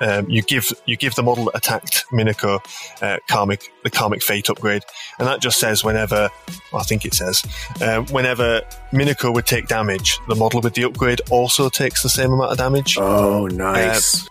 Um, you give you give the model that attacked Minako uh, karmic the karmic fate upgrade, and that just says whenever well, I think it says um, whenever Minako would take damage, the model with the upgrade also takes the same amount of damage. Oh, nice. Uh,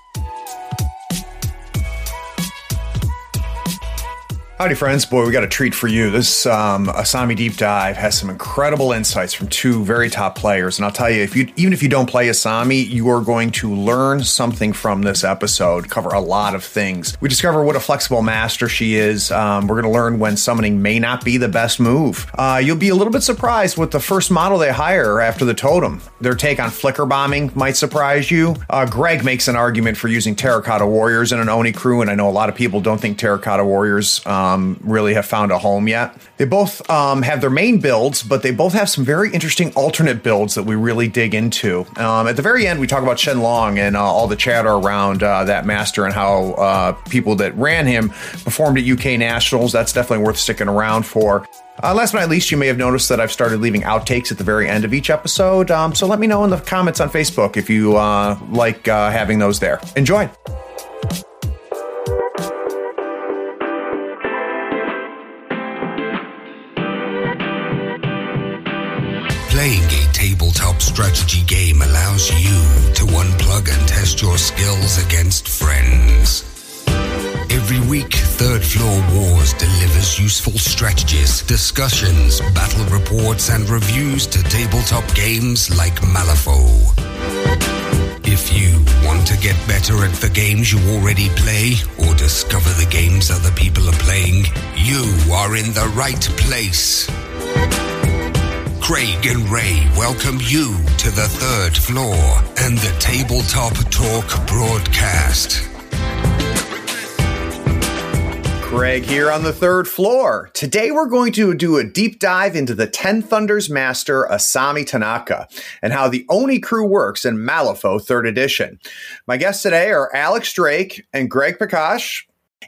Howdy, friends. Boy, we got a treat for you. This um, Asami Deep Dive has some incredible insights from two very top players. And I'll tell you, if you even if you don't play Asami, you are going to learn something from this episode, cover a lot of things. We discover what a flexible master she is. Um, we're going to learn when summoning may not be the best move. Uh, you'll be a little bit surprised with the first model they hire after the totem. Their take on flicker bombing might surprise you. Uh, Greg makes an argument for using Terracotta Warriors in an Oni crew, and I know a lot of people don't think Terracotta Warriors um, really have found a home yet. They both um, have their main builds, but they both have some very interesting alternate builds that we really dig into. Um, at the very end, we talk about Shen Long and uh, all the chatter around uh, that master and how uh, people that ran him performed at UK Nationals. That's definitely worth sticking around for. Uh, last but not least, you may have noticed that I've started leaving outtakes at the very end of each episode. Um, so let me know in the comments on Facebook if you uh, like uh, having those there. Enjoy. Playing a tabletop strategy game allows you to unplug and test your skills against friends. Every week, Third Floor Wars delivers useful strategies, discussions, battle reports, and reviews to tabletop games like Malifaux. If you want to get better at the games you already play or discover the games other people are playing, you are in the right place. Craig and Ray welcome you to the third floor and the Tabletop Talk broadcast. Greg here on the third floor. Today we're going to do a deep dive into the Ten Thunders master Asami Tanaka and how the Oni crew works in Malifaux 3rd edition. My guests today are Alex Drake and Greg Pakash.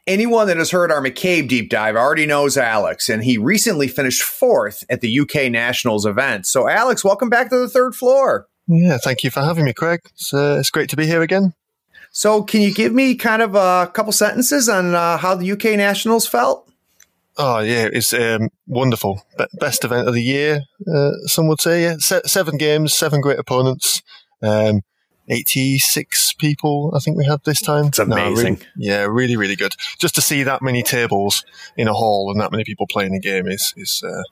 Anyone that has heard our McCabe deep dive already knows Alex, and he recently finished fourth at the UK Nationals event. So, Alex, welcome back to the third floor. Yeah, thank you for having me, Craig. It's, uh, it's great to be here again. So, can you give me kind of a couple sentences on uh, how the UK Nationals felt? Oh yeah, it's um, wonderful. Be- best event of the year, uh, some would say. Yeah, Se- seven games, seven great opponents. Um, 86 people, I think we had this time. It's amazing. No, really, yeah, really, really good. Just to see that many tables in a hall and that many people playing a game is, is uh,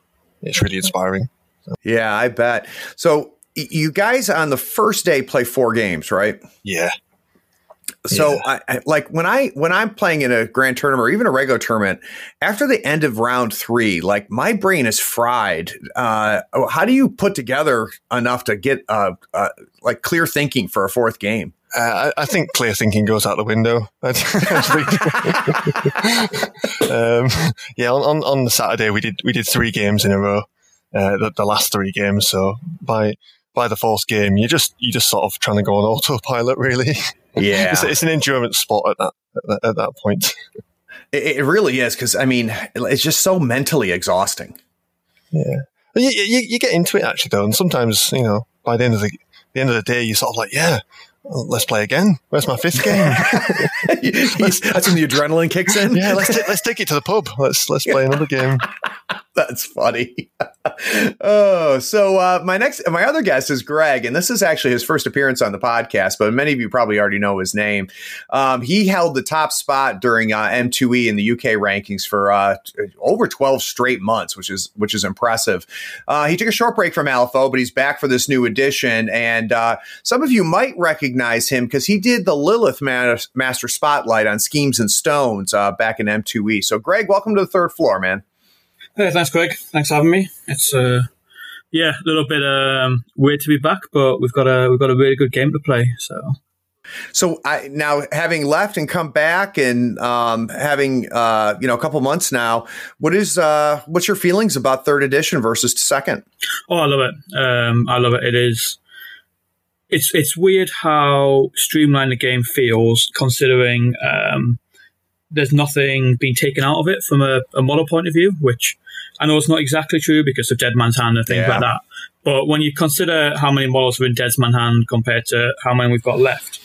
it's really inspiring. So. Yeah, I bet. So you guys on the first day play four games, right? Yeah. So, Yeah. I, I, like when I when I'm playing in a grand tournament or even a regular tournament, after the end of round three, like my brain is fried. Uh, how do you put together enough to get uh, uh, like clear thinking for a fourth game? Uh, I, I think clear thinking goes out the window. um, yeah, on, on, on the Saturday we did we did three games in a row, uh, the, the last three games. So by by the fourth game, you just you just sort of trying to go on autopilot. Really, Yeah, it's, it's an endurance spot at that at that, at that point. it, it really is because I mean it's just so mentally exhausting. Yeah, you, you, you get into it actually though, and sometimes you know by the end of the the end of the day, you're sort of like, yeah, let's play again. Where's my fifth game? That's when the adrenaline kicks in. yeah, let's ta- let's take it to the pub. Let's let's play another game. That's funny. oh, so uh, my next, my other guest is Greg, and this is actually his first appearance on the podcast. But many of you probably already know his name. Um, he held the top spot during uh, M2E in the UK rankings for uh, over twelve straight months, which is which is impressive. Uh, he took a short break from Alpha, but he's back for this new edition, and uh, some of you might recognize him because he did the Lilith Ma- Master Spotlight on Schemes and Stones uh, back in M2E. So, Greg, welcome to the third floor, man. Hey, thanks, Craig. Thanks for having me. It's uh, yeah, a little bit um, weird to be back, but we've got a we've got a really good game to play. So So I now having left and come back and um, having uh, you know a couple months now, what is uh, what's your feelings about third edition versus second? oh, I love it. Um, I love it. It is. It's it's weird how streamlined the game feels, considering um, there's nothing being taken out of it from a, a model point of view, which I know it's not exactly true because of Dead Man's Hand and things Yeah. like that. But when you consider how many models are in Dead Man's Hand compared to how many we've got left,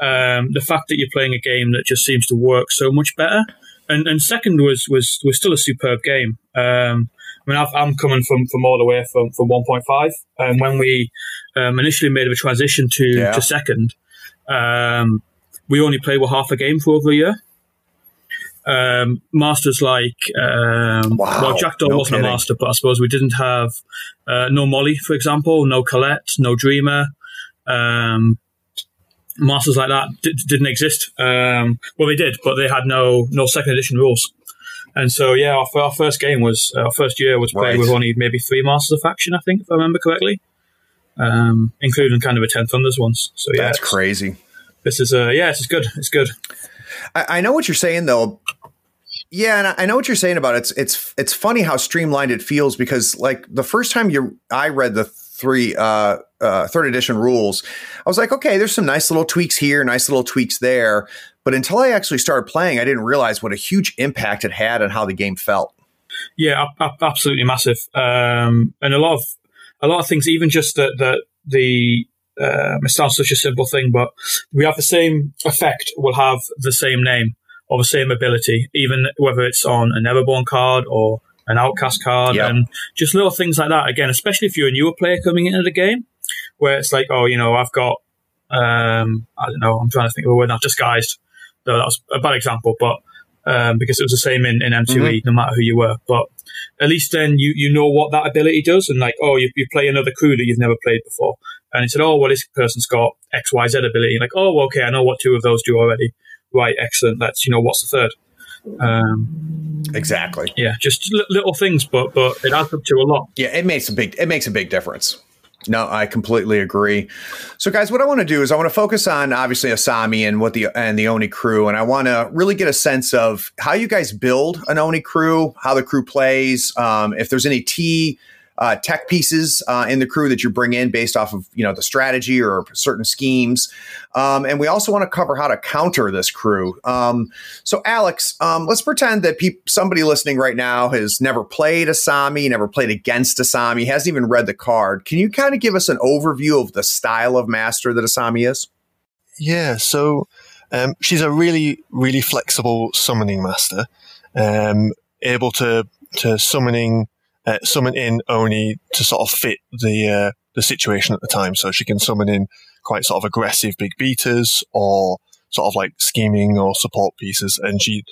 um, the fact that you're playing a game that just seems to work so much better. And, and second was, was was still a superb game. Um, I mean, I've, I'm coming from, from all the way from, from 1.5. And when we um, initially made a transition to, Yeah. to second, um, we only played with half a game for over a year. Um, masters like um, Wow, well, Jackdaw no wasn't kidding. a master, but I suppose we didn't have uh, no Molly, for example, no Colette, no Dreamer. Um, masters like that d- didn't exist. Um, well, they did, but they had no no second edition rules. And so, yeah, our, our first game was our first year was played Right. with only maybe three masters of faction, I think, if I remember correctly, um, including kind of a ten thunders ones. So yeah, That's it's- crazy. This is uh, yeah, this is good. It's good. I, I know what you're saying though. Yeah, and I- know what you're saying about it. It's it's it's funny how streamlined it feels because like the first time you I read the three uh, uh, third edition rules, I was like, okay, there's some nice little tweaks here, nice little tweaks there. But until I actually started playing, I didn't realize what a huge impact it had on how the game felt. Yeah, ab- ab- absolutely massive. Um, and a lot of a lot of things, even just that the, the um, it sounds such a simple thing, but we have the same effect. We'll have the same name or the same ability, even whether it's on a Neverborn card or an Outcast card, Yep. and just little things like that. Again, especially if you're a newer player coming into the game, where it's like, oh, you know, I've got, um, I don't know, I'm trying to think of a word now, disguised. No, that was a bad example, but um, because it was the same in, in M2E, no matter who you were. But at least then you, you know what that ability does, and like, oh, you, you play another crew that you've never played before, and it said, oh, well, this person's got X, Y, Z ability. Like, oh, okay, I know what two of those do already. Right, excellent. Let's, you know, what's the third? Um, Exactly. yeah, just li- little things, but but it adds up to a lot. Yeah, it makes a big it makes a big difference. No, I completely agree. So, guys, what I want to do is I want to focus on obviously Asami and what the and the Oni crew, and I want to really get a sense of how you guys build an Oni crew, how the crew plays, um, if there's any T uh, tech pieces uh, in the crew that you bring in based off of you know the strategy or certain schemes, um, and we also want to cover how to counter this crew. Um, so, Alex, um, let's pretend that peop- somebody listening right now has never played Asami, never played against Asami, hasn't even read the card. Can you kind of give us an overview of the style of master that Asami is? Yeah, so um, she's a really, really flexible summoning master, um, able to to summoning uh, summon in only to sort of fit the uh, the situation at the time. So she can summon in quite sort of aggressive big beaters or sort of like scheming or support pieces, and she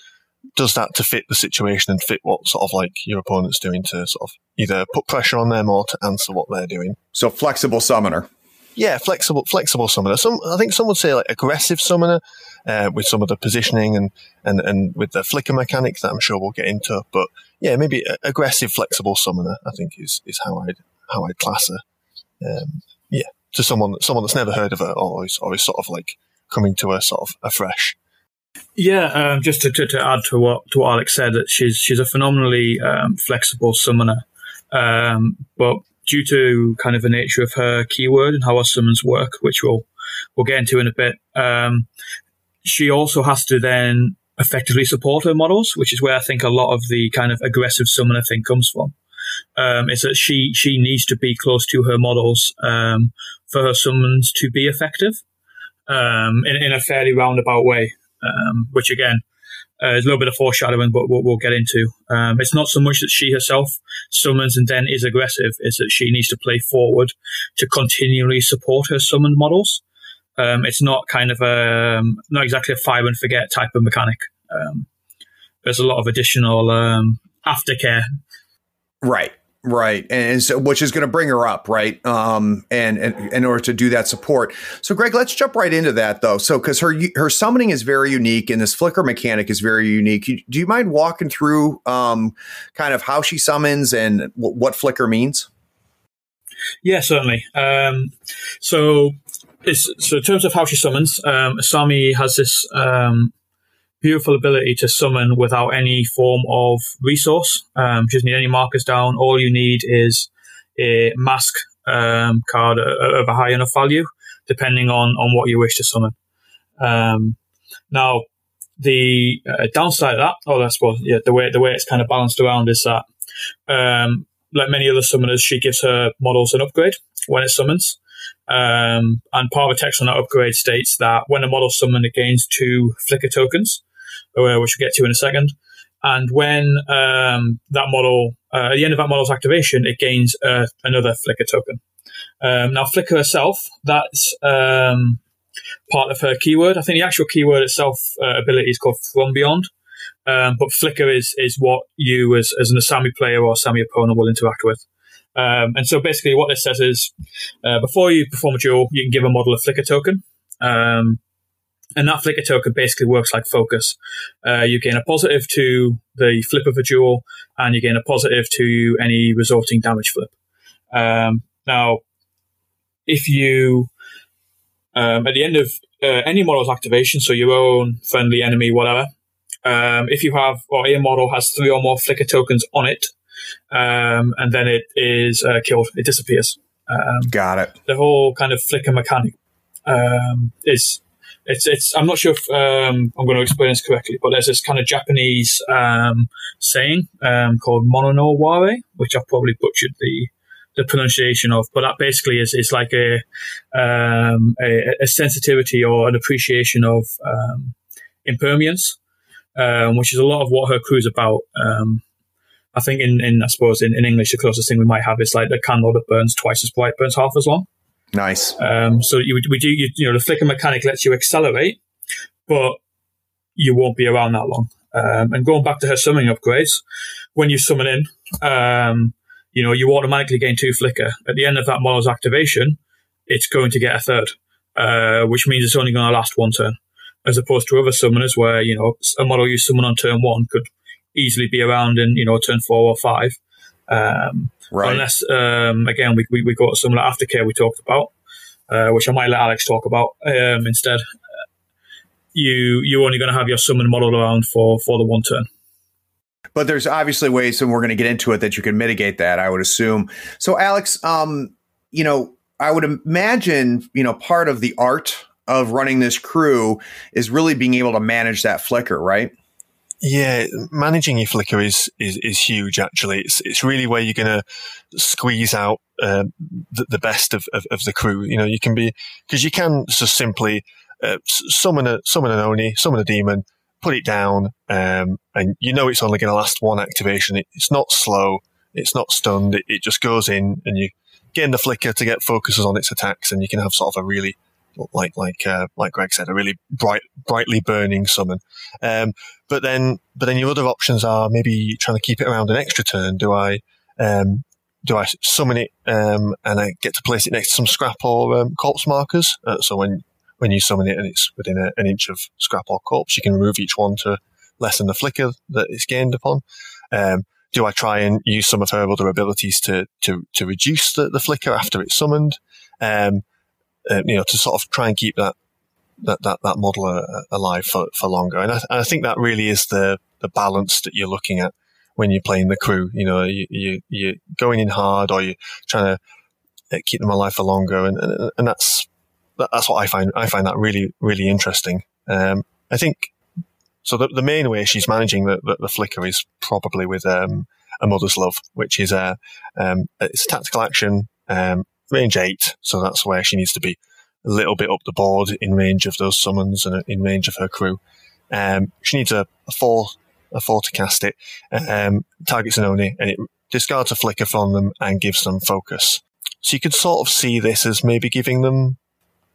does that to fit the situation and fit what sort of like your opponent's doing to sort of either put pressure on them or to answer what they're doing. So, flexible summoner. Yeah, flexible, flexible summoner. Some, I think some would say like aggressive summoner, uh, with some of the positioning and, and, and with the flicker mechanic that I'm sure we'll get into. But yeah, maybe aggressive, flexible summoner. I think is, is how I'd how I'd class her. Um, yeah, to someone someone that's never heard of her or is, or is sort of like coming to her sort of afresh. Yeah, um, just to, to, to add to what to what Alex said, that she's she's a phenomenally um, flexible summoner, um, but due to kind of the nature of her keyword and how our summons work, which we'll we'll get into in a bit, um, she also has to then effectively support her models, which is where I think a lot of the kind of aggressive summoner thing comes from. Um, is that she she needs to be close to her models um, for her summons to be effective um, in, in a fairly roundabout way um, which again uh, is a little bit of foreshadowing, but we'll, we'll get into. Um, it's not so much that she herself summons and then is aggressive; it's that she needs to play forward to continually support her summoned models. Um, it's not kind of a um, not exactly a fire and forget type of mechanic. Um, there's a lot of additional um, aftercare Right. Right. And so, which is going to bring her up, right? Um, and, and in order to do that support. So, Greg, let's jump right into that though. So, because her her summoning is very unique, and this flicker mechanic is very unique. Do you mind walking through um, kind of how she summons and w- what flicker means? Yeah, certainly. Um, so, so in terms of how she summons, um, Asami has this um, beautiful ability to summon without any form of resource. Um, she doesn't need any markers down. All you need is a mask um, card of a high enough value, depending on on what you wish to summon. Um, now, the uh, downside of that, or I suppose, yeah, the way the way it's kind of balanced around is that, um, like many other summoners, she gives her models an upgrade when it summons. Um, and part of the text on that upgrade states that when a model summoned, it gains two flicker tokens, uh, which we'll get to in a second. And when um, that model, uh, at the end of that model's activation, it gains uh, another flicker token. Um, now, flicker herself, that's um, part of her keyword. I think the actual keyword itself uh, ability is called From Beyond. Um, but flicker is is what you as, as an Asami player or Asami opponent will interact with. Um, and so basically, what this says is, uh, before you perform a duel, you can give a model a flicker token. Um, and that flicker token basically works like focus. Uh, you gain a positive to the flip of a duel, and you gain a positive to any resulting damage flip. Um, now, if you, um, at the end of uh, any model's activation, so your own, friendly, enemy, whatever, um, if you have, or a model has three or more flicker tokens on it, um, and then it is uh, killed, it disappears. Um, Got it. The whole kind of flicker mechanic um, is it's it's I'm not sure if um, I'm going to explain this correctly, but there's this kind of Japanese um, saying um, called mono no ware, which I've probably butchered the the pronunciation of, but that basically is is like a um, a, a, sensitivity or an appreciation of um, impermanence, um, which is a lot of what her crew is about. I think in, in I suppose in, in English the closest thing we might have is like the candle that burns twice as bright burns half as long. Nice. Um, so you, we do, you, you, know, the flicker mechanic lets you accelerate, but you won't be around that long. Um, and going back to her summoning upgrades, when you summon in, um, you know, you automatically gain two flicker. At the end of that model's activation, it's going to get a third, uh, which means it's only going to last one turn, as opposed to other summoners where, you know, a model you summon on turn one could easily be around in, you know, turn four or five. Um, Right. Unless, um, again, we, we, we got some like aftercare we talked about, uh, which I might let Alex talk about um, instead. You you're only going to have your summon model around for for the one turn. But there's obviously ways, and we're going to get into it, that you can mitigate that. I would assume. So, Alex, um, you know, I would imagine, you know, part of the art of running this crew is really being able to manage that flicker, right? Yeah, managing your flicker is, is, is huge. Actually, it's it's really where you're going to squeeze out um, the, the, best of, of, of, the crew. You know, you can be because you can just simply uh, summon a summon an oni, summon a demon, put it down, um, and you know it's only going to last one activation. It, it's not slow, it's not stunned. It, it just goes in, and you gain the flicker to get focuses on its attacks, and you can have sort of a really like like uh, like Greg said, a really bright, brightly burning summon. Um, but then, but then your other options are maybe trying to keep it around an extra turn. Do I um, do I summon it um, and I get to place it next to some scrap or um, corpse markers? Uh, so when when you summon it and it's within a, an inch of scrap or corpse, you can remove each one to lessen the flicker that it's gained upon. Um, do I try and use some of her other abilities to to, to reduce the, the flicker after it's summoned? Um, uh, you know, to sort of try and keep that that that, that model uh, alive for, for longer. And I, I, think that really is the the balance that you're looking at when you're playing the crew. You know, you, you you're going in hard, or you're trying to uh, keep them alive for longer, and and, and that's that's what I find I find that really really interesting. Um, I think so. The, the main way she's managing the, the, the flicker is probably with um, a mother's love, which is a um, it's a tactical action. Um, range eight, so that's where she needs to be a little bit up the board in range of those summons and in range of her crew. Um, she needs a, a, four, a four to cast it. Um, targets an Oni and it discards a flicker from them and gives them focus. So you could sort of see this as maybe giving them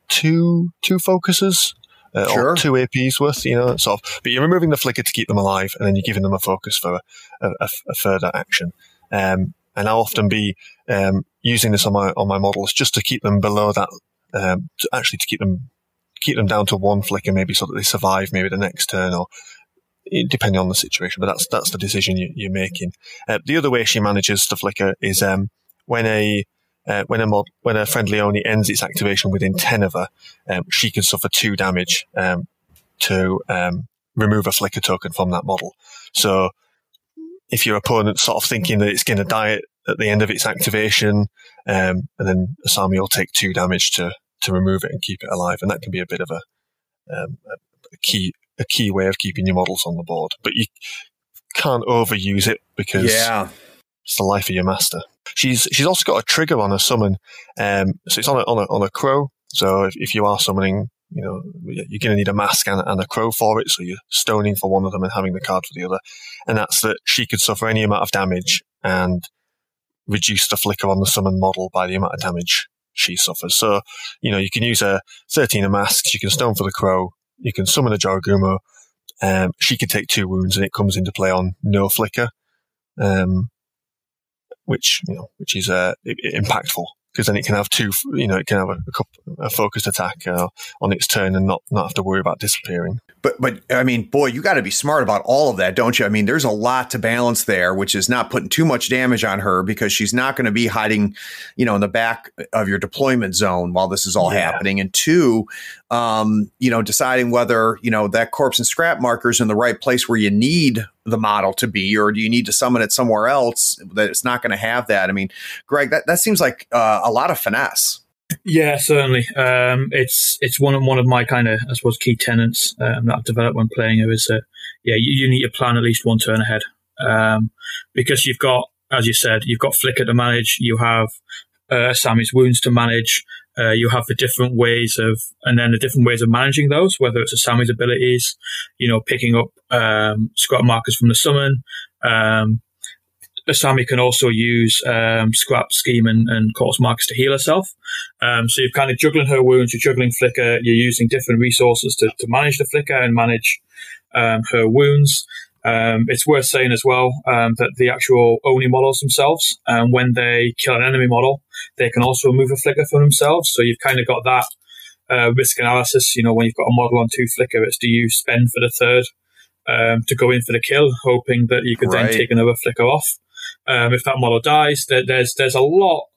two two focuses uh, sure. or two APs worth, you know, sort of. But you're removing the flicker to keep them alive, and then you're giving them a focus for a, a, a further action. Um, and I'll often be um, using this on my on my models just to keep them below that, um, to actually to keep them keep them down to one flicker, maybe so that they survive maybe the next turn or depending on the situation. But that's that's the decision you, are making. Uh, the other way she manages the flicker is um, when a uh, when a mod, when a friendly Oni ends its activation within ten of her, um, she can suffer two damage um, to um, remove a flicker token from that model. So if your opponent's sort of thinking that it's going to die at the end of its activation, um, and then Asami will take two damage to to remove it and keep it alive, and that can be a bit of a, um, a key a key way of keeping your models on the board, but you can't overuse it because yeah. it's the life of your master. She's she's also got a trigger on her summon, um, so it's on a on a on a crow. So if, if you are summoning, you know, you're going to need a mask and, and a crow for it. So you're stoning for one of them and having the card for the other, and that's that she could suffer any amount of damage and reduce the flicker on the summon model by the amount of damage she suffers. So, you know, you can use a 13 of masks, you can stone for the crow, you can summon a Jorogumo. Um, she could take two wounds and it comes into play on no flicker, um, which, you know, which is, uh, impactful because then it can have two, you know, it can have a, a, a focused attack uh, on its turn and not, not have to worry about disappearing. But, but I mean, boy, you got to be smart about all of that, don't you? I mean, there's a lot to balance there, which is not putting too much damage on her because she's not going to be hiding, you know, in the back of your deployment zone while this is all yeah. happening. And two, um, you know, deciding whether, you know, that corpse and scrap marker is in the right place where you need the model to be, or do you need to summon it somewhere else that it's not going to have that? I mean, Greg, that, that seems like uh, a lot of finesse. Yeah, certainly. Um, it's it's one of one of my kind of I suppose key tenets um, that I've developed when playing it is is that yeah you, you, need to plan at least one turn ahead um, because you've got as you said you've got flicker to manage you have uh, Sammy's wounds to manage uh, you have the different ways of and then the different ways of managing those whether it's a Sammy's abilities you know picking up um, scrap markers from the summon um, Asami can also use um, Scrap, Scheme, and, and Corpse Markers to heal herself. Um, so you're kind of juggling her wounds, you're juggling Flicker, you're using different resources to, to manage the Flicker and manage um, her wounds. Um, it's worth saying as well um, that the actual Oni models themselves, um, when they kill an enemy model, they can also remove a Flicker for themselves. So you've kind of got that uh, risk analysis. You know, when you've got a model on two Flicker, it's do you spend for the third um, to go in for the kill, hoping that you could right. then take another flicker off. Um, if that model dies, there, there's there's a lot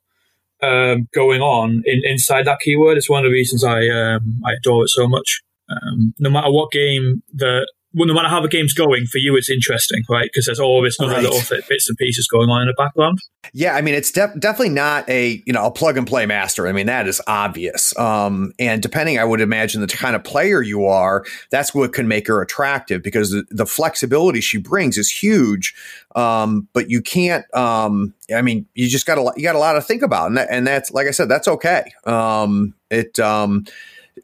um, going on in, inside that keyword. It's one of the reasons I um, I adore it so much. Um, no matter what game that well, no matter how the game's going, for you it's interesting, right? Because there's all this other right. little bits and pieces going on in the background. Yeah, I mean, it's def- definitely not a you know a plug and play master. I mean, that is obvious. Um, and depending, I would imagine the kind of player you are, that's what can make her attractive because the, the flexibility she brings is huge. Um, but you can't. Um, I mean, you just got a you got a lot to think about, and, that, and that's like I said, that's okay. Um, it.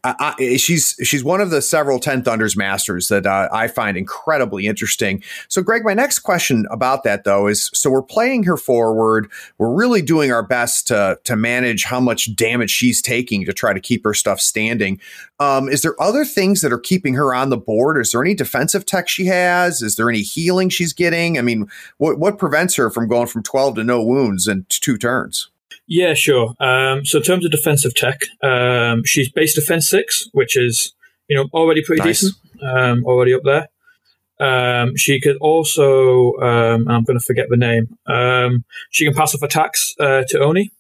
I, I, she's she's one of the several Ten Thunders masters that uh, I find incredibly interesting. So, Greg, my next question about that though is: so we're playing her forward. We're really doing our best to to manage how much damage she's taking to try to keep her stuff standing. Um, is there other things that are keeping her on the board? Is there any defensive tech she has? Is there any healing she's getting? I mean, what what prevents her from going from twelve to no wounds in two turns? Yeah, sure. Um, so in terms of defensive tech, um, she's base defense six, which is you know already pretty nice. decent, um, already up there. Um, she could also, um, I'm going to forget the name. Um, she can pass off attacks uh, to Oni.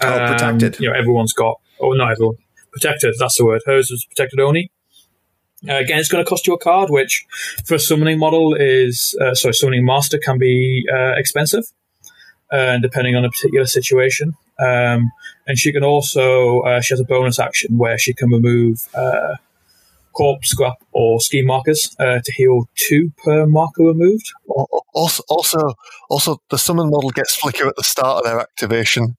Oh, protected. You know, everyone's got. Oh, not everyone. Protected. That's the word. Hers is protected Oni. Uh, again, it's going to cost you a card, which for a summoning model is uh, sorry, summoning master can be uh, expensive uh, depending on a particular situation. Um, and she can also uh, she has a bonus action where she can remove uh, corpse scrap or scheme markers uh, to heal two per marker removed. Also, also, also, the summon model gets flicker at the start of their activation.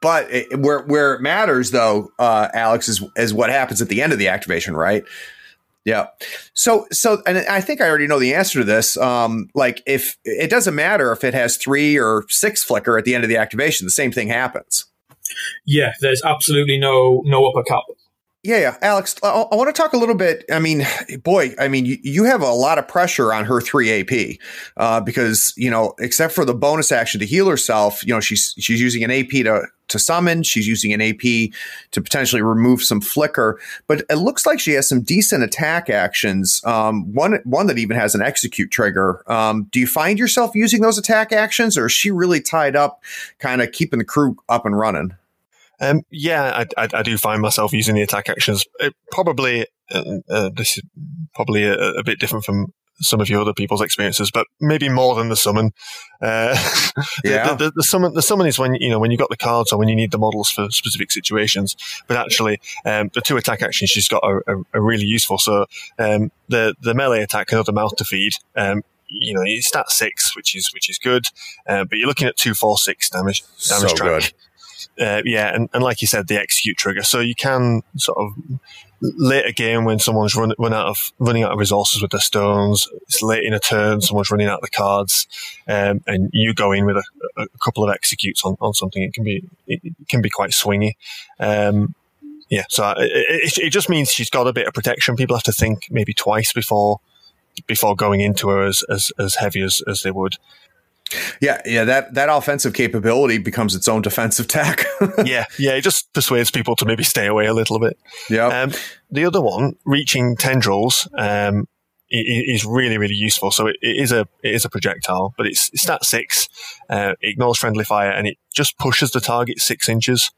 but it, where where it matters, though, uh, Alex, is is what happens at the end of the activation, right? Yeah. So, so, and I think I already know the answer to this. Um, like if it doesn't matter if it has three or six flicker at the end of the activation, the same thing happens. Yeah, there's absolutely no no upper cap. Yeah, yeah. Alex, I, I want to talk a little bit. I mean, boy, I mean, you, you have a lot of pressure on her three AP uh, because you know, except for the bonus action to heal herself, you know, she's she's using an AP to to summon. She's using an AP to potentially remove some flicker, but it looks like she has some decent attack actions. Um, one one that even has an execute trigger. Um, do you find yourself using those attack actions, or is she really tied up, kind of keeping the crew up and running? Um, yeah, I, I, I, do find myself using the attack actions. It probably uh, uh, this is probably a, a, bit different from some of your other people's experiences, but maybe more than the summon. Uh, yeah. The, the, the, summon, the summon is when you know when you got the cards or when you need the models for specific situations. But actually, um, the two attack actions she's got are, are, are really useful. So um, the the melee attack, another mouth to feed. Um, you know, you stat six, which is which is good, uh, but you're looking at two, four, six damage damage so track. Good. Uh, yeah, and, and like you said, the execute trigger. So you can sort of later game when someone's run, run out of running out of resources with their stones. It's late in a turn, someone's running out of the cards, um, and you go in with a, a, couple of executes on, on something. It can be it, can be quite swingy. Um, yeah, so it, it, it, just means she's got a bit of protection. People have to think maybe twice before before going into her as as, as heavy as, as they would. Yeah, yeah, that that offensive capability becomes its own defensive tack. yeah, yeah, it just persuades people to maybe stay away a little bit. Yeah. Um, the other one, reaching tendrils, um, is really really useful. So it, it is a it is a projectile, but it's, stat six, uh, ignores friendly fire, and it just pushes the target six inches.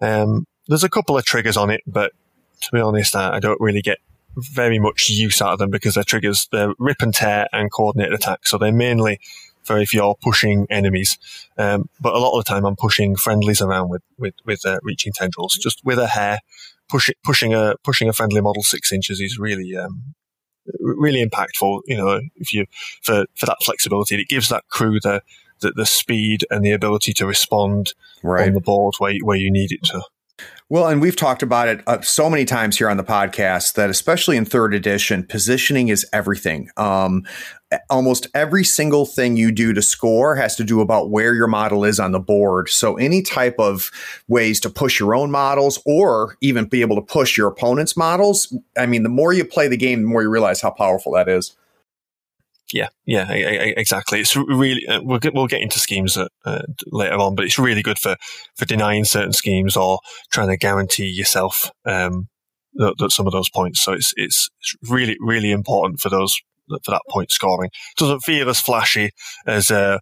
Um, there's a couple of triggers on it, but to be honest, I, I don't really get very much use out of them because they're triggers. They're rip and tear and coordinated attack, so they're mainly for if you're pushing enemies. Um, but a lot of the time, I'm pushing friendlies around with with with uh, reaching tendrils, just with a hair. Pushing pushing a pushing a friendly model six inches is really um, really impactful. You know, if you for for that flexibility, it gives that crew the the, the speed and the ability to respond right. on the board where where you need it to. Well, and we've talked about it uh, so many times here on the podcast that, especially in third edition, positioning is everything. Um, almost every single thing you do to score has to do about where your model is on the board. So, any type of ways to push your own models or even be able to push your opponent's models, I mean, the more you play the game, the more you realize how powerful that is. Yeah, yeah, exactly. It's really uh, we'll get we'll get into schemes uh, uh, later on, but it's really good for for denying certain schemes or trying to guarantee yourself um, that, that some of those points. So it's it's really really important for those for that point scoring. Doesn't feel as flashy as uh,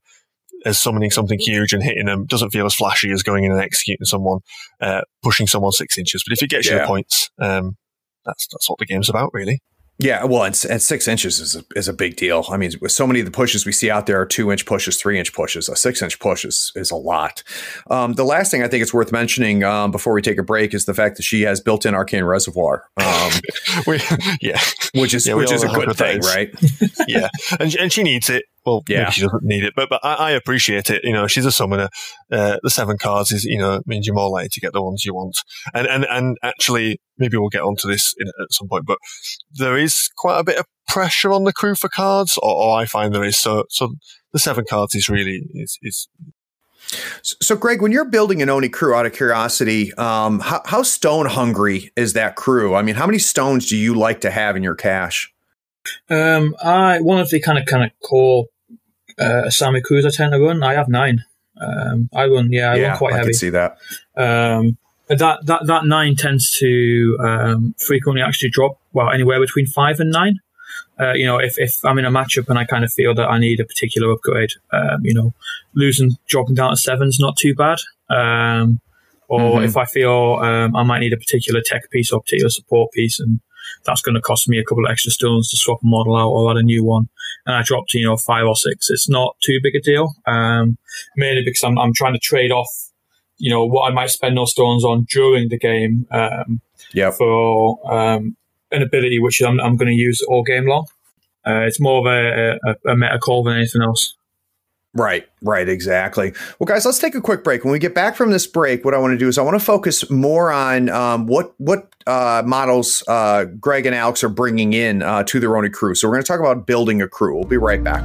as summoning something huge and hitting them. Doesn't feel as flashy as going in and executing someone, uh, pushing someone six inches. But if it gets yeah. you the points, um, that's that's what the game's about, really. Yeah, well, and, and six inches is a, is a big deal. I mean, with so many of the pushes we see out there are two inch pushes, three inch pushes. A six inch push is, is a lot. Um, the last thing I think it's worth mentioning um, before we take a break is the fact that she has built in arcane reservoir. Um, we, yeah, which is yeah, which is a good thing, right? yeah, and and she needs it. Well, yeah. she doesn't need it, but but I, I appreciate it. You know, she's a summoner. Uh, the seven cards is you know means you're more likely to get the ones you want. And and and actually, maybe we'll get onto this in, at some point, but there is quite a bit of pressure on the crew for cards, or, or I find there is. So so the seven cards is really is is so, Greg, when you're building an Oni crew, out of curiosity, um, how, how, stone hungry is that crew? I mean, how many stones do you like to have in your cache? Um, I one of the kind of kind of core uh, Asami crews I tend to run. I have nine. Um, I run, yeah, I yeah, run quite I heavy. I can see that. Um, that that that nine tends to um, frequently actually drop well anywhere between five and nine. Uh, you know, if, if I'm in a matchup and I kind of feel that I need a particular upgrade, um, you know, losing dropping down to seven's not too bad. Um, or mm-hmm. if I feel um, I might need a particular tech piece or particular support piece, and that's going to cost me a couple of extra stones to swap a model out or add a new one, and I dropped, you know five or six, it's not too big a deal. Um, mainly because I'm I'm trying to trade off, you know, what I might spend those stones on during the game. Um, yeah. For um, an ability which I'm, I'm going to use all game long. Uh, it's more of a, a, a meta call than anything else. Right, right, exactly. Well, guys, let's take a quick break. When we get back from this break, what I want to do is I want to focus more on um, what what uh, models uh, Greg and Alex are bringing in uh, to their own crew. So we're going to talk about building a crew. We'll be right back.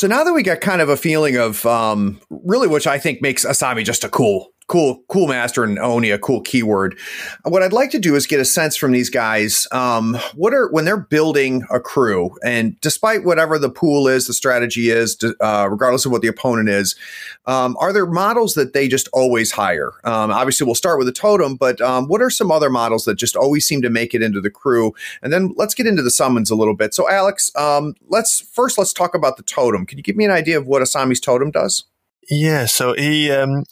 So now that we got kind of a feeling of um, really, which I think makes Asami just a cool cool, cool master and Oni a cool keyword. What I'd like to do is get a sense from these guys. Um, what are when they're building a crew, and despite whatever the pool is, the strategy is, uh, regardless of what the opponent is, um, are there models that they just always hire? Um, obviously, we'll start with a totem, but um, what are some other models that just always seem to make it into the crew? And then let's get into the summons a little bit. So, Alex, um, let's first let's talk about the totem. Can you give me an idea of what Asami's totem does? Yeah, so he um,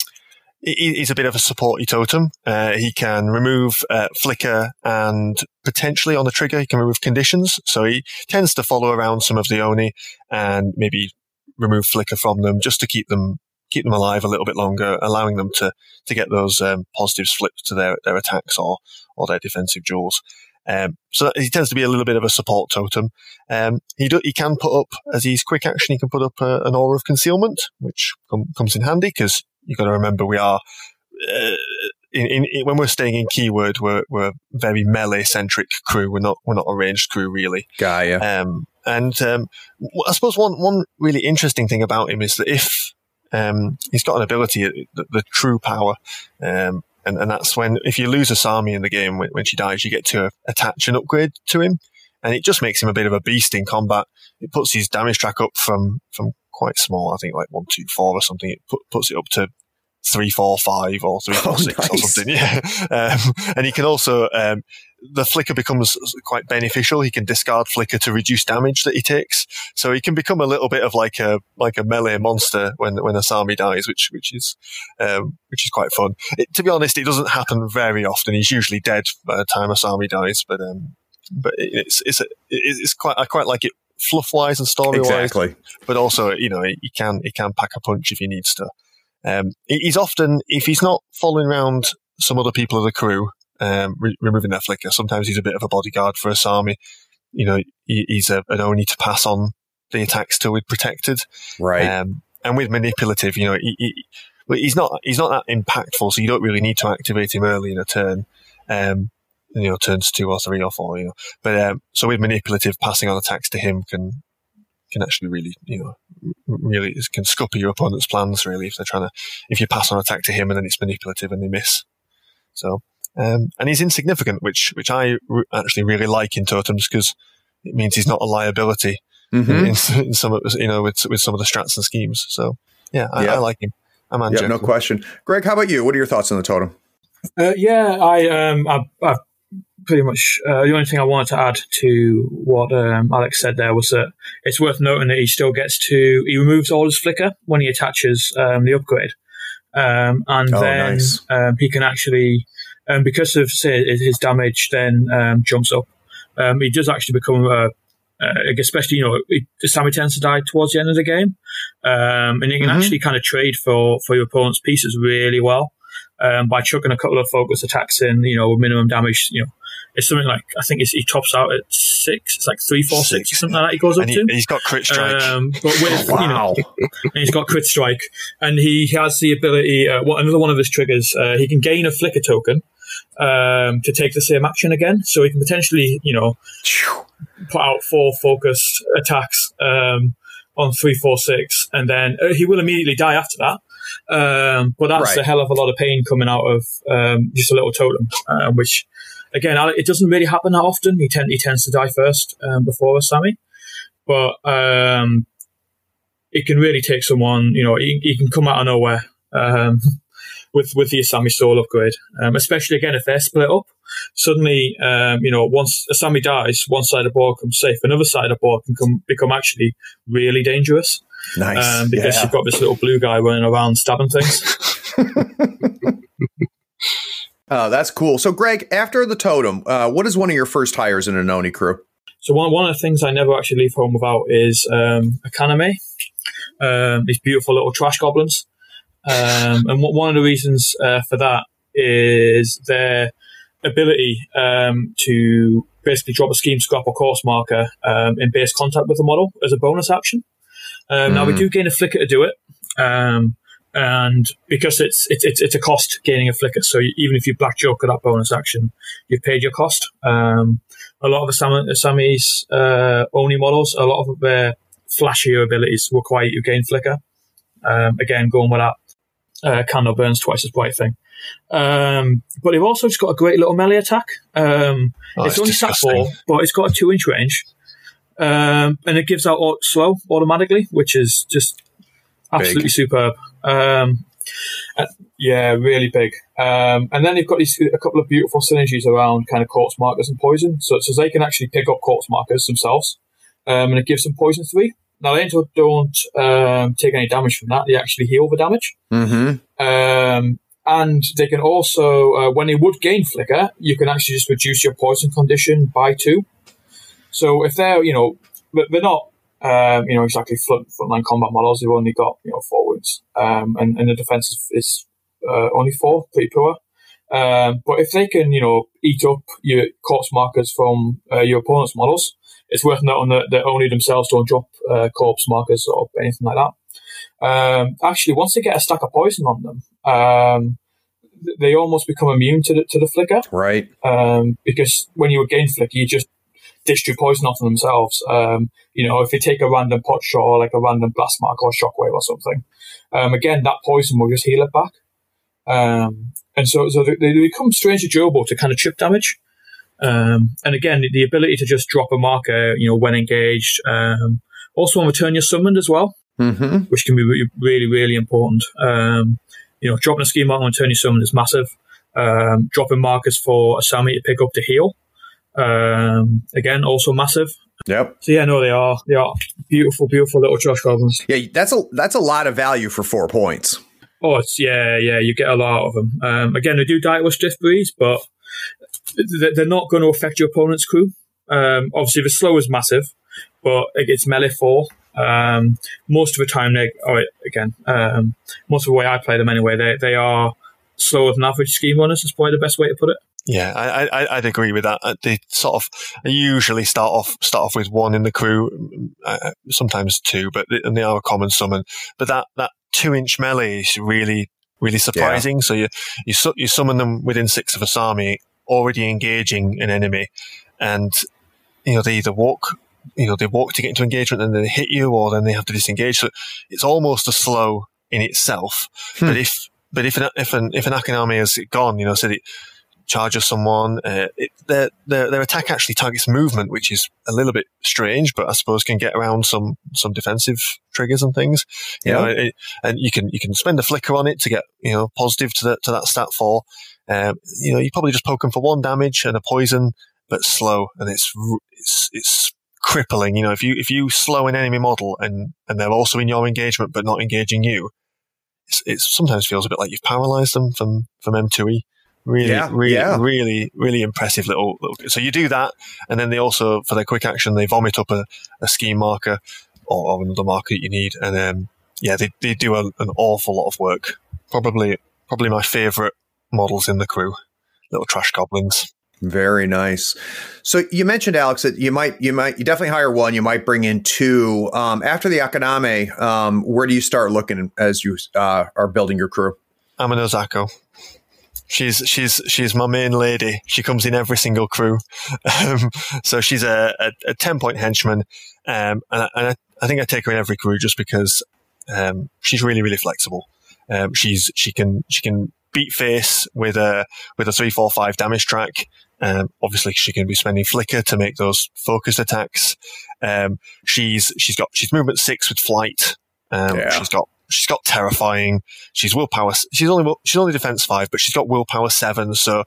he's a bit of a supporty totem. Uh, he can remove uh, flicker and potentially on the trigger he can remove conditions. So he tends to follow around some of the Oni and maybe remove flicker from them just to keep them keep them alive a little bit longer, allowing them to to get those um, positives flipped to their their attacks or or their defensive jewels. Um, so he tends to be a little bit of a support totem. Um, he do, he can put up as he's quick action. He can put up uh, an aura of concealment, which com- comes in handy because you've got to remember we are uh, in, in, in, when we're staying in keyword, we're we're very melee centric crew. We're not we're not a ranged crew really. Gaia. Um, and um, I suppose one one really interesting thing about him is that if um, he's got an ability, uh, the, the true power, um, and, and that's when if you lose Asami in the game when, when she dies, you get to attach an upgrade to him, and it just makes him a bit of a beast in combat. It puts his damage track up from from quite small. I think like one, two, four or something. It put, puts it up to three, four, five, or three, four, oh, six, nice. or something. Yeah, um, and he can also um, the flicker becomes quite beneficial. He can discard flicker to reduce damage that he takes, so he can become a little bit of like a like a melee monster when when Asami dies, which which is um, which is quite fun. It, to be honest, it doesn't happen very often. He's usually dead by the time Asami dies, but um, but it's it's a, it's quite I quite like it fluff wise and story wise. Exactly. But also, you know, he can he can pack a punch if he needs to. Um, he's often if he's not following around some other people of the crew, um, re- removing their flicker. Sometimes he's a bit of a bodyguard for Asami. You know, he, he's a, an Oni to pass on the attacks to with protected. Right. Um, and with manipulative, you know, he, he, he's not he's not that impactful, so you don't really need to activate him early in a turn. Um, you know, turns two or three or four, you know. But um, so with manipulative, passing on attacks to him can can actually really, you know, really can scupper your opponent's plans. Really, if they're trying to, if you pass on attack to him and then it's manipulative and they miss. So, um, and he's insignificant, which which I re- actually really like in totems because it means he's not a liability mm-hmm. in, in, some of you know with with some of the strats and schemes. So, yeah, I, yeah. I like him. I'm yeah, no question. Greg, how about you? What are your thoughts on the totem? Uh, yeah, I um, I've, I've pretty much uh, the only thing I wanted to add to what um, Alex said there was that it's worth noting that he still gets to he removes all his flicker when he attaches um, the upgrade, um, and oh, then nice. Um, he can actually um, because of say his damage then um, jumps up. he does actually become a uh, especially you know Sammy tends to die towards the end of the game, and you can mm-hmm. actually kind of trade for for your opponent's pieces really well. Um, by chucking a couple of focus attacks in, you know, with minimum damage, you know, it's something like I think he tops out at six. It's like three, four, six, or something like that. He goes up and he, to. He's got crit strike. Um, but with wow. you know, and he's got crit strike, and he has the ability. Uh, well, another one of his triggers, uh, he can gain a flicker token um, to take the same action again. So he can potentially, you know, put out four focused attacks um, on three, four, six, and then uh, he will immediately die after that. Um, but that's right. a hell of a lot of pain coming out of um, just a little totem, uh, which again, it doesn't really happen that often. He, tend, he tends to die first um, before Sammy, but um, it can really take someone. You know, he, he can come out of nowhere um, with with the Asami Soul upgrade, um, especially again if they're split up. Suddenly, um, you know, once Asami dies, one side of the board comes safe, another side of the board can come, become actually really dangerous. Nice, um, because yeah. you've got this little blue guy running around stabbing things. Uh, that's cool. So, Greg, after the totem, uh, what is one of your first hires in a Noni crew? So, one, one of the things I never actually leave home without is um, Akaname, um, these beautiful little trash goblins. Um, and one of the reasons uh, for that is their ability um, to basically drop a scheme scrap or corpse marker um, in base contact with the model as a bonus action. Mm. Now, we hmm. do gain a flicker to do it. Um, and because it's it's it's, it's a cost gaining a flicker. So even if you black joker that bonus action, you've paid your cost. Um, a lot of the Asami's uh, Oni models, a lot of their flashier abilities to acquire you gain flicker. Um, again, going with that uh, candle burns twice as bright thing. Um, but they've also just got a great little melee attack. Um, Oh, it's it's only sat four, but it's got a two inch range. Um, and it gives out slow automatically, which is just absolutely superb. Um, uh, yeah, really big. Um, and then they've got these a couple of beautiful synergies around kind of corpse markers and poison, so so they can actually pick up corpse markers themselves, um, and it gives them poison three. Now they don't, don't um, take any damage from that; they actually heal the damage. Mm-hmm. Um, and they can also, uh, when they would gain flicker, you can actually just reduce your poison condition by two. So if they're, you know, but they're not, um, you know, exactly front, frontline combat models. They've only got, you know, four wounds, um, and, and the defense is, is uh, only four, pretty poor. Um, but if they can, you know, eat up your corpse markers from uh, your opponent's models, it's worth noting that, that only themselves don't drop uh, corpse markers or anything like that. Um, actually, once they get a stack of poison on them, um, they almost become immune to the to the flicker. Right. Um, because when you gain flicker, you just distribute poison onto themselves. Um, you know, if they take a random pot shot or like a random blast mark or shockwave or something, um, again that poison will just heal it back. Um, and so so they, they become strangely durable to kind of chip damage. Um, and again, the, ability to just drop a marker, you know, when engaged. Um, also, on return you're summoned as well Mm-hmm. which can be re- really, really important. Um, you know, dropping a ski mark on turn your summon is massive. Um, dropping markers for Asami to pick up to heal, um, again, also massive. Yep. So yeah, no, they are they are beautiful, beautiful little trash goblins. Yeah, that's a that's a lot of value for four points. Oh, it's yeah, yeah, you get a lot of them. Um, again, they do die with stiff breeze, but they're not going to affect your opponent's crew. Um, obviously, the slow is massive, but it- it's melee four. Um, most of the time, they oh, again, um, most of the way I play them anyway, they they are slower than average scheme runners. Is probably the best way to put it. Yeah, I, I, I'd agree with that. Uh, They sort of usually start off start off with one in the crew, uh, sometimes two, but they, and they are a common summon. But that, that two inch melee is really really surprising. So you you su- you summon them within six of Asami, already engaging an enemy, and you know they either walk. You know, they walk to get into engagement and then they hit you or then they have to disengage. So it's almost a slow in itself. But if, but if an, if an, if an Akaname has gone, you know, so it charges someone, uh, it, their, their, their attack actually targets movement, which is a little bit strange, but I suppose can get around some, some defensive triggers and things. You Yeah. know, it, and you can, you can spend a flicker on it to get, you know, positive to that, to that stat four. Um, you know, you probably just poke them for one damage and a poison, but slow, and it's, it's, it's crippling. You know, if you, if you slow an enemy model and, and they're also in your engagement, but not engaging you, it sometimes feels a bit like you've paralyzed them from, from M2E. Really, Yeah, really, yeah. really, really impressive little, little. So you do that, and then they also, for their quick action, they vomit up a, a scheme marker or, or another marker that you need, and um, yeah, they, they do a, an awful lot of work. Probably, probably my favourite models in the crew, little trash goblins. Very nice. So you mentioned Alex that you might you might you definitely hire one. You might bring in two. Um, after the Akaname, um, where do you start looking as you uh, are building your crew? Amanozako. She's she's she's my main lady. She comes in every single crew, um, so she's a, a, a ten point henchman, um, and, I, and I, I think I take her in every crew just because um, she's really really flexible. Um, she's she can she can beat face with a with a three four five damage track. Um, obviously, she can be spending flicker to make those focused attacks. Um, she's she's got she's movement six with flight. Um, Yeah. She's got she's got terrifying. She's willpower. She's only she's only defense five, but she's got willpower seven. So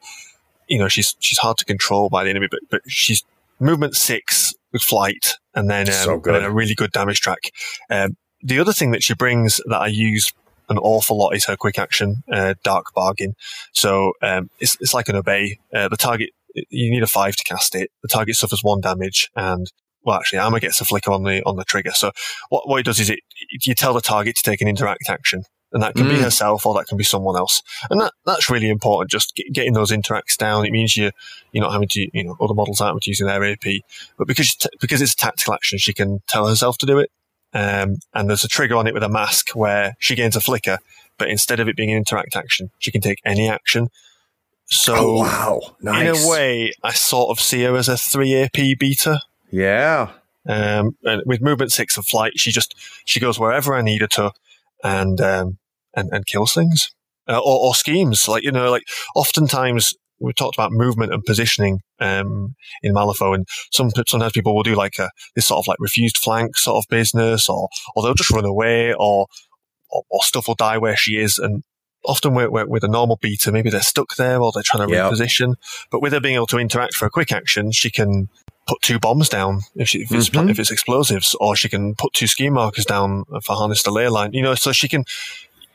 you know she's she's hard to control by the enemy. But but she's movement six with flight, and then um, So and then a really good damage track. Um, the other thing that she brings that I use an awful lot is her quick action, uh, dark bargain. So um, it's it's like an obey. Uh, the target you need a five to cast it. The target suffers one damage, and well, actually, Armor gets a flicker on the on the trigger. So what what it does is it you tell the target to take an interact action, and that can be Mm. herself or that can be someone else, and that that's really important. Just get, getting those interacts down. It means you you're not having to you know other models aren't using their AP, but because t- because it's a tactical action, she can tell herself to do it. Um, and there's a trigger on it with a mask where she gains a flicker, but instead of it being an interact action, she can take any action. So oh wow, nice. in a way, I sort of see her as a three AP beater. Yeah. Um, and with movement six and flight, she just she goes wherever I need her to, and um, and and kills things uh, or, or schemes. Like you know, like oftentimes we talked about movement and positioning um, in Malifaux, and some sometimes people will do like a this sort of like refused flank sort of business, or or they'll just run away, or or, or stuff will die where she is, and often with, with a normal beta, maybe they're stuck there or they're trying to yep. reposition. But with her being able to interact for a quick action, she can put two bombs down if, she, if, it's, mm-hmm. if it's explosives, or she can put two ski markers down for harness the ley line. You know, so she can.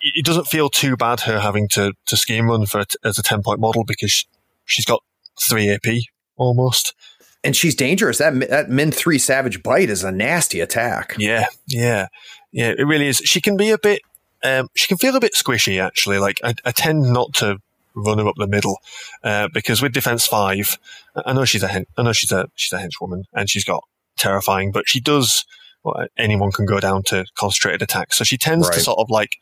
It doesn't feel too bad her having to to scheme run for as a ten point model because she's got three AP almost. And she's dangerous. That that min three savage bite is a nasty attack. Yeah, yeah, yeah. It really is. She can be a bit. Um, she can feel a bit squishy actually. Like I, I tend not to run her up the middle uh, because with defense five, I know she's a hen- I know she's a she's a henchwoman and she's got terrifying, but she does. Well, anyone can go down to concentrated attack, so she tends right. to sort of like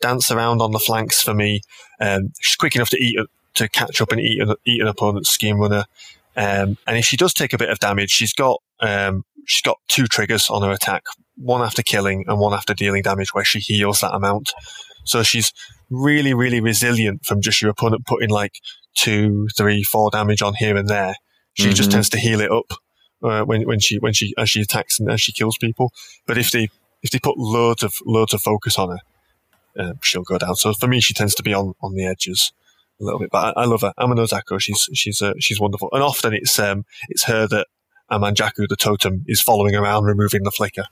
dance around on the flanks for me. Um, she's quick enough to eat to catch up and eat an, eat an opponent's scheme runner. Um, and if she does take a bit of damage, she's got um, she's got two triggers on her attack: one after killing and one after dealing damage, where she heals that amount. So she's really, really resilient from just your opponent putting like two, three, four damage on here and there. She mm-hmm. just tends to heal it up uh, when when she when she as she attacks and as she kills people. But if they if they put loads of loads of focus on her, uh, she'll go down. So for me, she tends to be on on the edges a little bit. But I, I love her. Amano Zako, she's she's uh, she's wonderful. And often it's um it's her that Amanjaku the totem is following around, removing the flicker,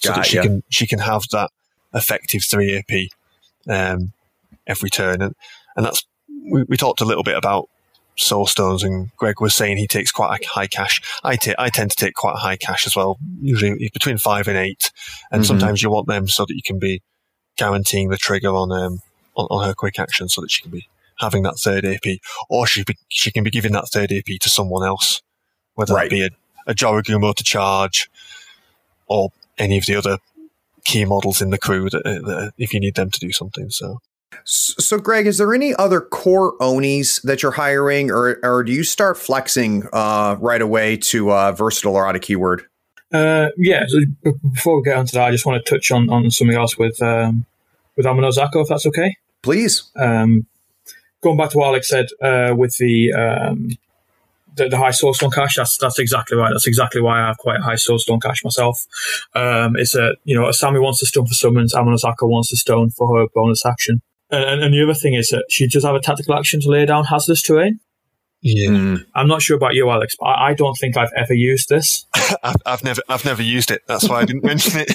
so that she can she can have that effective three AP um, every turn. And and that's we, we talked a little bit about soul stones, and Greg was saying he takes quite a high cache. I, t- I tend to take quite a high cache as well, usually between five and eight. And mm-hmm. sometimes you want them so that you can be guaranteeing the trigger on um on, on her quick action, so that she can be having that third AP, or she be, she can be giving that third AP to someone else, whether right. that be a, a Jorogumo to charge, or any of the other key models in the crew that, that if you need them to do something. So. So, Greg, is there any other core Onis that you're hiring, or, or do you start flexing uh, right away to uh, versatile or out of keyword? Uh, yeah. So before we get onto that, I just want to touch on, on something else with um, with Amano Zako, if that's okay. Please. Um, going back to what Alex said uh, with the, um, the, the high soulstone cache, that's that's exactly right. That's exactly why I have quite a high source soulstone cache myself. Um, it's a you know, Asami wants to stone for summons, Amano Zako wants to stone for her bonus action. And, and, the other thing is that she does have a tactical action to lay down hazardous terrain. Yeah, mm. I'm not sure about you, Alex, but I, I don't think I've ever used this. I've, I've, never, I've never used it. That's why I didn't mention it.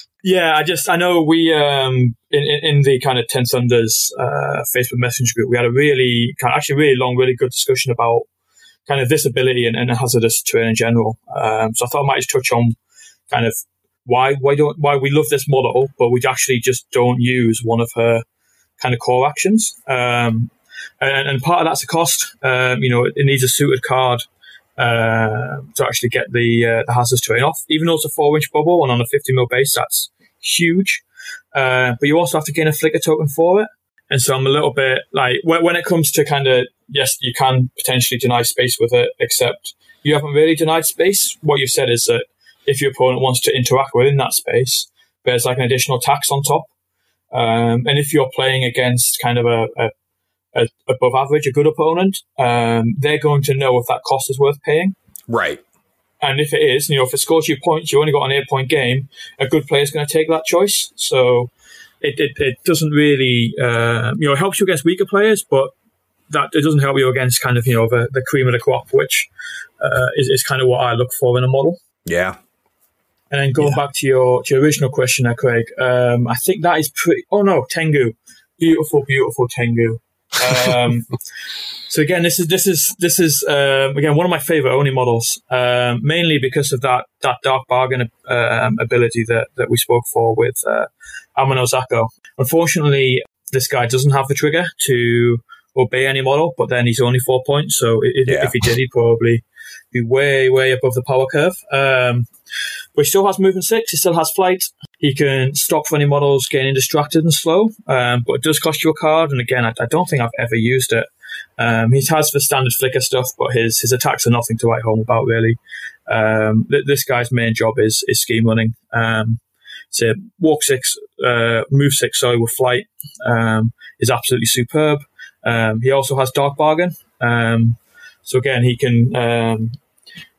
Yeah, I just I know we um in, in, the kind of Ten Thunders uh, Facebook message group we had a really kind of, actually really long, really good discussion about kind of this ability and, and hazardous terrain in general. Um, so I thought I might just touch on kind of why why don't why we love this model, but we actually just don't use one of her kind of core actions. Um, and, and part of that's a cost. Um, you know, it, it needs a suited card uh, to actually get the uh, the terrain off. Even though it's a four inch bubble and on a 50 mil base, that's huge. Uh, but you also have to gain a flicker token for it. And so I'm a little bit like when, when it comes to kind of yes, you can potentially deny space with it, except you haven't really denied space. What you've said is that if your opponent wants to interact within that space, there's like an additional tax on top. Um, and if you're playing against kind of a, a a, above average, a good opponent, um, they're going to know if that cost is worth paying. Right. And if it is, you know, if it scores you points, you've only got an eight point game, a good player is going to take that choice. So it, it, it doesn't really, uh, you know, it helps you against weaker players, but that it doesn't help you against kind of, you know, the, the cream of the crop, which uh, is, is kind of what I look for in a model. Yeah. And then going yeah. back to your, to your original question there, Craig, um, I think that is pretty, oh no, Tengu. Beautiful, beautiful Tengu. Um, so again, this is this is this is um, again one of my favorite Oni models, um, mainly because of that that dark bargain um, ability that that we spoke for with uh, Amano Zako. Unfortunately, this guy doesn't have the trigger to obey any model, but then he's only four points. So it, yeah. if he did, he'd probably be way way above the power curve. Um, but he still has movement six. He still has flight. He can stop any models getting distracted and slow. Um, but it does cost you a card. And again, I, I, don't think I've ever used it. Um, he has the standard flicker stuff, but his his attacks are nothing to write home about really. Um, th- this guy's main job is is scheme running. Um, so walk six, uh, move six, sorry, with flight um, is absolutely superb. Um, he also has dark bargain. Um, so again, he can um,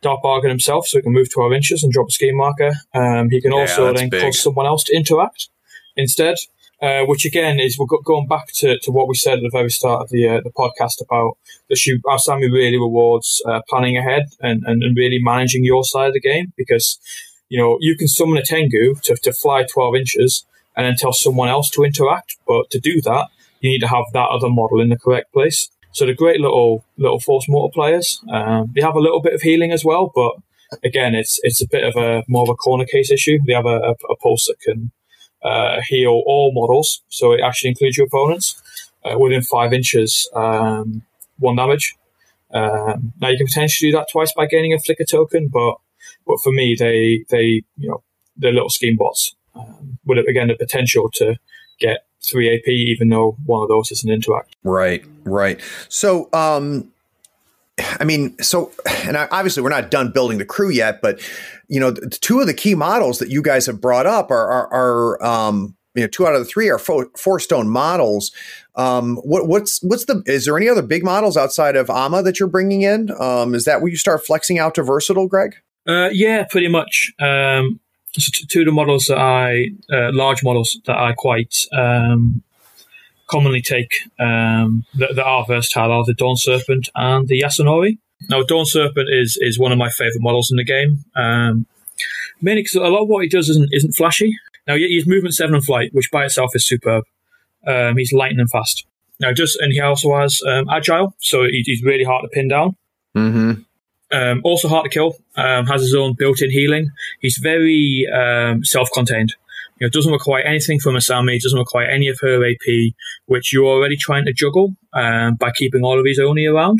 dark bargain himself, so he can move 12 inches and drop a scheme marker. Um, he can Yeah, also then big. cause someone else to interact instead. Uh, which again is we're going back to, to what we said at the very start of the uh, the podcast about the shoot. Asami really rewards uh, planning ahead and, and, and really managing your side of the game because you know you can summon a Tengu to, to fly 12 inches and then tell someone else to interact, but to do that you need to have that other model in the correct place. So the great little little force multipliers. Um, they have a little bit of healing as well, but again, it's it's a bit of a more of a corner case issue. They have a, a, a pulse that can uh, heal all models, so it actually includes your opponents uh, within five inches, um, one damage. Um, now you can potentially do that twice by gaining a flicker token, but but for me, they they you know they're little scheme bots um, with again the potential to get three AP, even though one of those is an interact. Right, right. So, um, I mean, so, and I, obviously we're not done building the crew yet, but you know, the, two of the key models that you guys have brought up are, are, are um, you know, two out of the three are four, four stone models. Um, what, what's, what's the, is there any other big models outside of AMA that you're bringing in? Um, is that where you start flexing out to versatile, Greg? Uh, yeah, pretty much. Um, so two of the models that I, uh, large models that I quite um, commonly take um, that, that are versatile are the Dawn Serpent and the Yasunori. Now, Dawn Serpent is is one of my favorite models in the game, um, mainly because a lot of what he does isn't isn't flashy. Now, he- he's movement seven and flight, which by itself is superb. Um, he's lightning fast. Now, just and he also has um, agile, so he, he's really hard to pin down. Mm-hmm. Um, also hard to kill. Um, has his own built-in healing. He's very um, self-contained. You know, doesn't require anything from Asami. Doesn't require any of her AP, which you're already trying to juggle um, by keeping all of his Oni around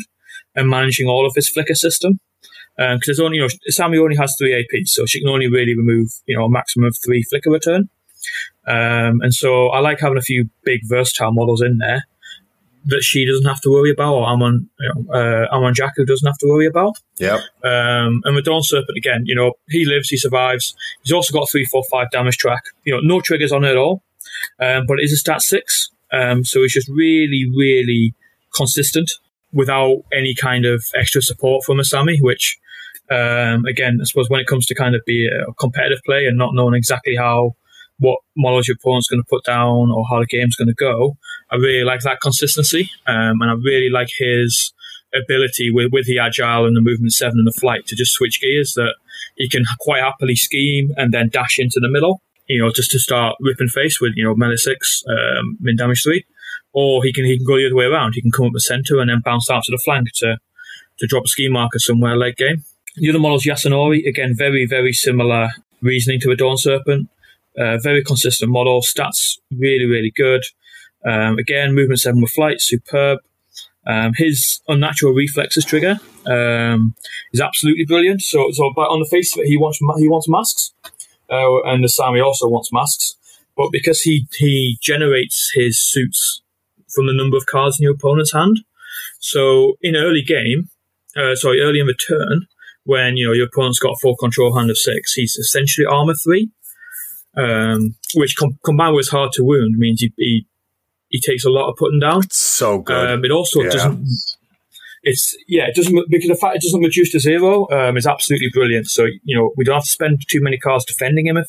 and managing all of his flicker system. Because there's only, you know, Asami only has three AP, so she can only really remove, you know, a maximum of three flicker return. Um, and so I like having a few big versatile models in there that she doesn't have to worry about, or Amon, you know, uh, Amanjaku doesn't have to worry about. Yeah. Um, and with Dawn Serpent, again, you know, he lives, he survives. He's also got three, four, five damage track. You know, no triggers on it at all. Um, but it is a stat six. Um, so he's just really, really consistent without any kind of extra support from Asami, which, um, again, I suppose when it comes to kind of be a competitive play and not knowing exactly how what models your opponent's going to put down or how the game's going to go, I really like that consistency. Um, and I really like his ability with, with the agile and the movement seven and the flight to just switch gears that he can quite happily scheme and then dash into the middle, you know, just to start ripping face with, you know, melee six, um, min damage three. Or he can he can go the other way around. He can come up the center and then bounce out to the flank to to drop a scheme marker somewhere late game. The other model's Yasunori, again, very, very similar reasoning to a Dawn Serpent. Uh, very consistent model. Stats really, really good. Um, again, movement seven with flight, superb. Um, his unnatural reflexes trigger um, is absolutely brilliant. So, so but on the face of it, he wants he wants masks, uh, and the Sami also wants masks. But because he he generates his suits from the number of cards in your opponent's hand, so in early game, uh, sorry, early in the turn, when you know your opponent's got a full control hand of six, he's essentially armor three, um, which com- combined with hard to wound means he, he he takes a lot of putting down. So good. Um, it also Yeah. doesn't. It's yeah, it doesn't because the fact it doesn't reduce to zero um, is absolutely brilliant. So you know we don't have to spend too many cards defending him if,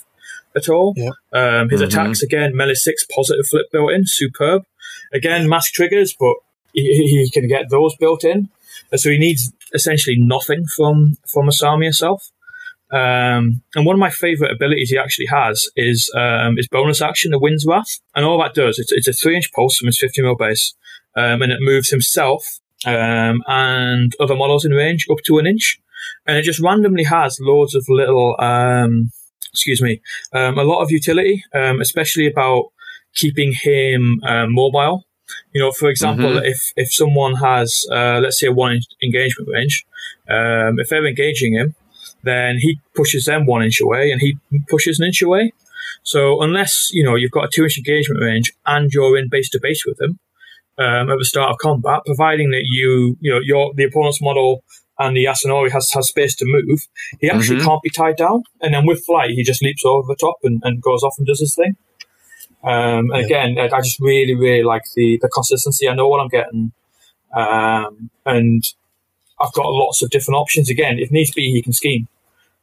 at all. Yeah. Um, his Mhm. attacks again, melee six positive flip built in, superb. Again, mask triggers, but he, he can get those built in. So he needs essentially nothing from from Asami herself. Um, and one of my favorite abilities he actually has is um, his bonus action, the Wind's Wrath. And all that does, it's, it's a three inch pulse from his 50 mil base, um, and it moves himself um, and other models in range up to an inch. And it just randomly has loads of little, um, excuse me, um, a lot of utility, um, especially about keeping him um, mobile. You know, for example, Mhm. if if someone has, uh, let's say, a one engagement range, um, if they're engaging him, then he pushes them one inch away and he pushes an inch away. So unless you know you've got a two inch engagement range and you're in base to base with him, um, at the start of combat, providing that you, you know, your the opponent's model and the Yasunori has, has space to move, he actually Mhm. can't be tied down. And then with flight, he just leaps over the top and, and goes off and does his thing. Um, and again, I I just really, really like the, the consistency. I know what I'm getting. Um, and I've got lots of different options. Again, if needs be, he can scheme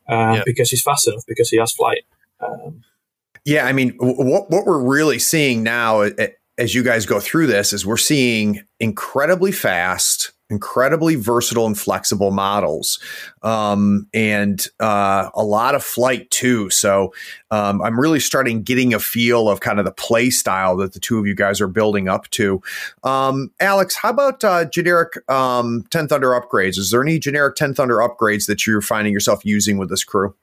um, Yeah. because he's fast enough, because he has flight. Um, Yeah, I mean, what what we're really seeing now as you guys go through this is we're seeing incredibly fast, incredibly versatile and flexible models, um, and uh, a lot of flight too. So um, I'm really starting getting a feel of kind of the play style that the two of you guys are building up to. Um, Alex, how about uh, generic um, Ten Thunder upgrades? Is there any generic Ten Thunder upgrades that you're finding yourself using with this crew?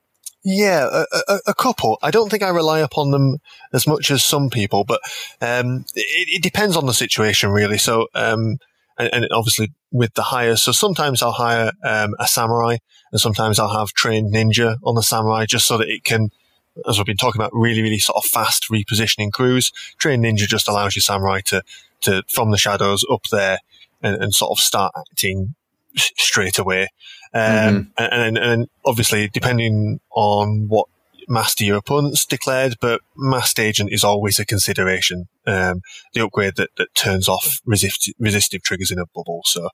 Yeah, a, a, a couple. I don't think I rely upon them as much as some people, but um, it, it depends on the situation, really. So, um, and, and obviously with the hires, so sometimes I'll hire um, a samurai, and sometimes I'll have trained ninja on the samurai, just so that it can, as we've been talking about, really, really sort of fast repositioning crews. Trained ninja just allows your samurai to, to from the shadows up there and, and sort of start acting straight away. Um, and, and, and obviously, depending on what master your opponent's declared, but master agent is always a consideration. Um, the upgrade that, that turns off resist, resistive triggers in a bubble. So,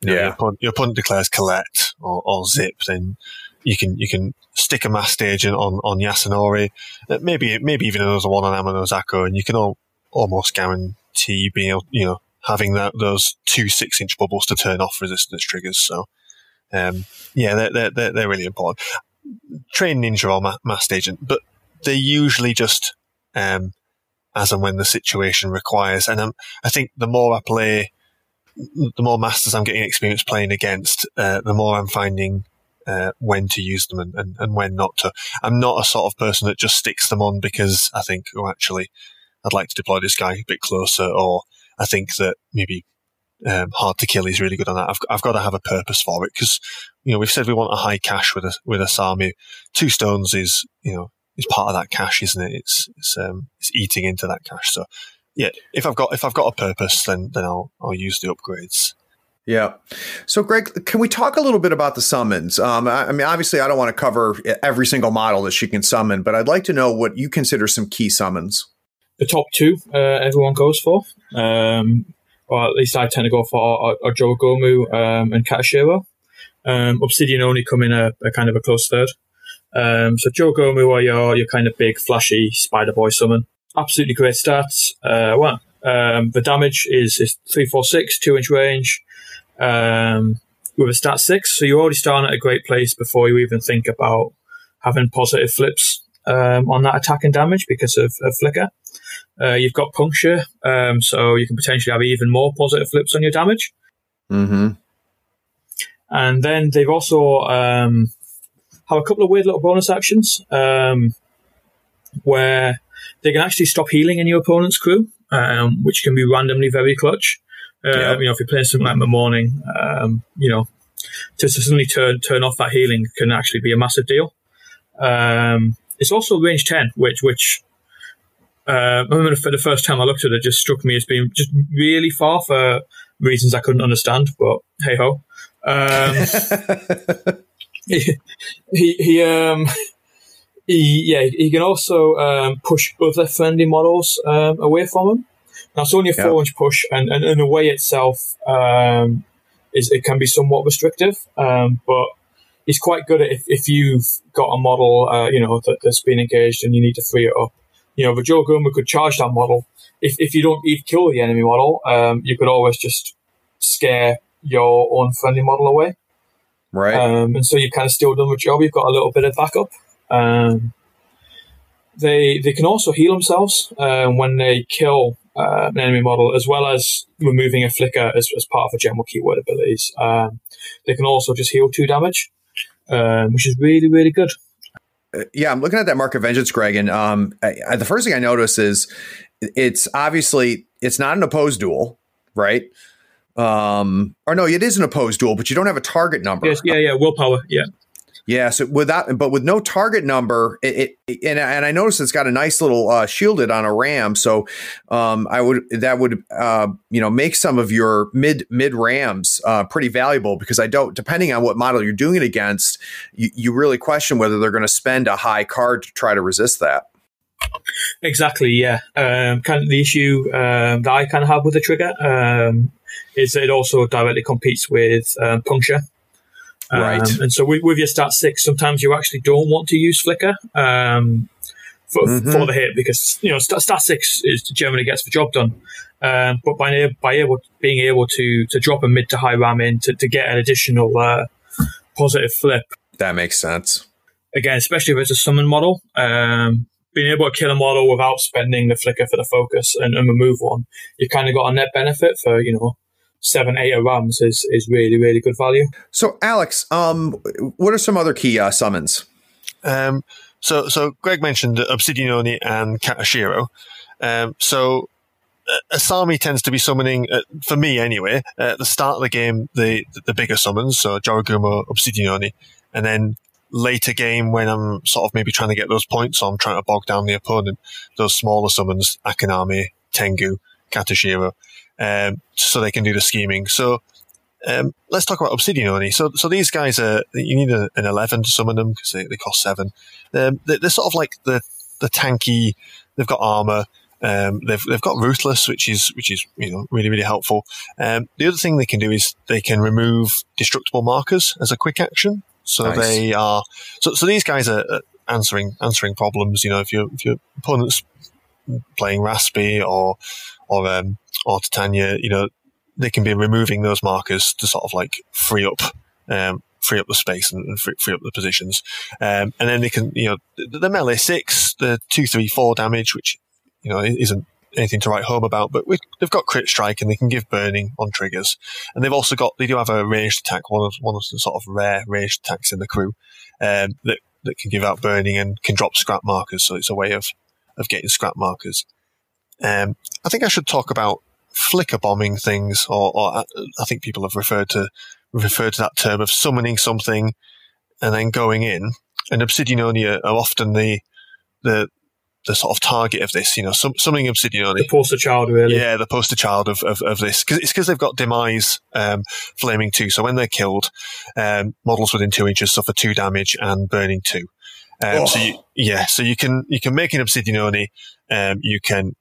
you know, Yeah. your, opponent, your opponent declares collect or, or zip, then you can you can stick a master agent on on Yasunori, uh, maybe maybe even another one on Amano Zako, and you can al- almost guarantee being able, you know having that those two six inch bubbles to turn off resistance triggers. So. Um, yeah, they're, they're, they're really important. Train ninja or ma- master agent, but they're usually just um, as and when the situation requires. And um, I think the more I play, the more masters I'm getting experience playing against, uh, the more I'm finding uh, when to use them and, and, and when not to. I'm not a sort of person that just sticks them on because I think, oh, actually, I'd like to deploy this guy a bit closer, or I think that maybe um, hard to kill He's really good on that. I've, I've got to have a purpose for it because you know we've said we want a high cache with a with Asami. Two stones is you know is part of that cache, isn't it? It's it's um, it's eating into that cache. So yeah, if I've got if I've got a purpose, then then I'll I'll use the upgrades. Yeah. So, Greg, can we talk a little bit about the summons? Um, I, I mean, obviously, I don't want to cover every single model that she can summon, but I'd like to know what you consider some key summons. the top two uh, everyone goes for, um, or at least I tend to go for are, are Jorogumo um, and Katashiro. Um, Obsidian Oni come in a, a kind of a close third. Um, so Jorogumo are your, your kind of big, flashy Spider Boy summon. Absolutely great stats. Uh, well, um, the damage is, is 346, 2 inch range, um, with a stat 6. So you're already starting at a great place before you even think about having positive flips um, on that attack and damage because of, of Flicker. Uh, you've got puncture, um, so you can potentially have even more positive flips on your damage. Mm-hmm. And then they've also um, have a couple of weird little bonus actions um, where they can actually stop healing in your opponent's crew, um, which can be randomly very clutch. Uh, Yeah. You know, if you're playing something like the morning, um, you know, to suddenly turn turn off that healing can actually be a massive deal. Um, it's also range ten, which which uh, I remember for the first time I looked at it, it just struck me as being just really far for reasons I couldn't understand. But hey ho, um, he, he he um he yeah he can also um, push other friendly models um, away from him. Now it's only a four inch push, and, and, and the way itself um, is it can be somewhat restrictive, um, but he's quite good at if, if you've got a model uh, you know that, that's been engaged and you need to free it up. You know, the Jorogumo could charge that model. If if you don't even kill the enemy model, um, you could always just scare your own friendly model away. Right. Um, and so you've kind of still done the job. You've got a little bit of backup. Um, they they can also heal themselves um, when they kill uh, an enemy model, as well as removing a flicker as, as part of a general keyword abilities. Um, they can also just heal two damage, um, which is really really good. Yeah, I'm looking at that Mark of Vengeance, Greg, and um, I, I, the first thing I notice is it's obviously it's not an opposed duel, right? Um, or no, it is an opposed duel, but you don't have a target number. Yes, yeah, yeah, willpower, yeah. Yeah, so with that, but with no target number, it, it and and I noticed it's got a nice little uh, shielded on a ram. So um, I would that would uh, you know make some of your mid mid rams uh, pretty valuable because I don't depending on what model you're doing it against, you, you really question whether they're going to spend a high card to try to resist that. Exactly, yeah. Um, kind of the issue um, that I kind of have with the trigger um, is it also directly competes with um, puncture. Um, Right. and so with, with your stat six, sometimes you actually don't want to use flicker um, for, Mhm. for the hit because you know stat, stat six is generally gets the job done. Um, but by by able being able to to drop a mid to high ram in to, to get an additional uh, positive flip That makes sense. again, especially if it's a summon model, um, being able to kill a model without spending the flicker for the focus and, and remove one, you've kind of got a net benefit for, you know, seven, eight of rams is, is really, really good value. So Alex, um, what are some other key uh, summons? Um, so, so Greg mentioned Obsidianoni and Katashiro. Um, so uh, Asami tends to be summoning, uh, for me anyway, uh, at the start of the game, the the bigger summons, so Jorogumo, Obsidianoni, and then later game when I'm sort of maybe trying to get those points, so I'm trying to bog down the opponent, those smaller summons, Akaname, Tengu, Katashiro, um, so they can do the scheming. So um, let's talk about Obsidian Oni. So, so these guys are you need a, an eleven to summon them because they, they cost seven. Um, they, they're sort of like the the tanky. They've got armor. Um, they've they've got ruthless, which is which is you know really really helpful. Um, the other thing they can do is they can remove destructible markers as a quick action. So Nice. they are so so these guys are answering answering problems. You know, if your if your opponent's playing Raspy or or um, or Titania, you know, they can be removing those markers to sort of like free up um, free up the space and, free, free up the positions. Um, and then they can, you know, the, the melee six, the two, three, four damage, which you know isn't anything to write home about, but we, they've got crit strike and they can give burning on triggers. And they've also got they do have a ranged attack, one of one of the sort of rare ranged attacks in the crew um, that that can give out burning and can drop scrap markers. So it's a way of of getting scrap markers. Um, I think I should talk about flicker bombing things, or, or I, I think people have referred to referred to that term of summoning something and then going in. And Obsidian Oni are, often the the the sort of target of this. You know, some, summoning. The poster child, really. Yeah, the poster child of, of, of this. Cause it's because they've got demise um, flaming two. So when they're killed, um, models within two inches suffer two damage and burning two. Um, So you, yeah, so you can you can make an Obsidian Oni. Um, you can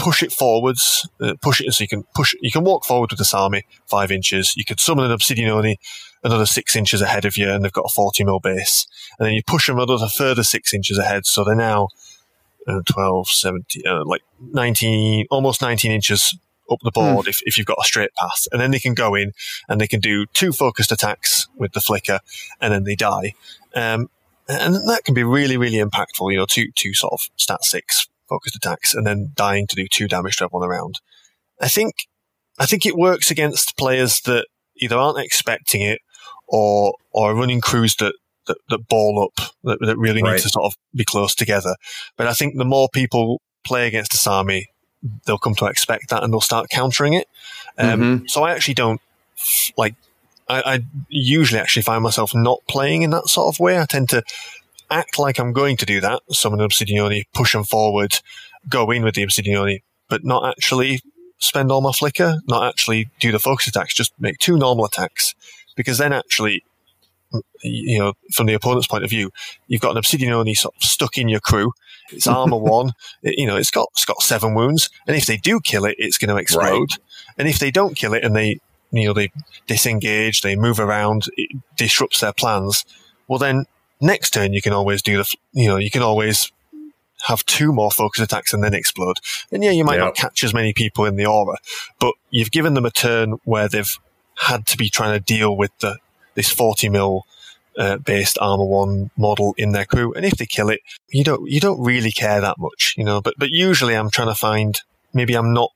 push it forwards, uh, push it so you can push. You can walk forward with this army five inches. You could summon an Obsidian Oni another six inches ahead of you, and they've got a forty mil base. And then you push them another further six inches ahead, so they're now uh, 12, 17, uh, like 19, almost 19 inches up the board if, if you've got a straight path. And then they can go in and they can do two focused attacks with the flicker and then they die. Um, and that can be really, really impactful, you know, two, two sort of stat six focused attacks and then dying to do two damage to everyone around. I think, I think it works against players that either aren't expecting it or, or are running crews that, that, that ball up, that, that really Right. need to sort of be close together. But I think the more people play against Asami, they'll come to expect that and they'll start countering it. Um, So I actually don't like. I, I usually actually find myself not playing in that sort of way. I tend to act like I'm going to do that. Summon an Obsidiani, push them forward, go in with the Obsidiani, but not actually spend all my flicker, not actually do the focus attacks, just make two normal attacks. Because then actually, you know, from the opponent's point of view, you've got an Obsidian Oni sort of stuck in your crew. It's armor one. It- you know, it's got it's got seven wounds, and if they do kill it, it's going to explode. And if they don't kill it, and they you know they disengage, they move around, it disrupts their plans. Well, then next turn you can always do the you know you can always have two more focus attacks and then explode. And yeah, you might not catch as many people in the aura, but you've given them a turn where they've had to be trying to deal with the this 40 mil uh, based armor one model in their crew. And if they kill it, you don't you don't really care that much, you know. But but usually I'm trying to find maybe I'm not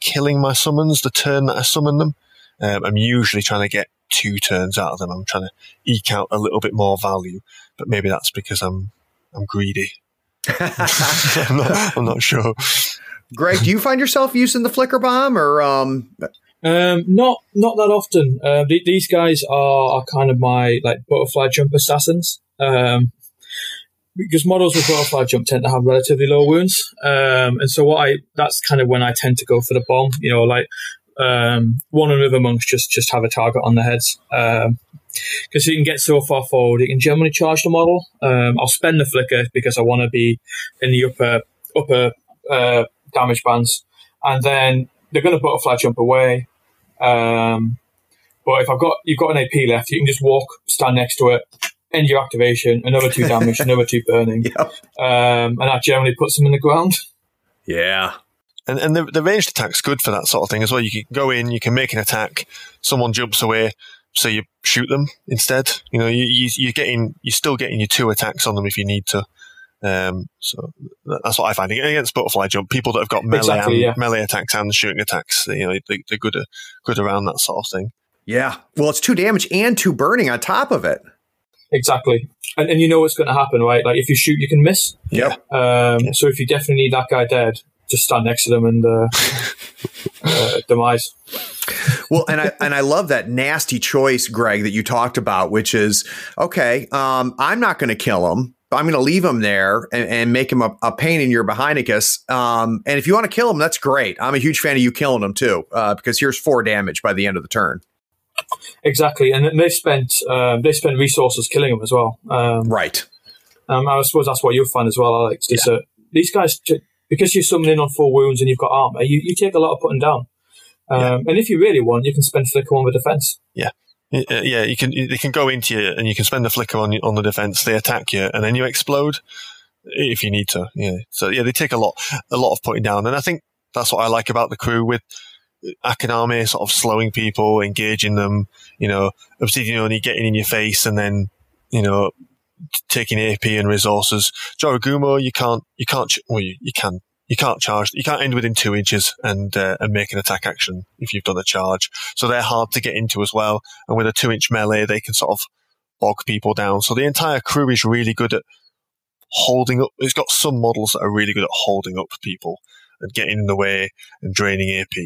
killing my summons the turn that I summon them. Um, I'm usually trying to get two turns out of them. I'm trying to eke out a little bit more value, but maybe that's because I'm I'm greedy. I'm, not, I'm not sure. Greg, do you find yourself using the flicker bomb or um Um, not not that often. Uh, th- these guys are, are kind of my like butterfly jump assassins. Um, because models with butterfly jump tend to have relatively low wounds, um, and so what I that's kind of when I tend to go for the bomb. You know, like um, one and other monks just just have a target on their heads because um, you can get so far forward, you can generally charge the model. Um, I'll spend the flicker because I want to be in the upper upper uh, damage bands, and then they're going to butterfly jump away. Um, but if I've got you've got an AP left, you can just walk, stand next to it, end your activation, another two damage, another two burning, yep. um, and that generally puts them in the ground. Yeah. And, and the, the ranged attack's good for that sort of thing as well. You can go in, you can make an attack, someone jumps away, so you shoot them instead. You know, you, you, you're getting, you're still getting your two attacks on them if you need to. Um, so that's what I find against butterfly jump. People that have got melee, exactly, and, yeah. melee attacks and shooting attacks, you know, they, are good, good around that sort of thing. Yeah. Well, it's two damage and two burning on top of it. Exactly. And, and you know what's going to happen, right? Like if you shoot, you can miss. Yep. Um, yeah. So if you definitely need that guy dead, just stand next to them and uh, uh, demise. Well, and I and I love that nasty choice, Greg, that you talked about, which is okay. Um, I'm not going to kill him. I'm going to leave him there and, and make him a, a, pain in your behindicus. Um, and if you want to kill him, that's great. I'm a huge fan of you killing him too, uh, because here's four damage by the end of the turn. Exactly, and they spent uh, they spent resources killing him as well. Um, right. Um, I suppose that's what you'll find as well, Alex. Is yeah. these guys, because you're summoning on four wounds and you've got armor, you, you take a lot of putting down. Um, yeah. And if you really want, you can spend flicker on the defense. Yeah. Yeah, you can. They can go into you, and you can spend the flicker on on the defense. They attack you, and then you explode if you need to. Yeah. So yeah, they take a lot, a lot of putting down, and I think that's what I like about the crew with Akaname sort of slowing people, engaging them. You know, Obsidian Oni getting in your face, and then you know taking AP and resources. Jorogumo, you can't, you can't, well, you, you can, you can't charge, you can't end within two inches and, uh, and make an attack action if you've done a charge. So they're hard to get into as well. And with a two inch melee, they can sort of bog people down. So the entire crew is really good at holding up. It's got some models that are really good at holding up people and getting in the way and draining AP.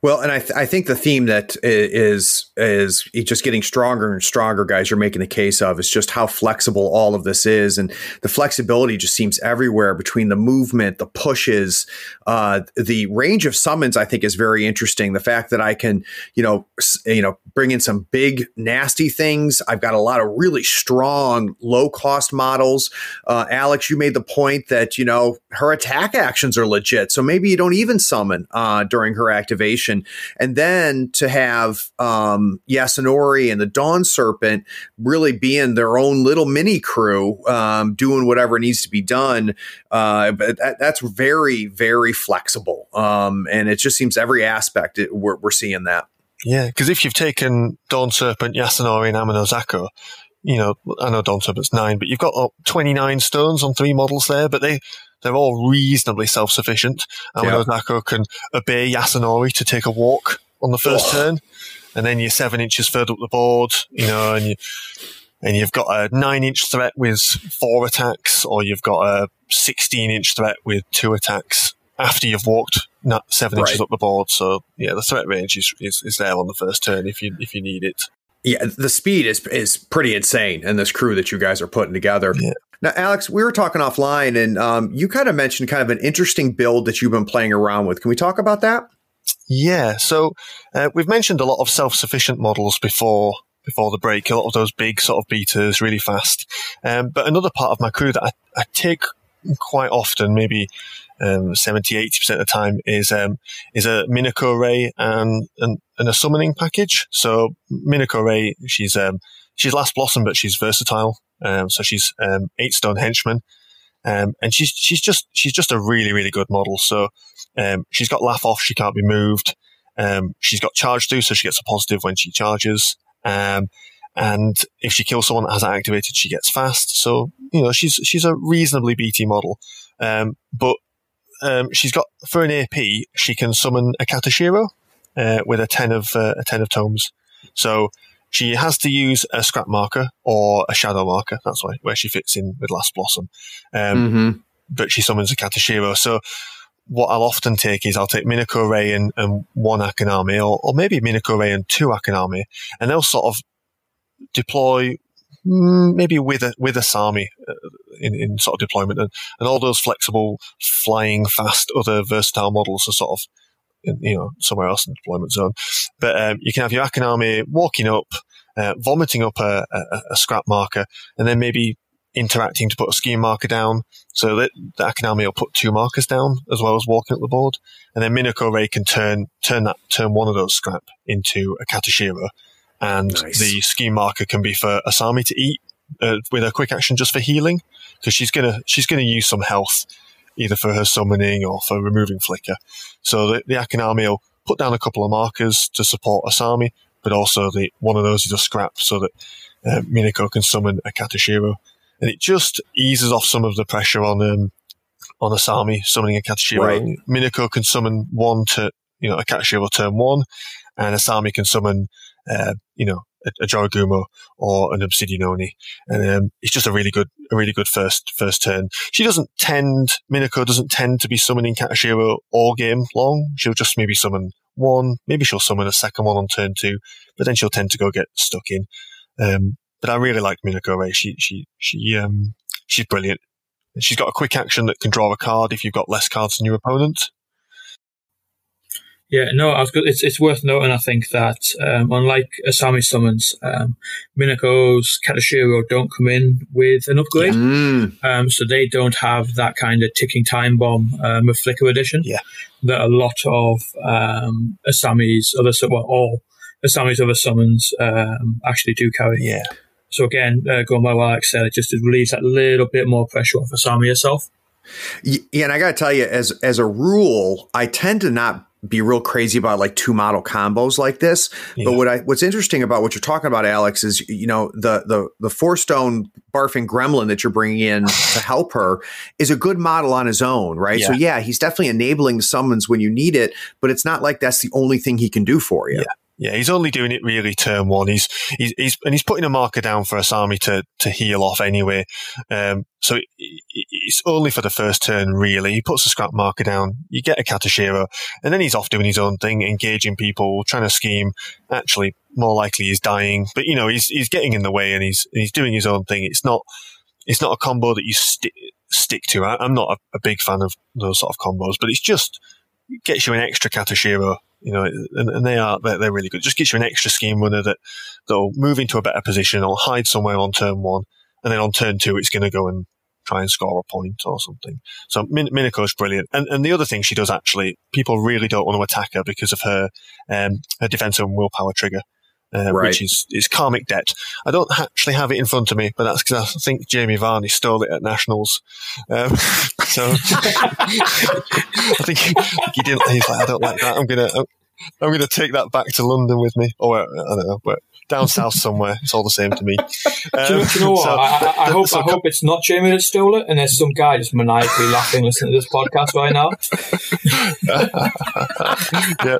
Well, and I, th- I think the theme that is is just getting stronger and stronger, guys. You're making the case of is just how flexible all of this is, and the flexibility just seems everywhere between the movement, the pushes, uh, the range of summons. I think is very interesting. The fact that I can, you know, you know, bring in some big nasty things. I've got a lot of really strong, low cost models. Uh, Alex, you made the point that you know her attack actions are legit, so maybe you don't even summon uh, during her activation and then to have um, Yasunori and the Dawn Serpent really being their own little mini crew, um, doing whatever needs to be done. Uh, but that, that's very, very flexible. Um, and it just seems every aspect it, we're, we're seeing that. Yeah, because if you've taken Dawn Serpent, Yasunori, and Amanozako, you know, I know Dawn Serpent's nine, but you've got uh, 29 stones on three models there, but they, they're all reasonably self-sufficient. And yeah. Nako can obey Yasunori to take a walk on the first oh. turn, and then you're seven inches further up the board, you know, and you and you've got a nine inch threat with four attacks, or you've got a 16 inch threat with two attacks after you've walked seven right. inches up the board. So yeah, the threat range is, is, is there on the first turn if you if you need it. Yeah, the speed is is pretty insane in this crew that you guys are putting together. Yeah. Now, Alex, we were talking offline, and um, you kind of mentioned kind of an interesting build that you've been playing around with. Can we talk about that? Yeah. So uh, we've mentioned a lot of self-sufficient models before before the break. A lot of those big sort of beaters, really fast. Um, but another part of my crew that I, I take quite often, maybe um, 70, 80% of the time is, um, is a Minako Rei and, and, and, a summoning package. So Minako Rei, she's, um, she's last blossom, but she's versatile. Um, so she's um, eight stone henchman, um, and she's she's just she's just a really really good model. So um, she's got laugh off, she can't be moved. Um, she's got charge through, so she gets a positive when she charges. Um, and if she kills someone that has activated, she gets fast. So you know she's she's a reasonably BT model, but she's got for an AP she can summon a Katashiro uh, with a ten of uh, a ten of tomes. So she has to use a scrap marker or a shadow marker. That's why, where she fits in with Last Blossom. Um, mm-hmm. But she summons a Katashiro. So what I'll often take is I'll take Minako Rei and, and one Akaname, or, or maybe Minako Rei and two Akaname, and they'll sort of deploy mm, maybe with a with Asami uh, in, in sort of deployment, and, and all those flexible, flying fast, other versatile models are sort of in, you know somewhere else in the deployment zone. But um, you can have your Akaname walking up, uh, vomiting up a, a, a scrap marker, and then maybe interacting to put a scheme marker down so that the Akaname will put two markers down as well as walking up the board. And then Minako Rei can turn, turn that, turn one of those scrap into a Katashiro. And nice. the scheme marker can be for Asami to eat uh, with a quick action just for healing because she's going to, she's going to use some health either for her summoning or for removing flicker. So the, the will put down a couple of markers to support Asami, but also the, one of those is a scrap so that uh, Minako can summon a Katashiro and it just eases off some of the pressure on um, on Asami summoning a Katashiro. Right. Minako can summon one to you know a Katashiro turn one, and Asami can summon uh, you know a, a Jorogumo or an Obsidian Oni, and um, it's just a really good a really good first first turn. She doesn't tend Minako doesn't tend to be summoning Katashiro all game long. She'll just maybe summon one, maybe she'll summon a second one on turn two, but then she'll tend to go get stuck in. Um, but I really like Minako Rei. She she she um she's brilliant. She's got a quick action that can draw a card if you've got less cards than your opponent. Yeah, no, I was good. It's it's worth noting. I think that um, unlike Asami summons, um, Minako's Katashiro don't come in with an upgrade, mm. um, so they don't have that kind of ticking time bomb um, of Flicker Edition. Yeah, that a lot of um, Asami's other well, all Asami's other summons um, actually do carry. Yeah. So again, uh, going by what Alex said, it just relieves that little bit more pressure off Asami herself. Yeah, and I got to tell you, as as a rule, I tend to not be real crazy about like two model combos like this. Yeah. But what I what's interesting about what you're talking about, Alex, is you know the the the four stone barfing gremlin that you're bringing in to help her is a good model on his own, right? Yeah. So yeah, he's definitely enabling the summons when you need it, but it's not like that's the only thing he can do for you. Yeah. Yeah, he's only doing it really turn one. He's, he's, he's and he's putting a marker down for Asami to, to heal off anyway. Um, so it's only for the first turn, really. He puts a scrap marker down, you get a Katashiro, and then he's off doing his own thing, engaging people, trying to scheme. Actually, more likely he's dying, but you know, he's, he's getting in the way and he's, he's doing his own thing. It's not, it's not a combo that you stick, stick to. I, am not a, a big fan of those sort of combos, but it's just, gets you an extra Katashiro you know, and, and they are they're, they're, really good. Just gets you an extra scheme runner that they'll move into a better position or hide somewhere on turn one, and then on turn two, it's going to go and try and score a point or something. So Min- is brilliant. And, and the other thing she does actually, people really don't want to attack her because of her um, her defensive and willpower trigger uh, right. which is, is Karmic Debt. I don't actually have it in front of me, but that's because I think Jamie Varney stole it at Nationals. Um, so I think he, he, didn't. He's like, I don't like that. I'm gonna. I'm, I'm going to take that back to London with me. Or I don't know, but down south somewhere. It's all the same to me. Um, do, you, do, you, know what? So, I, I, I hope so I hope it's not Jamie that stole it, and there's some guy just maniacally laughing listening to this podcast right now. yeah,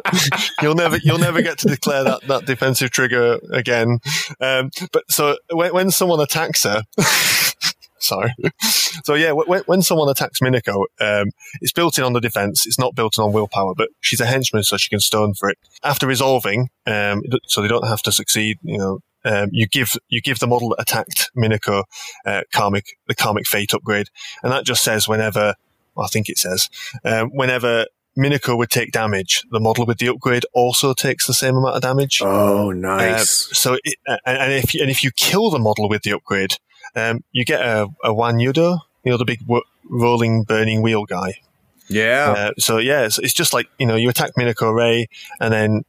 you'll never you'll never get to declare that that defensive trigger again. Um, but so when, when someone attacks her. Sorry. so yeah, when, when, someone attacks Minako, um, it's built in on the defense. It's not built in on willpower, but she's a henchman, so she can stone for it. After resolving, um, so they don't have to succeed. You know, um, you give you give the model that attacked Minako uh, karmic the karmic fate upgrade, and that just says whenever I think it says um, whenever Minako would take damage, the model with the upgrade also takes the same amount of damage. Oh, nice! Uh, so, it, and if you, and if you kill the model with the upgrade, um, you get a, a Wanyudo, you know, the big w- rolling burning wheel guy. Yeah. Uh, so yeah, it's, it's, just like you know, you attack Minako Rei, and then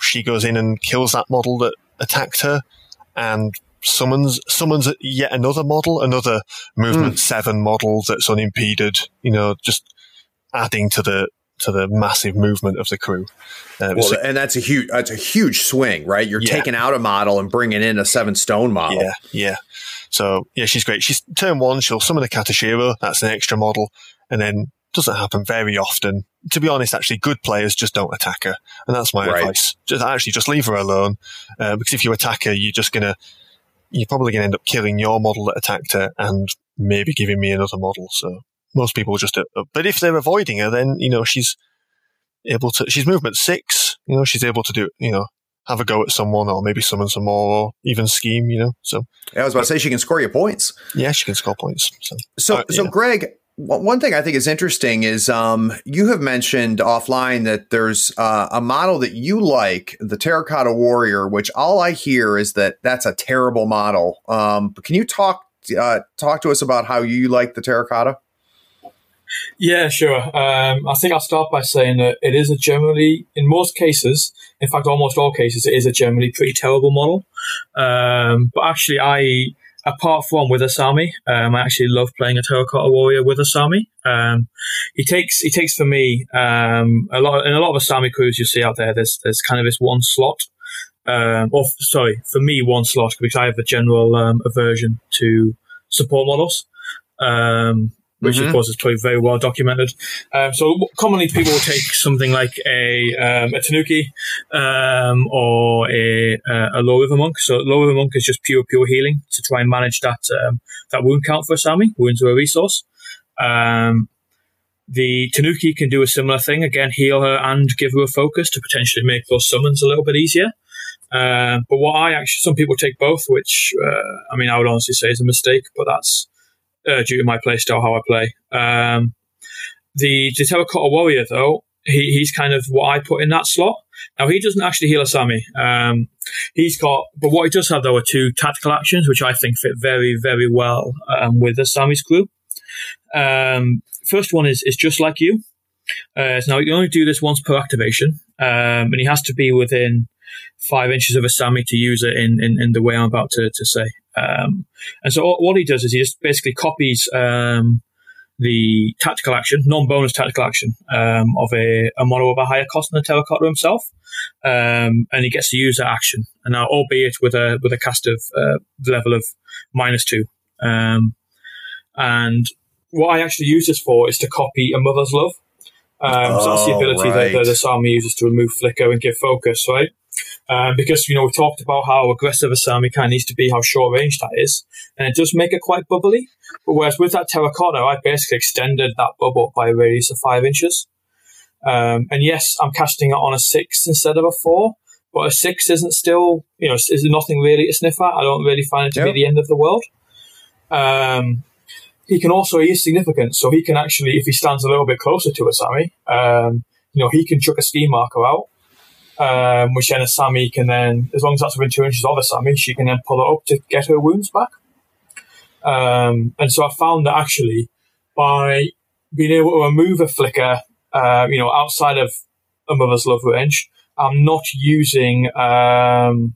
she goes in and kills that model that attacked her, and summons summons yet another model, another movement mm. seven model that's unimpeded. You know, just adding to the to the massive movement of the crew. Uh, well, so, and that's a huge that's a huge swing, right? You're yeah. taking out a model and bringing in a seven stone model. Yeah, yeah. So yeah, she's great. She's turn one. She'll summon a Katashiro. That's an extra model, and then doesn't happen very often. To be honest, actually, good players just don't attack her, and that's my right. advice. Just actually, just leave her alone, uh, because if you attack her, you're just gonna, you're probably gonna end up killing your model that attacked her, and maybe giving me another model. So most people just. Uh, but if they're avoiding her, then you know she's able to. She's movement six. You know she's able to do. You know have a go at someone or maybe summon some more or even scheme, you know. So yeah, I was about to say she can score you points. Yeah, she can score points. So so, uh, so Greg, one thing I think is interesting is um, you have mentioned offline that there's uh, a model that you like, the Terracotta Warrior, which all I hear is that that's a terrible model. Um, but can you talk uh, talk to us about how you like the Terracotta? Yeah, sure. Um, I think I'll start by saying that it is a generally, in most cases, in fact, almost all cases, it is a generally pretty terrible model. Um, but actually, I apart from with Asami, um, I actually love playing a Terracotta Warrior with Asami. Um, he takes he takes for me um, a lot in a lot of Asami crews you see out there. There's there's kind of this one slot, um, or sorry, for me one slot because I have a general um, aversion to support models. Um, which mm-hmm. of course is probably very well documented. Um, so commonly people will take something like a um, a Tanuki um, or a, a low river monk. So low river monk is just pure pure healing to try and manage that um, that wound count for Asami. Wounds are a resource. Um, the Tanuki can do a similar thing again, heal her and give her a focus to potentially make those summons a little bit easier. Uh, but what I actually, some people take both, which uh, I mean, I would honestly say is a mistake, but that's uh, due to my play style, how I play. Um, the, the Terracotta Warrior, though, he, he's kind of what I put in that slot. Now, he doesn't actually heal Asami. Um, he's got, but what he does have, though, are two tactical actions, which I think fit very, very well um, with Asami's crew. Um, first one is, is just like you. Uh, so now, you only do this once per activation, um, and he has to be within five inches of a Asami to use it in, in, in the way I'm about to, to say. Um, and so what he does is he just basically copies um, the tactical action, non-bonus tactical action um, of a, a model of a higher cost than the terracotta himself, um, and he gets to use that action, and now albeit with a with a cast of uh, level of minus two. Um, and what I actually use this for is to copy a mother's love. Um, so that's the oh, ability right. that, that the Asami uses to remove flicker and give focus, right? Um, because, you know, we talked about how aggressive Asami kind of needs to be, how short range that is. And it does make it quite bubbly. But whereas with that terracotta, I basically extended that bubble by a radius of five inches. Um, and yes, I'm casting it on a six instead of a four, but a six isn't still, you know, is nothing really to sniff at. I don't really find it to yep. be the end of the world. Um, he can also, he is significant. So he can actually, if he stands a little bit closer to Asami, um, you know, he can chuck a ski marker out um, which then Asami can then, as long as that's within two inches of Asami, she can then pull it up to get her wounds back. Um, and so I found that actually by being able to remove a flicker, uh, you know, outside of a mother's love range, I'm not using um,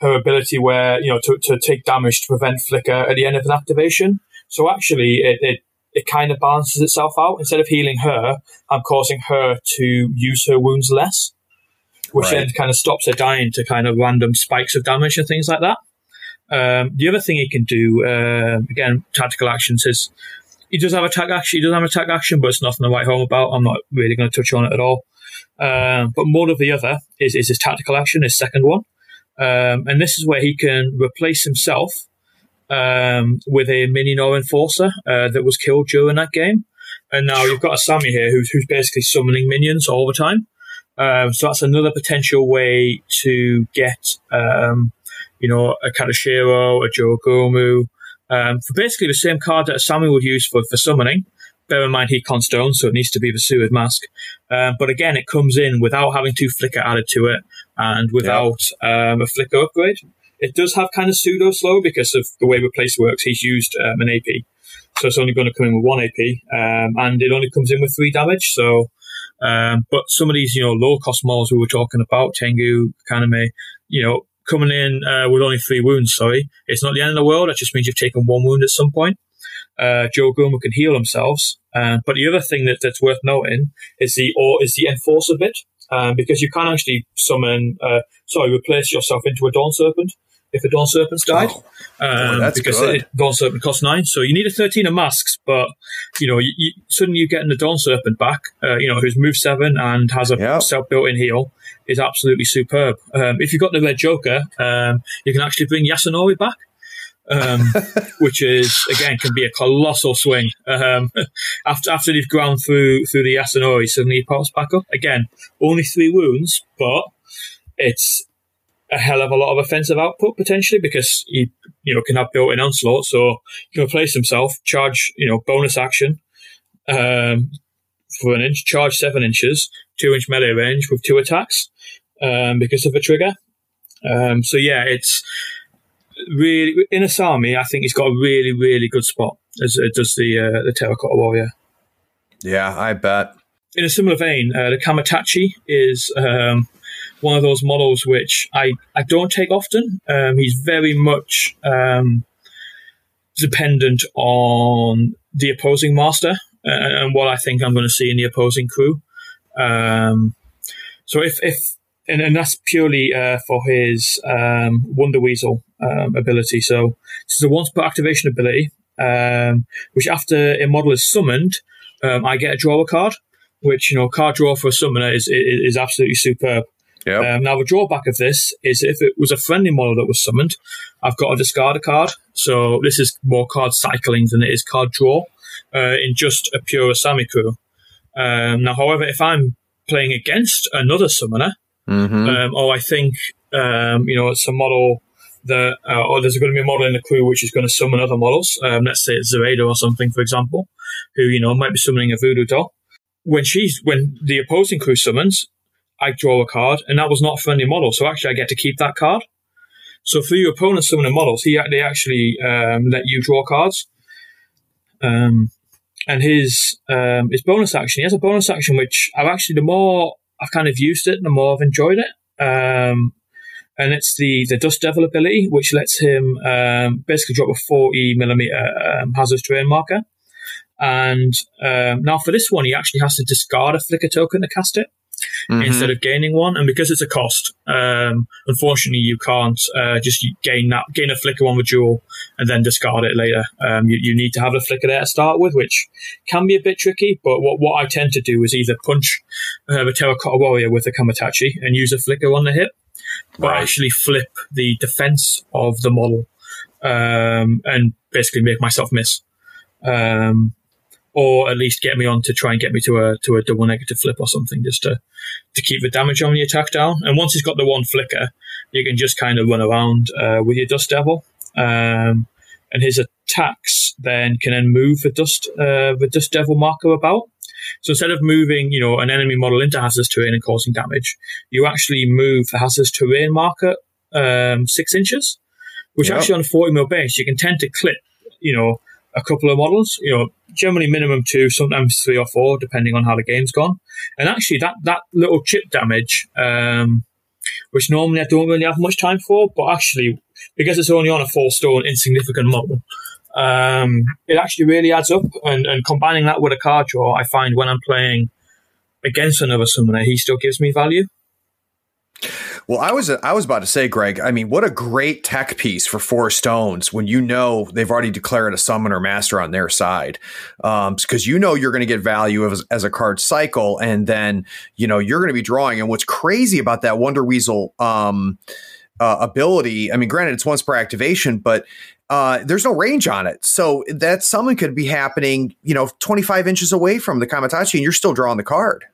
her ability where you know to, to take damage to prevent flicker at the end of an activation. So actually, it, it it kind of balances itself out. Instead of healing her, I'm causing her to use her wounds less which right. then kind of stops her dying to kind of random spikes of damage and things like that. Um, the other thing he can do, uh, again, tactical actions is he does have attack action. He does have attack action, but it's nothing to write home about. I'm not really going to touch on it at all. Um, but more of the other is, is his tactical action, his second one. Um, and this is where he can replace himself um, with a minion or enforcer uh, that was killed during that game. And now you've got Asami here who's, who's basically summoning minions all the time. Um, so that's another potential way to get, um, you know, a Katashiro, a Jorogumo, um, for basically the same card that Asami would use for, for summoning. Bear in mind he stone, so it needs to be the Seward Mask. Um, but again, it comes in without having two flicker added to it and without um, a flicker upgrade. It does have kind of pseudo slow because of the way Replace works. He's used um, an AP. So it's only going to come in with one AP, um, and it only comes in with three damage. So um, but some of these, you know, low cost models we were talking about, Tengu, Akaname, you know, coming in uh, with only three wounds, sorry, it's not the end of the world. That just means you've taken one wound at some point. Uh, Jorogumo can heal themselves. Um, but the other thing that, that's worth noting is the or is the enforcer bit. Um, because you can actually summon, uh, sorry, replace yourself into a Dawn Serpent if a Dawn Serpent's died. Oh, um, boy, because it, Dawn Serpent costs nine. So you need a 13 of masks, but, you know, you, you, suddenly you're getting the Dawn Serpent back, uh, you know, who's move seven and has a yep. self built in heal is absolutely superb. Um, if you've got the Red Joker, um, you can actually bring Yasunori back. um, which is again can be a colossal swing. Um, after after they've ground through through the Yasunori, suddenly he pops back up again. Only three wounds, but it's a hell of a lot of offensive output potentially because he you know can have built-in onslaught, so he can replace himself, charge you know bonus action um, for an inch, charge seven inches, two inch melee range with two attacks um, because of a trigger. Um, so yeah, it's really in Asami. I think he's got a really really good spot as it does the uh, the terracotta warrior. Yeah, I bet. In a similar vein, uh, the Kamaitachi is um, one of those models which I, I don't take often. Um, he's very much um, dependent on the opposing master uh, and what I think I'm going to see in the opposing crew. Um, so if, if and, and that's purely uh, for his um, Wonder Weasel um, ability. So this is a once per activation ability, um, which after a model is summoned, um, I get a draw a card. Which you know, card draw for a summoner is is, is absolutely superb. Yep. Um, now, the drawback of this is if it was a friendly model that was summoned, I've got to discard a card. So this is more card cycling than it is card draw uh, in just a pure Asami crew. Um, now, however, if I'm playing against another summoner, Mm-hmm. um, or I think um, you know it's a model that, uh, or there's going to be a model in the crew which is going to summon other models. Um, let's say it's Zoraida or something, for example, who you know might be summoning a voodoo doll. When she's when the opposing crew summons, I draw a card, and that was not a friendly model, so actually I get to keep that card. So for your opponent summoning models, he they actually um, let you draw cards. Um, and his um, his bonus action, he has a bonus action which I've actually the more I've kind of used it, the more I've enjoyed it. Um, and it's the the Dust Devil ability, which lets him um, basically drop a 40 millimeter um, hazardous terrain marker. And now for this one, he actually has to discard a flicker token to cast it Mhm. instead of gaining one. And because it's a cost, um, unfortunately, you can't uh, just gain that gain a flicker on the jewel and then discard it later. Um, you, you need to have a flicker there to start with, which can be a bit tricky. But what, what I tend to do is either punch uh, the terracotta warrior with a Kamaitachi and use a flicker on the hip, but actually flip the defense of the model um, and basically make myself miss. Um, or at least get me on to try and get me to a to a double negative flip or something, just to to keep the damage on the attack down. And once he's got the one flicker, you can just kind of run around uh, with your Dust Devil. Um, and his attacks then can then move the Dust uh, the Dust Devil marker about. So instead of moving, you know, an enemy model into hazardous terrain and causing damage, you actually move the hazardous terrain marker um, six inches, which Yep. actually on a 40 mil base, you can tend to clip, you know, a couple of models, you know, generally minimum two, sometimes three or four, depending on how the game's gone. And actually, that, that little chip damage, um, which normally I don't really have much time for, but actually, because it's only on a four stone insignificant model, um, it actually really adds up. And, and combining that with a card draw, I find when I'm playing against another summoner, he still gives me value. Well, I was I was about to say, Greg. I mean, what a great tech piece for four stones when you know they've already declared a summoner master on their side, because you know you're going to get value as, as a card cycle, and then you know you're going to be drawing. And what's crazy about that Wonder Weasel um, uh, ability? I mean, granted, it's once per activation, but uh, there's no range on it, so that summon could be happening, you know, 25 inches away from the Kamaitachi, and you're still drawing the card.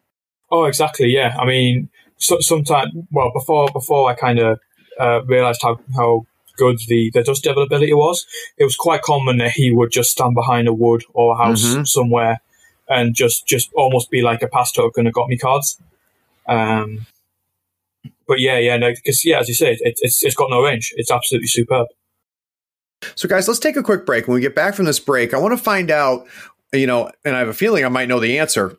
Oh, exactly. Yeah. I mean, so, sometimes, well, before before I kind of uh, realized how, how good the, the Dust Devil ability was, it was quite common that he would just stand behind a wood or a house Mhm. somewhere and just, just almost be like a pass token that got me cards. Um, but yeah, yeah, no, because yeah, as you say, it, it's it's got no range. It's absolutely superb. So, guys, let's take a quick break. When we get back from this break, I want to find out, you know, and I have a feeling I might know the answer,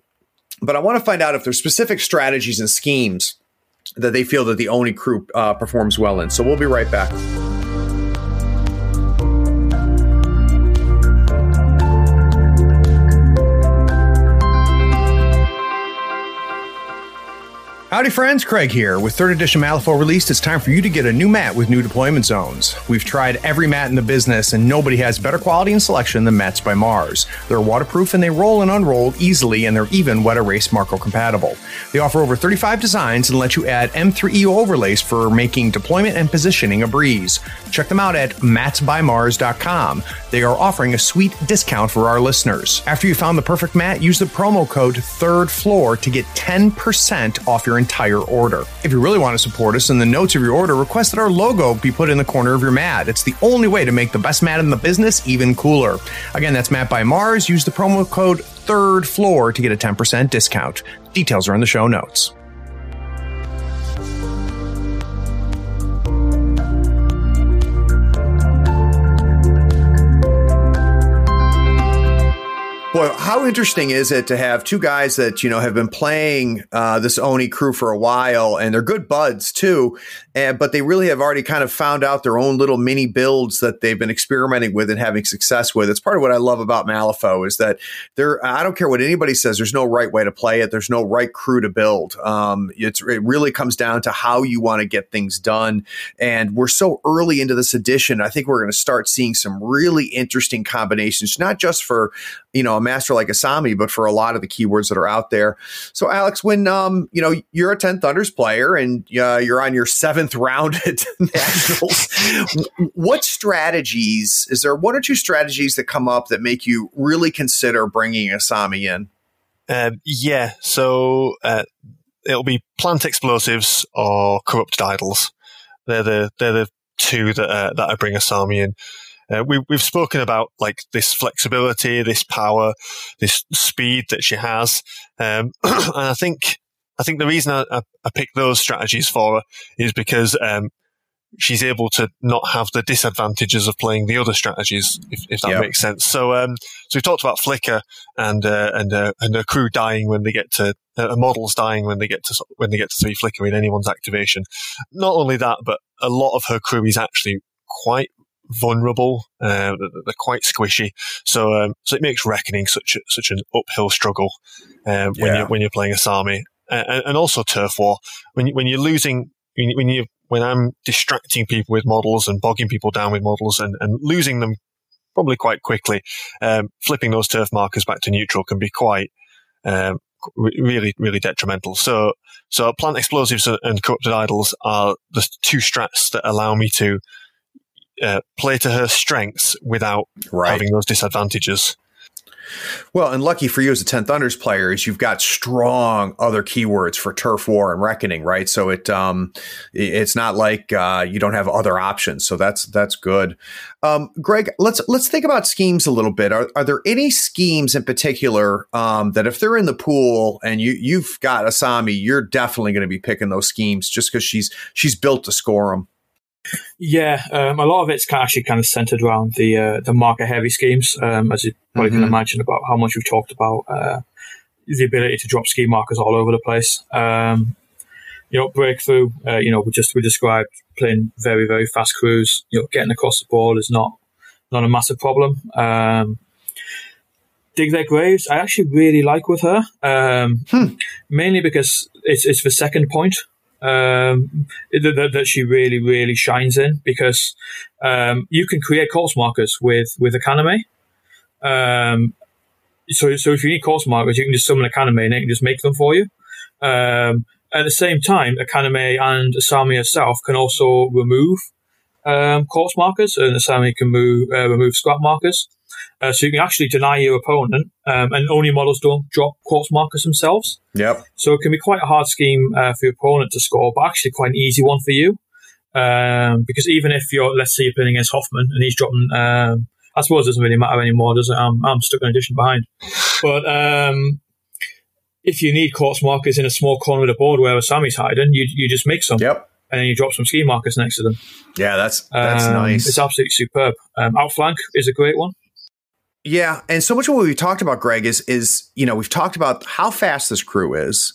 but I want to find out if there's specific strategies and schemes that they feel that the Oni crew uh, performs well in. So, we'll be right back. Howdy, friends. Craig here. With 3rd edition Malifaux released, it's time for you to get a new mat with new deployment zones. We've tried every mat in the business, and nobody has better quality and selection than Mats by Mars. They're waterproof and they roll and unroll easily, and they're even wet erase Marco compatible. They offer over 35 designs and let you add M3EO overlays for making deployment and positioning a breeze. Check them out at matsbymars.com. They are offering a sweet discount for our listeners. After you found the perfect mat, use the promo code THIRD FLOOR to get 10% off your entire order. If you really want to support us, in the notes of your order, request that our logo be put in the corner of your mat. It's the only way to make the best mat in the business even cooler. Again, that's Mat by Mars. Use the promo code third floor to get a 10% discount. Details are in the show notes. Boy, how interesting is it to have two guys that you know have been playing uh, this Oni crew for a while, and they're good buds too, and, but they really have already kind of found out their own little mini builds that they've been experimenting with and having success with. It's part of what I love about Malifaux is that there. I don't care what anybody says. There's no right way to play it. There's no right crew to build. Um, it really comes down to how you want to get things done, and we're so early into this edition. I think we're going to start seeing some really interesting combinations, not just for you know a master like Asami, but for a lot of the keywords that are out there. So, Alex, when um, you know you're a Ten Thunders player and uh, you're on your seventh round at nationals, what strategies is there? One or two strategies that come up that make you really consider bringing Asami in? Um, yeah, so uh, it'll be plant explosives or corrupted idols. They're the they're the two that uh, that I bring Asami in. Uh, we, we've spoken about like this flexibility, this power, this speed that she has, um, and I think I think the reason I, I, I picked those strategies for her is because um, she's able to not have the disadvantages of playing the other strategies, if, if that yep. makes sense. So, um, so we talked about Flicker and uh, and uh, and a crew dying when they get to uh, models dying when they get to when they get to three Flicker in anyone's activation. Not only that, but a lot of her crew is actually quite vulnerable. Uh, they're quite squishy, so um, so it makes reckoning such a, such an uphill struggle uh, when yeah. you when you're playing a Asami, uh, and also turf war when when you're losing when you when I'm distracting people with models and bogging people down with models and, and losing them probably quite quickly, um, flipping those turf markers back to neutral can be quite um, really really detrimental. So so plant explosives and corrupted idols are the two strats that allow me to uh, play to her strengths without right. having those disadvantages. Well, and lucky for you as a Ten Thunders player is you've got strong other keywords for turf war and reckoning, right? So it um, it's not like uh, you don't have other options. So that's that's good. Um, Greg, let's let's think about schemes a little bit. Are, are there any schemes in particular um, that if they're in the pool and you you've got Asami, you're definitely going to be picking those schemes just because she's she's built to score them. Yeah, um, a lot of it's actually kind of centered around the uh, the marker heavy schemes, um, as you probably mm-hmm. can imagine about how much we've talked about uh, the ability to drop scheme markers all over the place. Um, you know, breakthrough. Uh, you know, we just we described playing very very fast crews. You know, getting across the ball is not not a massive problem. Um, dig their graves. I actually really like with her, um, hmm. mainly because it's it's the second point um, that, that, she really, really shines in because um, you can create corpse markers with with Akaname. Um, so, so if you need corpse markers, you can just summon Akaname and it can just make them for you. Um, at the same time, Akaname and Asami herself can also remove um, corpse markers, and Asami can move, uh, remove scrap markers. Uh, so you can actually deny your opponent, um, and Oni models don't drop corpse markers themselves. Yep. So it can be quite a hard scheme uh, for your opponent to score, but actually quite an easy one for you. Um, because even if you're, let's say you're playing against Hoffman and he's dropping, um, I suppose it doesn't really matter anymore, does it? I'm, I'm stuck in addition behind. But um, if you need corpse markers in a small corner of the board where Sammy's hiding, you you just make some. Yep and then you drop some scheme markers next to them. Yeah, that's that's um, nice. It's absolutely superb. Um, outflank is a great one. Yeah, and so much of what we talked about, Greg, is is you know we've talked about how fast this crew is,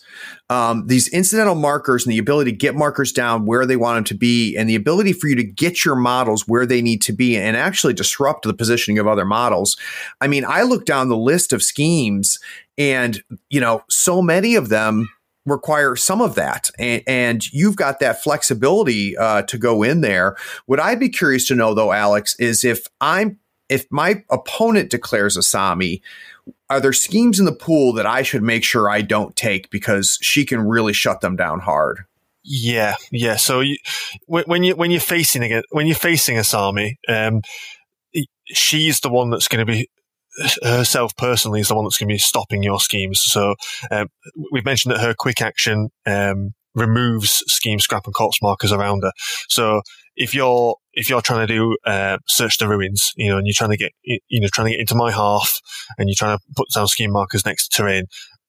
um, these incidental markers, and the ability to get markers down where they want them to be, and the ability for you to get your models where they need to be, and actually disrupt the positioning of other models. I mean, I look down the list of schemes, and you know, so many of them require some of that, and, and you've got that flexibility uh, to go in there. What I'd be curious to know, though, Alex, is if I'm if my opponent declares Asami, are there schemes in the pool that I should make sure I don't take because she can really shut them down hard? Yeah, yeah. So you, when you when you're facing again when you're facing Asami, um, she's the one that's going to be herself personally is the one that's going to be stopping your schemes. So um, we've mentioned that her quick action um, removes scheme scrap and corpse markers around her. So if you're if you're trying to do uh, search the ruins, you know, and you're trying to get you know trying to get into my half, and you're trying to put down scheme markers next to terrain,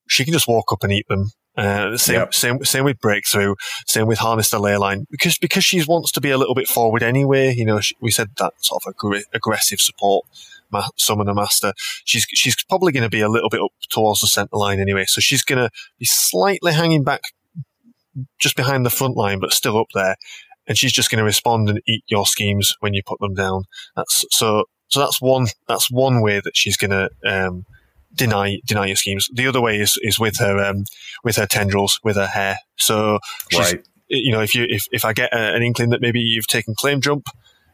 she can just walk up and eat them. Uh, same, yep. same, same with breakthrough. Same with harness the ley line because because she wants to be a little bit forward anyway. You know, she, we said that sort of ag- aggressive support ma- summoner master. She's she's probably going to be a little bit up towards the center line anyway. So she's going to be slightly hanging back just behind the front line, but still up there. And she's just going to respond and eat your schemes when you put them down. That's so. So that's one. That's one way that she's going to um, deny deny your schemes. The other way is is with her um, with her tendrils, with her hair. So right. you know, if you if, if I get a, an inkling that maybe you've taken claim jump,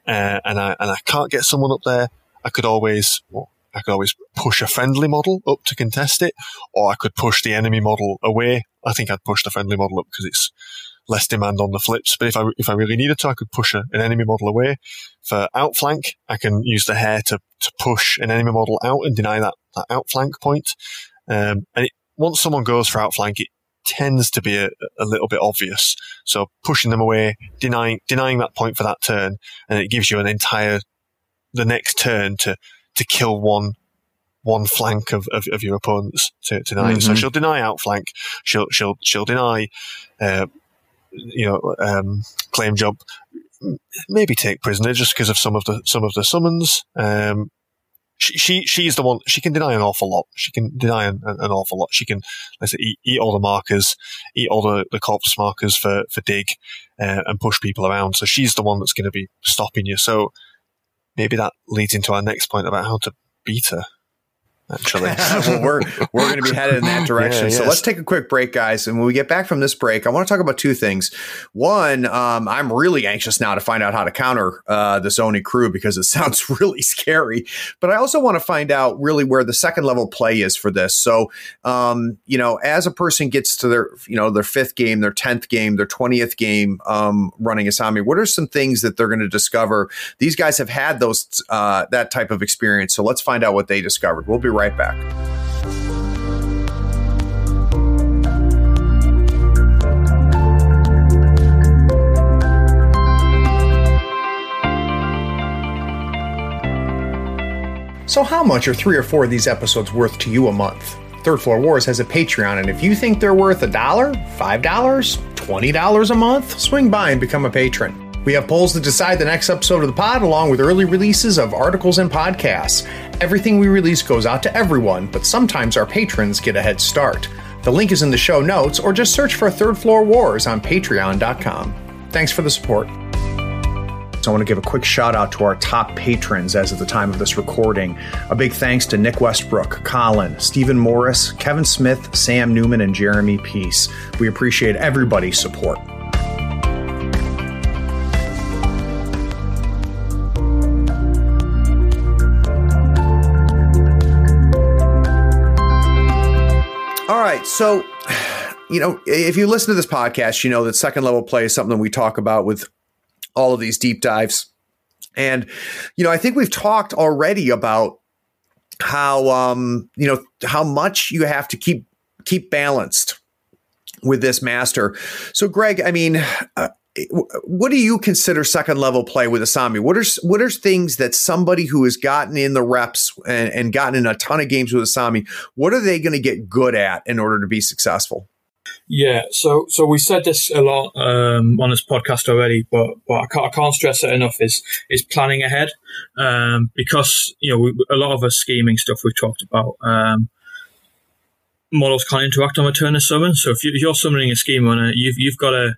uh, and I and I can't get someone up there, I could always well, I could always push a friendly model up to contest it, or I could push the enemy model away. I think I'd push the friendly model up because it's less demand on the flips. But if I if I really needed to, I could push a, an enemy model away. For outflank, I can use the hair to, to push an enemy model out and deny that, that outflank point. Um, and it, once someone goes for outflank, it tends to be a, a, little bit obvious. So pushing them away, denying denying that point for that turn, and it gives you an entire the next turn to to kill one one flank of, of, of your opponents to, to deny. Mm-hmm. So she'll deny outflank. She'll she'll she'll deny uh, you know, um, claim jump, maybe take prisoner just because of some of the some of the summons. Um, she, she she's the one. She can deny an awful lot. She can deny an, an awful lot. She can let's say eat, eat all the markers, eat all the, the corpse markers for for dig, uh, and push people around. So she's the one that's going to be stopping you. So maybe that leads into our next point about how to beat her actually. well, we're we're going to be headed in that direction. Yeah, so yes. let's take a quick break, guys. And when we get back from this break, I want to talk about two things. One, um, I'm really anxious now to find out how to counter uh, this Oni crew because it sounds really scary. But I also want to find out really where the second level play is for this. So, um, you know, as a person gets to their you know their fifth game, their tenth game, their twentieth game um, running Asami, what are some things that they're going to discover? These guys have had those uh, that type of experience. So let's find out what they discovered. We'll be right back. So, how much are three or four of these episodes worth to you a month? Third Floor Wars has a Patreon, and if you think they're worth a dollar, five dollars, twenty dollars a month, swing by and become a patron. We have polls to decide the next episode of the pod, along with early releases of articles and podcasts. Everything we release goes out to everyone, but sometimes our patrons get a head start. The link is in the show notes, or just search for Third Floor Wars on patreon.com. Thanks for the support. So I want to give a quick shout out to our top patrons as of the time of this recording. A big thanks to Nick Westbrook, Colin, Stephen Morris, Kevin Smith, Sam Newman, and Jeremy Peace. We appreciate everybody's support. So, you know, if you listen to this podcast, you know that second level play is something we talk about with all of these deep dives. And, you know, I think we've talked already about how, um, you know, how much you have to keep, keep balanced with this master. So, Greg, I mean, uh, what do you consider second level play with Asami? What are what are things that somebody who has gotten in the reps and, and gotten in a ton of games with Asami, what are they going to get good at in order to be successful? Yeah, so so we said this a lot um, on this podcast already, but but I can't, I can't stress it enough. Is is planning ahead um, because you know we, a lot of the scheming stuff we've talked about. Um, models can't interact on a turn of summon, so if, you, are summoning a scheme on you've you've got to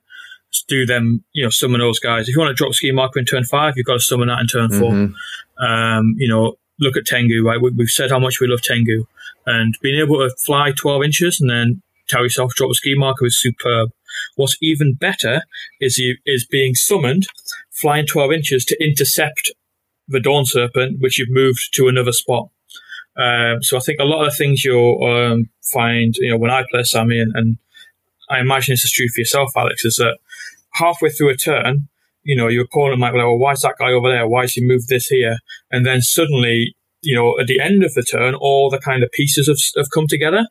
do them, you know, summon those guys. If you want to drop ski marker in turn five, you've got to summon that in turn mm-hmm. four. Um, you know, look at Tengu, right? We, have said how much we love Tengu and being able to fly 12 inches and then tower yourself, drop a ski marker is superb. What's even better is you, is being summoned, flying 12 inches to intercept the Dawn Serpent, which you've moved to another spot. Um, so I think a lot of the things you'll um, find, you know, when I play Sammy, and, and I imagine this is true for yourself, Alex, is that halfway through a turn, you know, your opponent might be like, well, why is that guy over there? Why has he moved this here? And then suddenly, you know, at the end of the turn, all the kind of pieces have, have come together.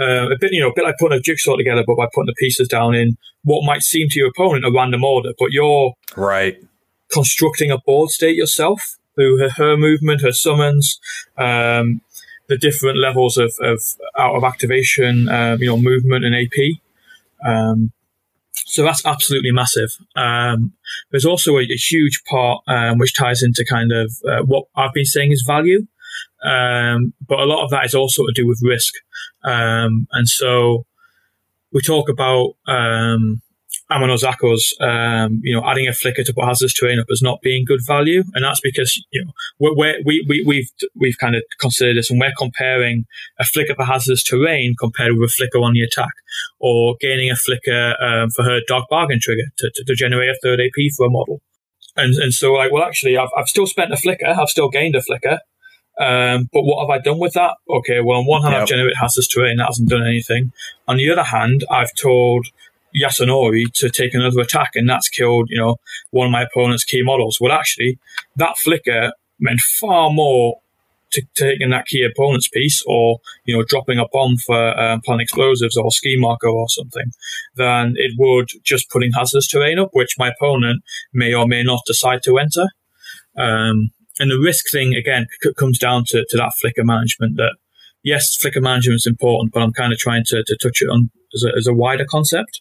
Uh, a bit, you know, a bit like putting a jigsaw together, but by putting the pieces down in what might seem to your opponent a random order, but you're right constructing a board state yourself through her, her movement, her summons, um, the different levels of, of out of activation, um, you know, movement and AP. Um, so that's absolutely massive. Um, there's also a, a huge part um, which ties into kind of uh, what I've been saying is value, um, but a lot of that is also to do with risk. Um, and so we talk about um, Amanozakos, um, you know, adding a flicker to put Hazardous Terrain up as not being good value, and that's because you know we're, we're, we we we've we've kind of considered this, and we're comparing a flicker for Hazardous Terrain compared with a flicker on the attack, or gaining a flicker um, for her Dark Bargain trigger to, to, to, generate a third AP for a model, and and so like well actually I've I've still spent a flicker, I've still gained a flicker. Um, but what have I done with that? Okay, well, on one hand, yep. I've generated hazardous terrain, that hasn't done anything. On the other hand, I've told Yasunori to take another attack, and that's killed, you know, one of my opponent's key models. Well, actually, that flicker meant far more to taking that key opponent's piece or, you know, dropping a bomb for um, plant explosives or ski marker or something than it would just putting hazardous terrain up, which my opponent may or may not decide to enter. Um, and the risk thing, again, comes down to, to that flicker management that, yes, flicker management is important, but I'm kind of trying to, to touch it on as a, as a wider concept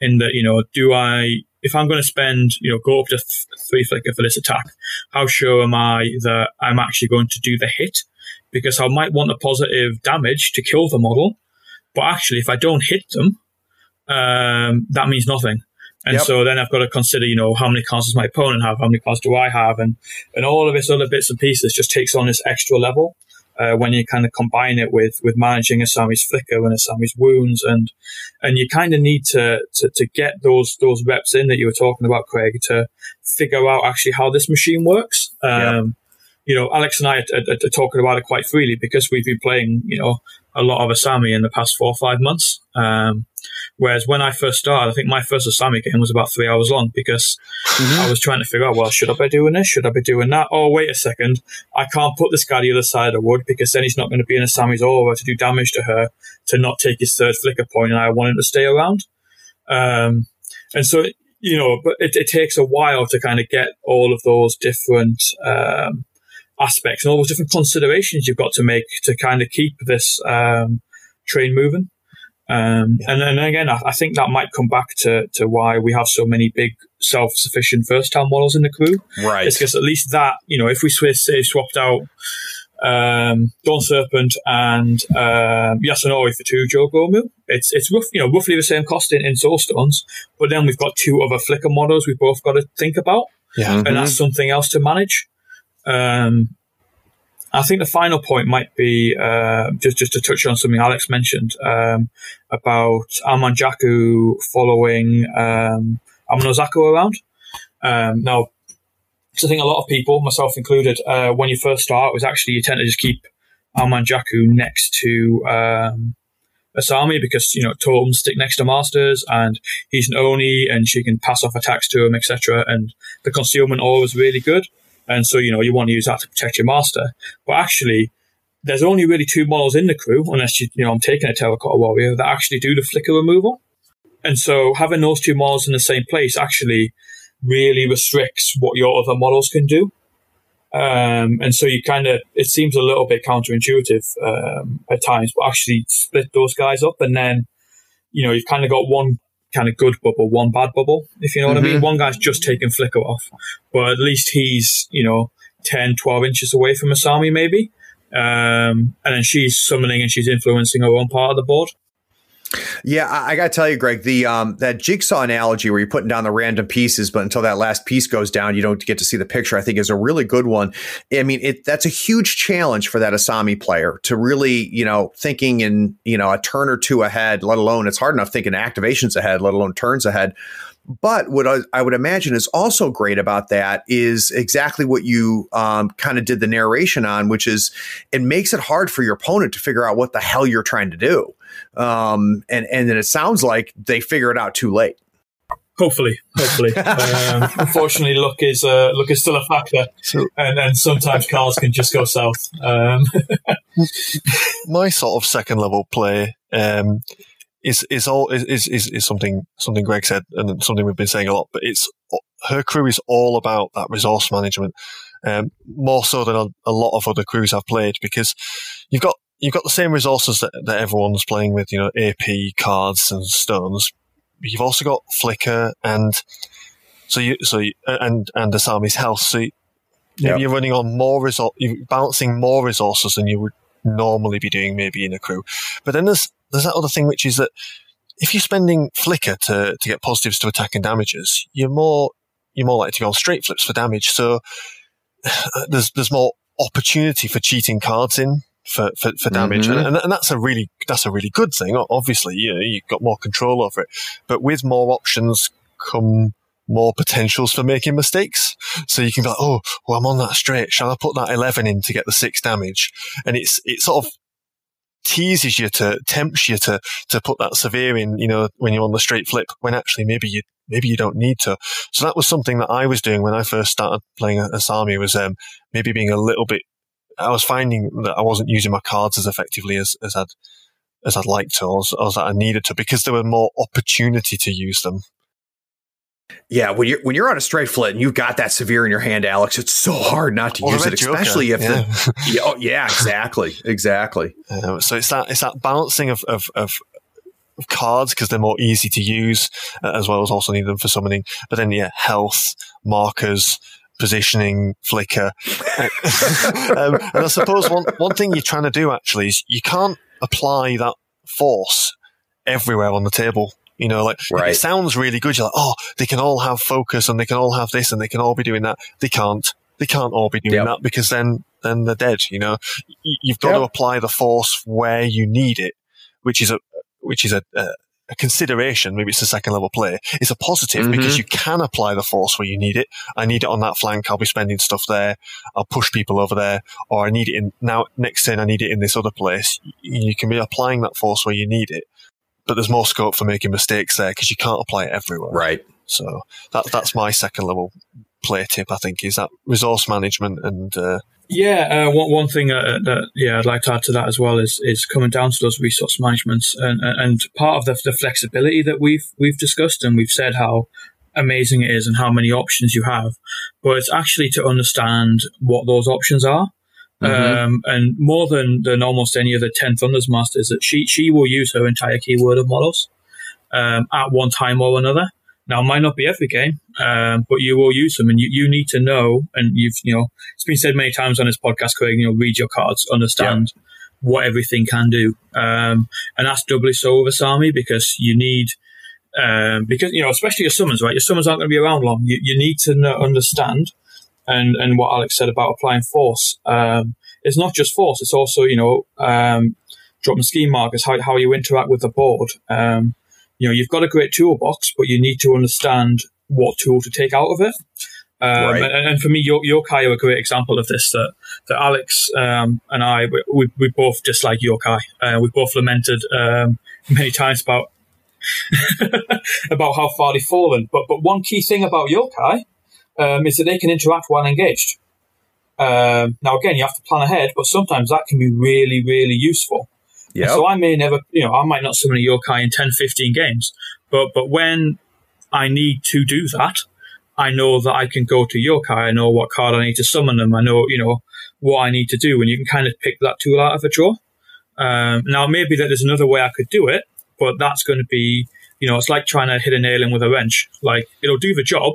in that, you know, do I, if I'm going to spend, you know, go up to th- three flicker for this attack, how sure am I that I'm actually going to do the hit? Because I might want a positive damage to kill the model, but actually, if I don't hit them, um, that means nothing. And yep. so then I've got to consider, you know, how many cards does my opponent have? How many cards do I have? And, and all of this other bits and pieces just takes on this extra level uh, when you kind of combine it with with managing Asami's flicker and Asami's wounds, and and you kind of need to, to to get those those reps in that you were talking about, Craig, to figure out actually how this machine works. Um, You know, Alex and I are, are, are, talking about it quite freely because we've been playing, you know, a lot of Asami in the past four or five months. Um, Whereas when I first started, I think my first Asami game was about three hours long because mm-hmm. I was trying to figure out, well, should I be doing this? Should I be doing that? Oh, wait a second. I can't put this guy the other side of the wood because then he's not going to be in Asami's aura to do damage to her to not take his third flicker point, and I want him to stay around. Um, and so, you know, but it, it, takes a while to kind of get all of those different um, aspects and all those different considerations you've got to make to kind of keep this um, train moving. Um, yeah. and then again, I, I, think that might come back to, to why we have so many big self-sufficient first-time models in the crew. Right. It's because at least that, you know, if we say swapped out um, Dawn Serpent and um, Yasunori for two Jorogumo, it's it's rough, you know, roughly the same cost in, in Soulstones, but then we've got two other flicker models we've both got to think about. Yeah. And mm-hmm. that's something else to manage. Um, I think the final point might be uh, just just to touch on something Alex mentioned um, about Amanjaku following um, around. Um, now, I think a lot of people, myself included, uh, when you first start, was actually you tend to just keep Amanjaku next to um, Asami because you know totems stick next to masters, and he's an oni, and she can pass off attacks to him, etc. And the concealment aura is really good. And so, you know, you want to use that to protect your master. But actually, there's only really two models in the crew, unless you, you know, I'm taking a terracotta warrior that actually do the flicker removal. And so having those two models in the same place actually really restricts what your other models can do. Um, and so you kind of, it seems a little bit counterintuitive um, at times, but actually split those guys up. And then, you know, you've kind of got one kind of good bubble, one bad bubble, if you know what mm-hmm. I mean. Mm-hmm. One guy's just taken flicker off, but at least he's, you know, 10, 12 inches away from Asami, maybe. Um, and then she's summoning and she's influencing her own part of the board. Yeah, I, I got to tell you, Greg, the um, that jigsaw analogy where you're putting down the random pieces, but until that last piece goes down, you don't get to see the picture. I think is a really good one. I mean, it that's a huge challenge for that Asami player to really, you know, thinking in you know a turn or two ahead. Let alone it's hard enough thinking activations ahead, let alone turns ahead. But what I, I would imagine is also great about that is exactly what you um, kind of did the narration on, which is it makes it hard for your opponent to figure out what the hell you're trying to do. Um, and and then it sounds like they figure it out too late. Hopefully, hopefully. um, unfortunately, luck is uh, luck is still a factor, and and sometimes cars can just go south. Um. My sort of second level play um, is is all is, is is something something Greg said and something we've been saying a lot. But it's her crew is all about that resource management, um, more so than a, a, lot of other crews I've played because you've got you've got the same resources that, that everyone's playing with, you know, AP cards and stones. But you've also got flicker and so you so you, and and Asami's health. So you, maybe yep. you're running on more result, you're balancing more resources than you would normally be doing maybe in a crew. But then there's there's that other thing which is that if you're spending flicker to, to get positives to attack and damages, you're more you're more likely to go on straight flips for damage. So there's there's more opportunity for cheating cards in for, for, for damage. Mm-hmm. And, and, that's a really, that's a really good thing. Obviously, you know, you've got more control over it, but with more options come more potentials for making mistakes. So you can be like, oh, well, I'm on that straight. Shall I put that 11 in to get the six damage? And it's, it sort of teases you to, tempts you to, to put that severe in, you know, when you're on the straight flip, when actually maybe you, maybe you don't need to. So that was something that I was doing when I first started playing Asami was, um, maybe being a little bit, I was finding that I wasn't using my cards as effectively as, as I'd, as I'd like to, or as, as I needed to, because there were more opportunity to use them. Yeah, when you're when you're on a straight flit and you've got that severe in your hand, Alex, it's so hard not to use it, especially if yeah. the yeah, oh, yeah, exactly, exactly. Uh, so it's that it's that balancing of of, of cards because they're more easy to use, uh, as well as also need them for summoning. But then yeah, health markers. Positioning, flicker, um, and I suppose one one thing you're trying to do actually is you can't apply that force everywhere on the table. You know, like right. it sounds really good. You're like, oh, they can all have focus and they can all have this and they can all be doing that. They can't. They can't all be doing yep. that because then then they're dead. You know, you've got yep. to apply the force where you need it, which is a which is a, a, a consideration. Maybe it's a second level play. It's a positive mm-hmm. because you can apply the force where you need it. I need it on that flank. I'll be spending stuff there. I'll push people over there, or I need it in now next turn. I need it in this other place. You can be applying that force where you need it but there's more scope for making mistakes there because you can't apply it everywhere. Right. So that that's my second level play tip. I think is that resource management and. Uh, yeah, uh, one, one thing uh, that yeah I'd like to add to that as well is is coming down to those resource managements and and part of the, the flexibility that we've we've discussed and we've said how amazing it is and how many options you have, but it's actually to understand what those options are Mm-hmm. Um, and more than, than almost any other 10 Thunders Masters, that she, she will use her entire keyword of models um, at one time or another. Now, it might not be every game, um, but you will use them, and you, you need to know. And you've, you know, it's been said many times on this podcast, Craig. You know, read your cards, understand yeah. what everything can do, um, and that's doubly so with Asami because you need, um, because you know, especially your summons, right? Your summons aren't going to be around long. You, you need to know, understand and and what Alex said about applying force. Um, it's not just force; it's also you know um, dropping scheme markers, how how you interact with the board. Um, you know, you've got a great toolbox, but you need to understand what tool to take out of it. Um, right. and, and, for me, Yokai are a great example of this. That that Alex um, and I, we, we, both dislike Yokai. Uh, we both lamented um, many times about about how far they've fallen. But but one key thing about Yokai um, is that they can interact while engaged. Um, now, again, you have to plan ahead, but sometimes that can be really, really useful. Yeah. So I may never, you know, I might not summon a yokai in 10, 15 games, but but when I need to do that, I know that I can go to yokai. I know what card I need to summon them. I know, you know, what I need to do, and you can kind of pick that tool out of a drawer. Um, now, maybe that there's another way I could do it, but that's going to be, you know, it's like trying to hit a nail in with a wrench. Like it'll do the job,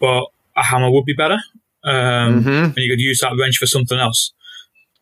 but a hammer would be better. Um, mm-hmm. And you could use that wrench for something else.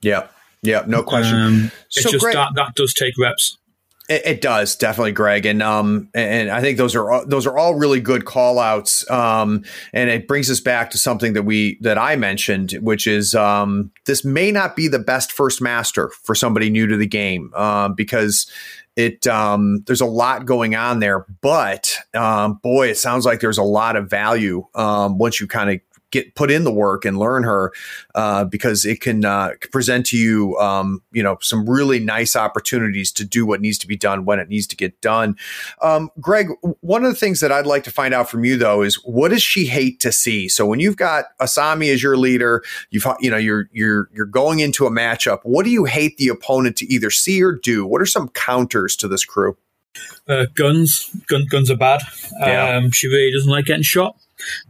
Yeah. Yeah. No question. Um, it's so just great. that, that does take reps. It, it, does definitely, Greg, and um, and I think those are those are all really good call outs. Um, and it brings us back to something that we that I mentioned, which is um, this may not be the best first master for somebody new to the game, um, because it um, there's a lot going on there, but um, boy, it sounds like there's a lot of value um, once you kind of get put in the work and learn her uh, because it can uh, present to you, um, you know, some really nice opportunities to do what needs to be done when it needs to get done. Um, Greg, one of the things that I'd like to find out from you though is what does she hate to see? So when you've got Asami as your leader, you've you know you're you're you're going into a matchup. What do you hate the opponent to either see or do? What are some counters to this crew? Uh, guns, gun, guns are bad. Yeah. Um, she really doesn't like getting shot.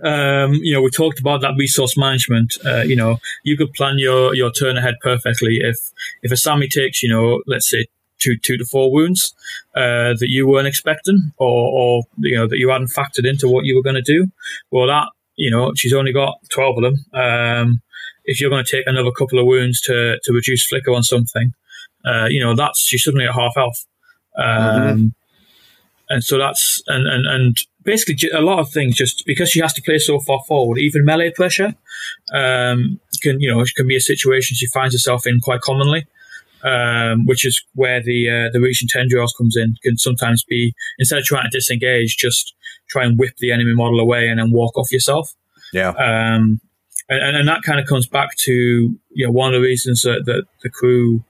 Um, you know, we talked about that resource management. Uh, you know, you could plan your, your turn ahead perfectly. If if Asami takes, you know, let's say two two to four wounds uh, that you weren't expecting, or, or you know that you hadn't factored into what you were going to do, well, that you know she's only got twelve of them. Um, if you're going to take another couple of wounds to to reduce flicker on something, uh, you know that's she's suddenly at half health. Um, mm-hmm. And so that's and, and and basically a lot of things just because she has to play so far forward, even melee pressure um, can you know can be a situation she finds herself in quite commonly. Um, which is where the uh, the reach and tendrils comes in. Can sometimes be instead of trying to disengage, just try and whip the enemy model away and then walk off yourself. Yeah. Um, and, and that kind of comes back to you know one of the reasons that, that the crew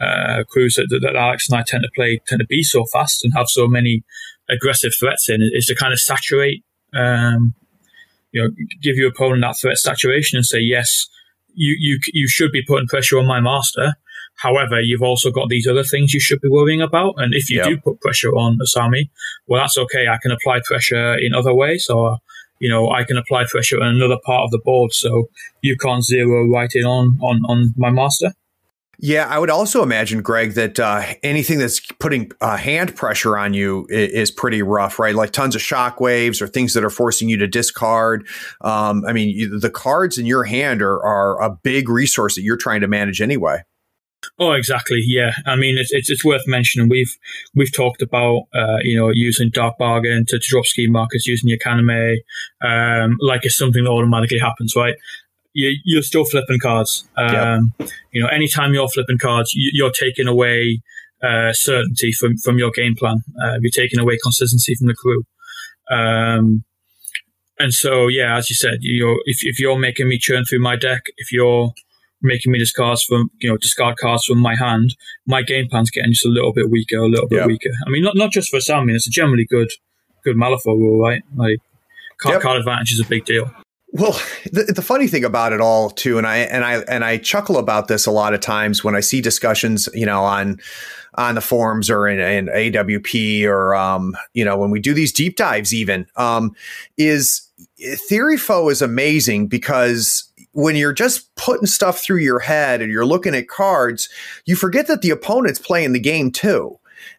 uh, crews that, that Alex and I tend to play tend to be so fast and have so many aggressive threats in is to kind of saturate, um, you know, give your opponent that threat saturation and say, yes, you, you, you should be putting pressure on my master. However, you've also got these other things you should be worrying about. And if you yep. do put pressure on Asami, well, that's okay. I can apply pressure in other ways or, you know, I can apply pressure on another part of the board. So you can't zero right in on, on, on my master. Yeah, I would also imagine, Greg, that uh, anything that's putting uh, hand pressure on you is, is, pretty rough, right? Like tons of shock waves or things that are forcing you to discard. Um, I mean, you, the cards in your hand are, are a big resource that you're trying to manage anyway. Oh, exactly. Yeah, I mean, it's, it's, it's worth mentioning. We've we've talked about uh, you know using dark bargain to, to drop scheme markers, using your Kaname, um, like it's something that automatically happens, right? You, are still flipping cards. Um, yep. You know, anytime you're flipping cards, you, are taking away uh, certainty from, from your game plan. Uh, you're taking away consistency from the crew. Um, and so, yeah, as you said, you're, if, if you're making me churn through my deck, if you're making me discard from you know discard cards from my hand, my game plan's getting just a little bit weaker, a little bit yep. weaker. I mean, not not just for Sam. it's a generally good good Malifaux rule, right? Like card, yep. card advantage is a big deal. Well, the, the, funny thing about it all too, and I and I and I chuckle about this a lot of times when I see discussions, you know, on on the forums or in, in AWP or um, you know, when we do these deep dives, even um, is Theory Faux is amazing because when you're just putting stuff through your head and you're looking at cards, you forget that the opponent's playing the game too.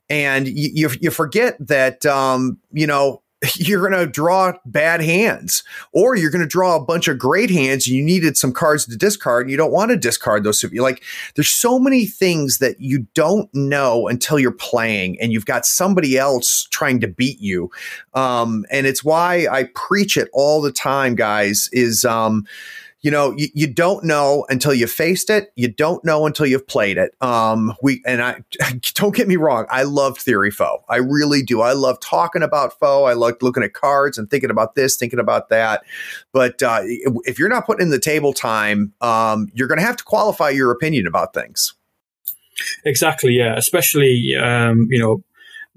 And you, you, forget that um, you know you're going to draw bad hands or you're going to draw a bunch of great hands and you needed some cards to discard and you don't want to discard those so like there's so many things that you don't know until you're playing and you've got somebody else trying to beat you. Um, and it's why i preach it all the time guys is um, you know, you, you, don't know until you faced it. You don't know until you've played it. Um, we and I don't get me wrong. I love Theory Faux. I really do. I love talking about Faux. I like looking at cards and thinking about this, thinking about that. But uh, if you're not putting in the table time, um, you're going to have to qualify your opinion about things. Exactly. Yeah. Especially, um, you know,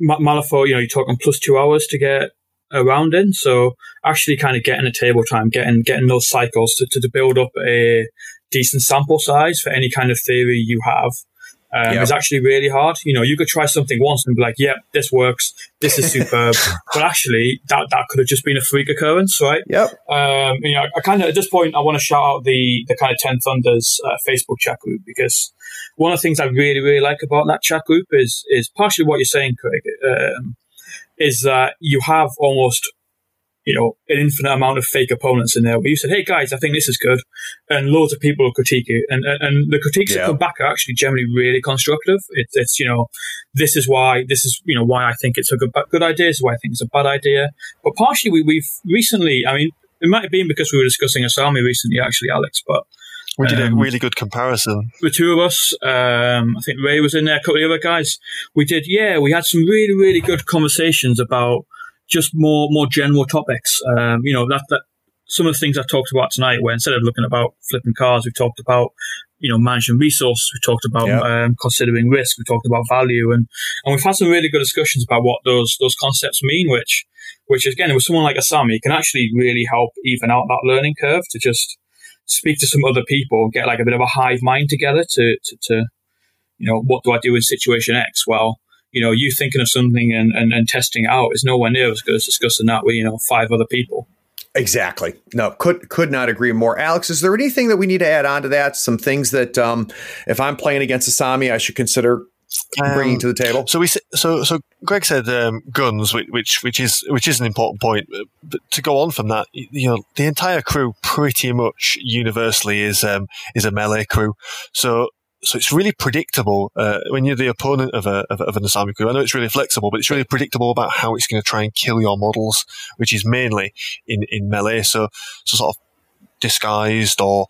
Malifaux, you know, you're talking plus two hours to get around in. So actually kind of getting a table time, getting, getting those cycles to, to, to build up a decent sample size for any kind of theory you have. Um, yep. is actually really hard. You know, you could try something once and be like, "Yep, this works. This is superb," but actually, that that could have just been a freak occurrence, right? Yep. Um, you know, I kind of at this point, I want to shout out the the kind of Ten Thunders uh, Facebook chat group because one of the things I really really like about that chat group is is partially what you're saying, Craig. Um, is that you have almost you know, an infinite amount of fake opponents in there where you said, Hey guys, I think this is good. And loads of people will critique it. And, and, and the critiques yeah. that come back are actually generally really constructive. It's, it's, you know, this is why, this is, you know, why I think it's a good, good idea. This is why I think it's a bad idea. But partially we, we've recently, I mean, it might have been because we were discussing Asami recently, actually, Alex, but we did um, a really good comparison. The two of us, um, I think Ray was in there, a couple of other guys. We did, yeah, we had some really, really good conversations about just more more general topics. Um, you know, that that some of the things I talked about tonight, where instead of looking about flipping cars, we talked about you know managing resource. We talked about yep. um, considering risk. We talked about value, and and we've had some really good discussions about what those those concepts mean. Which which again, with someone like Asami, can actually really help even out that learning curve to just speak to some other people get like a bit of a hive mind together to to, to you know what do I do in situation X? Well you know, you thinking of something and, and, and testing out is nowhere near as good as discussing that with, you know, five other people. Exactly. No, could could not agree more. Alex, is there anything that we need to add on to that? Some things that um, if I'm playing against Asami, I should consider bringing um, to the table. So we so so Greg said um, guns, which which is which is an important point. But to go on from that, you know, the entire crew pretty much universally is um, is a melee crew. So so it's really predictable uh, when you're the opponent of, a, of, of an Asami crew. I know it's really flexible, but it's really predictable about how it's going to try and kill your models, which is mainly in, in melee. So, so sort of disguised or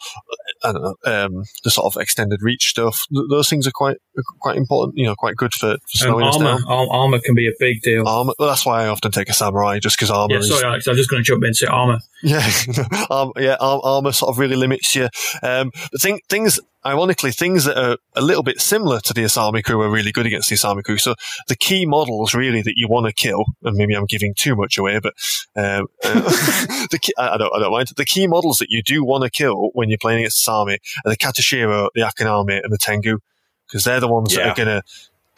I don't know um, the sort of extended reach stuff. Those things are quite quite important. You know, quite good for, for slowing um, armor, us down. Armor can be a big deal. Armor. Well, that's why I often take a samurai, just because armor. Yeah, sorry, Alex. I'm just going to jump into armor. Yeah, um, yeah. Armor sort of really limits you. Um, but think, things ironically, things that are a little bit similar to the Asami crew are really good against the Asami crew. So the key models really that you want to kill, and maybe I'm giving too much away, but um, uh, the key, I, don't, I don't mind. The key models that you do want to kill when you're playing against Asami are the Katashiro, the Akaname, and the Tengu, because they're the ones yeah. that are going to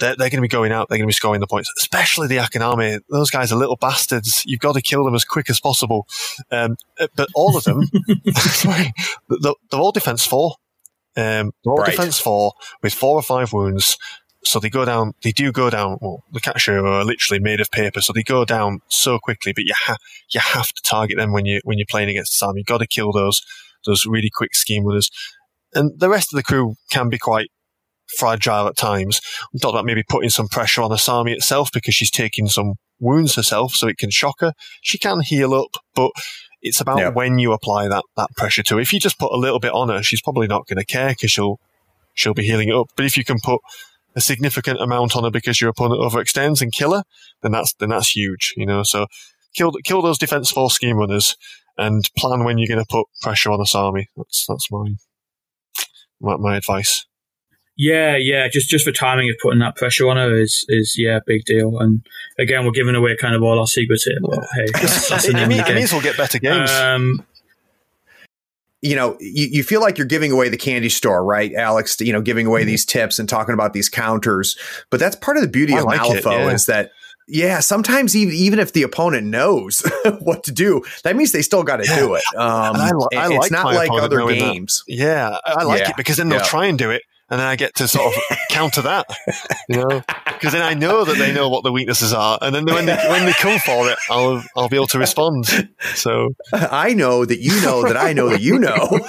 they're, they're going to be going out. They're going to be scoring the points, especially the Akaname. Those guys are little bastards. You've got to kill them as quick as possible. Um, but all of them, sorry, they're, they're all defense four. Um, they're all right. defense four with four or five wounds. So they go down, they do go down, well, the Katashiro are literally made of paper, so they go down so quickly, but you have, you have to target them when you, when you're playing against Sam. You've got to kill those, those really quick scheme winners. And the rest of the crew can be quite fragile at times. We talked about maybe putting some pressure on Asami itself because she's taking some wounds herself, so it can shock her. She can heal up, but it's about yep. when you apply that that pressure to her. If you just put a little bit on her, she's probably not going to care because she'll she'll be healing it up. But if you can put a significant amount on her because your opponent overextends and kill her, then that's then that's huge. You know, so kill kill those defense four scheme runners and plan when you're going to put pressure on Asami. That's that's my my, my advice. Yeah, yeah. Just just for timing of putting that pressure on her is is yeah, big deal. And again, we're giving away kind of all our secrets here. But hey, that's, that's it, means, it means we'll get better games. Um, you know, you, you feel like you're giving away the candy store, right, Alex? You know, giving away mm-hmm. these tips and talking about these counters. But that's part of the beauty I of like Malifaux yeah. is that yeah, sometimes even even if the opponent knows what to do, that means they still got to yeah. do it. Um, I, I, like it's not like other games. That. Yeah, I like yeah. it because then they'll yeah. try and do it, and then I get to sort of counter that, you know, because then I know that they know what the weaknesses are, and then when they when they come for it, I'll I'll be able to respond. So I know that you know that I know that you know.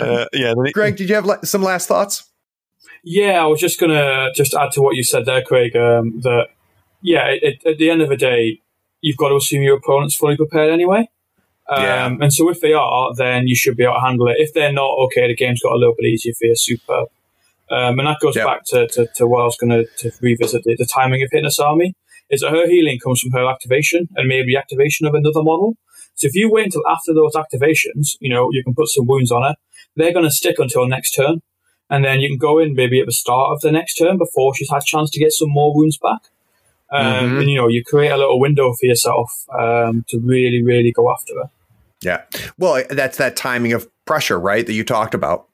uh, yeah, Greg, did you have some last thoughts? Yeah, I was just gonna just add to what you said there, Craig. Um, that yeah, it, at the end of the day, you've got to assume your opponent's fully prepared anyway. Um, yeah. And so if they are, then you should be able to handle it. If they're not, okay, the game's got a little bit easier for you. Superb. Um, and that goes yep. back to, to, to, what I was going to revisit the, the, timing of hitting Asami. Is that her healing comes from her activation and maybe activation of another model. So if you wait until after those activations, you know, you can put some wounds on her. They're going to stick until next turn. And then you can go in maybe at the start of the next turn before she's had a chance to get some more wounds back. Um, mm-hmm. And, you know, you create a little window for yourself um, to really, really go after it. Yeah. Well, that's that timing of pressure, right? That you talked about.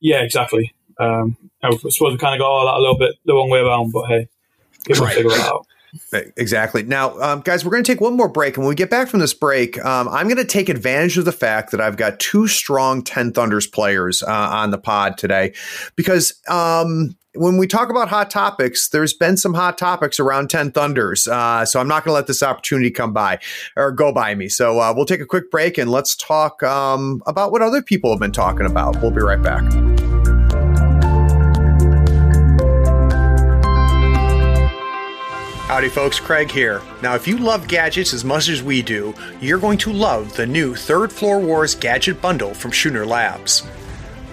Yeah, exactly. Um, I suppose we kind of got all that a little bit the wrong way around, but hey, people right. figure it out. Exactly. Now, um, guys, we're going to take one more break. And when we get back from this break, um, I'm going to take advantage of the fact that I've got two strong 10 Thunders players uh, on the pod today because um, when we talk about hot topics, there's been some hot topics around 10 Thunders. Uh, so I'm not going to let this opportunity come by or go by me. So uh, we'll take a quick break and let's talk um, about what other people have been talking about. We'll be right back. Howdy, folks. Craig here. Now, if you love gadgets as much as we do, you're going to love the new Third Floor Wars Gadget Bundle from Schooner Labs.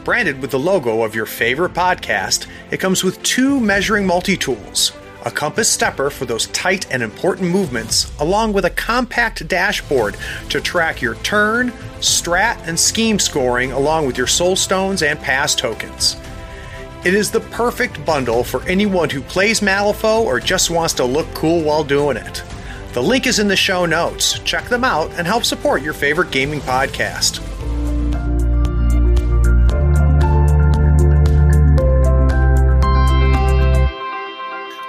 Branded with the logo of your favorite podcast, it comes with two measuring multi tools a compass stepper for those tight and important movements, along with a compact dashboard to track your turn, strat, and scheme scoring, along with your soul stones and pass tokens. It is the perfect bundle for anyone who plays Malifaux or just wants to look cool while doing it. The link is in the show notes. Check them out and help support your favorite gaming podcast.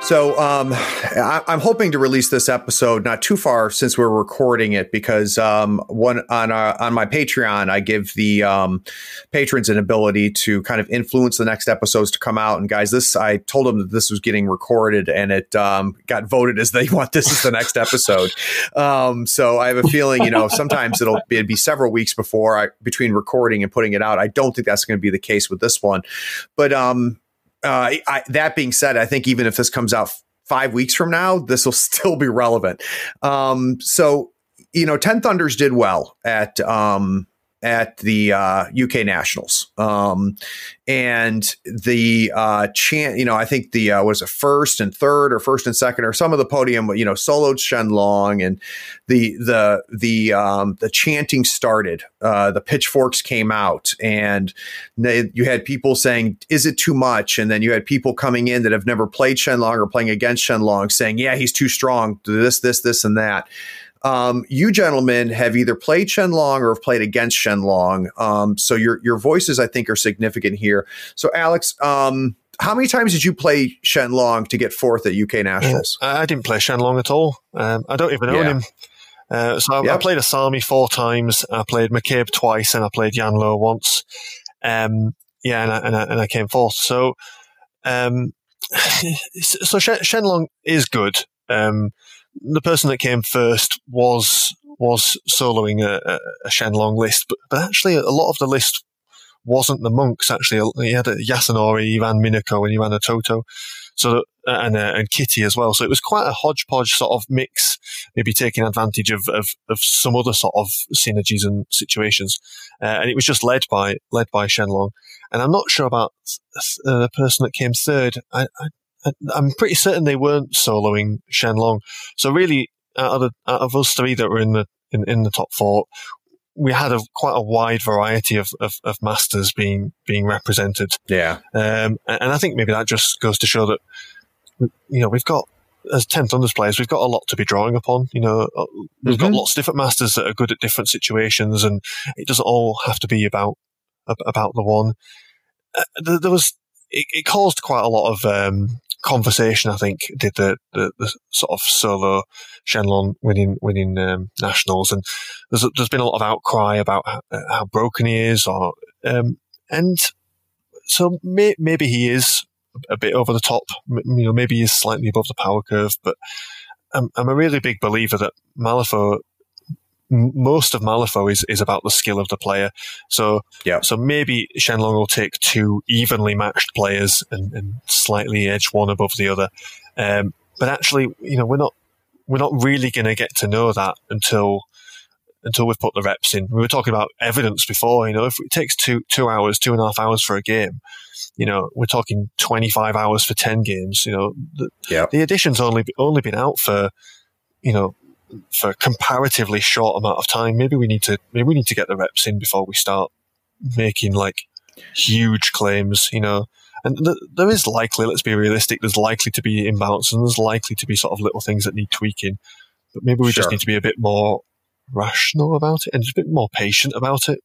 So um, I, am hoping to release this episode not too far since we're recording it because um, one on our, on my Patreon I give the um, patrons an ability to kind of influence the next episodes to come out. And guys, this I told them that this was getting recorded and it um, got voted as they want this is the next episode. Um, so I have a feeling you know sometimes it'll be, it'll be several weeks before I between recording and putting it out. I don't think that's going to be the case with this one, but um uh, I, that being said, I think even if this comes out five weeks from now, this will still be relevant. Um, so, you know, 10 Thunders did well at um, at the uh, UK Nationals. Um, and the uh, chant, you know, I think the uh, was a first and third or first and second or some of the podium, you know, soloed Shenlong and the the the um, the chanting started. Uh, the pitchforks came out, and they, you had people saying, "Is it too much?" And then you had people coming in that have never played Shenlong or playing against Shenlong, saying, "Yeah, he's too strong. This, this, this, and that." Um, you gentlemen have either played Shenlong or have played against Shenlong. Um, so your your voices, I think, are significant here. So Alex, um, how many times did you play Shenlong to get fourth at UK Nationals? Yeah, I didn't play Shenlong at all. Um, I don't even own yeah. him. Uh, so I, yep. I, played Asami four times. I played McCabe twice, and I played Yan Lo once. Um, yeah, and I, and I, and I came fourth. So, um, so Shenlong is good. Um, the person that came first was was soloing a, a Shenlong list, but, but actually a lot of the list wasn't the monks. Actually, he had a Yasunori, Ivan Minako, and a Toto, so and uh, and Kitty as well. So it was quite a hodgepodge sort of mix, maybe taking advantage of of, of some other sort of synergies and situations. Uh, and it was just led by led by Shenlong. And I'm not sure about uh, the person that came third. I, I I'm pretty certain they weren't soloing Shenlong. So really, out of, out of us three that were in the in, in the top four, we had a quite a wide variety of, of, of masters being being represented. Yeah, um, and I think maybe that just goes to show that you know we've got as 10 Thunders players, we've got a lot to be drawing upon. You know, uh, we've mm-hmm. got lots of different masters that are good at different situations, and it doesn't all have to be about about the one. Uh, there was it, it, caused quite a lot of um, conversation, I think, did the, the, the sort of solo Shenlong winning winning um, nationals, and there's there's been a lot of outcry about how, how broken he is, or um, and so may, maybe he is a bit over the top. You know, maybe he's slightly above the power curve, but I'm, I'm a really big believer that Malifaux most of Malifaux is, is about the skill of the player. So, yeah. so maybe Shenlong will take two evenly matched players and, and slightly edge one above the other. Um, but actually, you know, we're not, we're not really going to get to know that until, until we've put the reps in. We were talking about evidence before, you know, if it takes two, two hours, two and a half hours for a game, you know, we're talking 25 hours for 10 games, you know, the, yeah. the edition's only, only been out for, you know, for a comparatively short amount of time. Maybe we need to maybe we need to get the reps in before we start making like huge claims. You know, and th- there is likely, let's be realistic, there's likely to be imbalance and there's likely to be sort of little things that need tweaking. But maybe we sure. just need to be a bit more rational about it and just a bit more patient about it.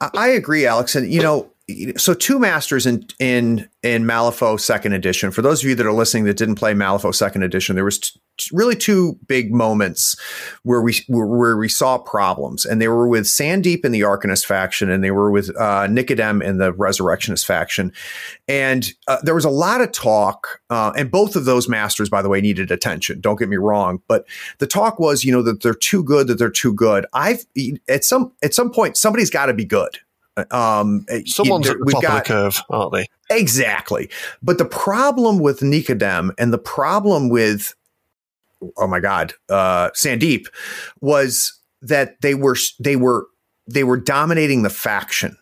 I agree, Alex. And, you know, so two masters in in in Malifaux Second Edition. For those of you that are listening that didn't play Malifaux Second Edition, there was t- really two big moments where we where we saw problems, and they were with Sandeep in the Arcanist faction, and they were with uh, Nicodem in the Resurrectionist faction. And uh, there was a lot of talk, uh, and both of those masters, by the way, needed attention. Don't get me wrong, but the talk was, you know, that they're too good, that they're too good. I've at some at some point somebody's got to be good. Um, Someone's at the top got, of the curve, aren't they? Exactly. But the problem with Nicodem and the problem with, oh my God, uh, Sandeep was that they were they were they were dominating the faction.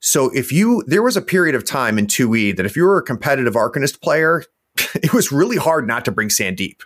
So if you there was a period of time in 2E that if you were a competitive Arcanist player, it was really hard not to bring Sandeep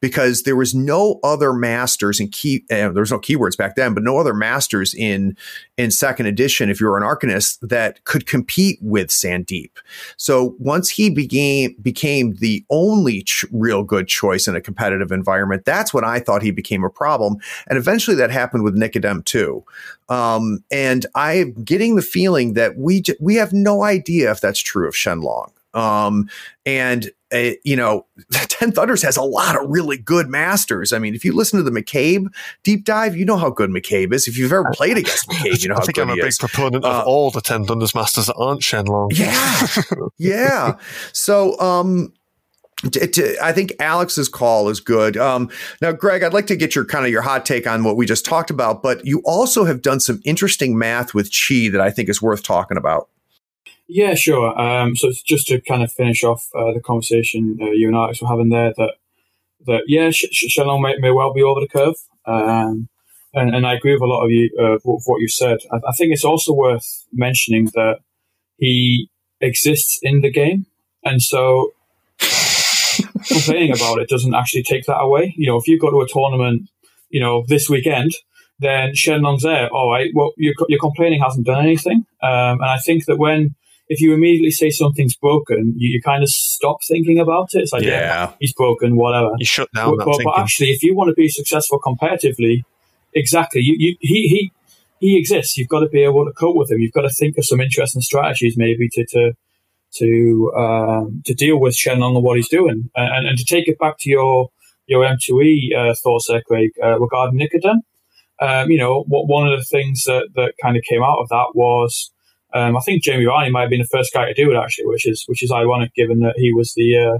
because there was no other masters in key. Uh, there was no keywords back then, but no other masters in in second edition. If you were an Arcanist, that could compete with Sandeep. So once he became became the only ch- real good choice in a competitive environment, that's when I thought he became a problem. And eventually, that happened with Nicodem too. Um, and I'm getting the feeling that we j- we have no idea if that's true of Shenlong. Um, and uh, you know, Ten Thunders has a lot of really good masters. I mean, if you listen to the McCabe deep dive, you know how good McCabe is. If you've ever played against McCabe, you know how good he is. I think I'm a big proponent of uh, all the Ten Thunders masters that aren't Shenlong. Yeah, yeah. So, um, to, to, I think Alex's call is good. Um, now, Greg, I'd like to get your kind of your hot take on what we just talked about, but you also have done some interesting math with Chi that I think is worth talking about. Yeah, sure. Um, so just to kind of finish off uh, the conversation uh, you and Alex were having there, that that yeah, Sh- Sh- Shenlong may, may well be over the curve, um, and, and I agree with a lot of you uh, with what you said. I, I, think it's also worth mentioning that he exists in the game, and so complaining about it doesn't actually take that away. You know, if you go to a tournament, you know, this weekend, then Shenlong's there. All right, well, your, your complaining hasn't done anything, um, and I think that when if you immediately say something's broken, you, you kind of stop thinking about it. It's like, yeah, yeah he's broken, whatever. You shut down. But, but, but, actually, if you want to be successful competitively, exactly, you, you, he, he, he exists. You've got to be able to cope with him. You've got to think of some interesting strategies, maybe to to to um, to deal with Shenlong and what he's doing, and, and to take it back to your your M2E uh, thoughts there, Craig, uh, regarding Nicodem. Um, you know, what one of the things that, that kind of came out of that was um, I think Jamie Varney might have been the first guy to do it actually, which is which is ironic given that he was the uh,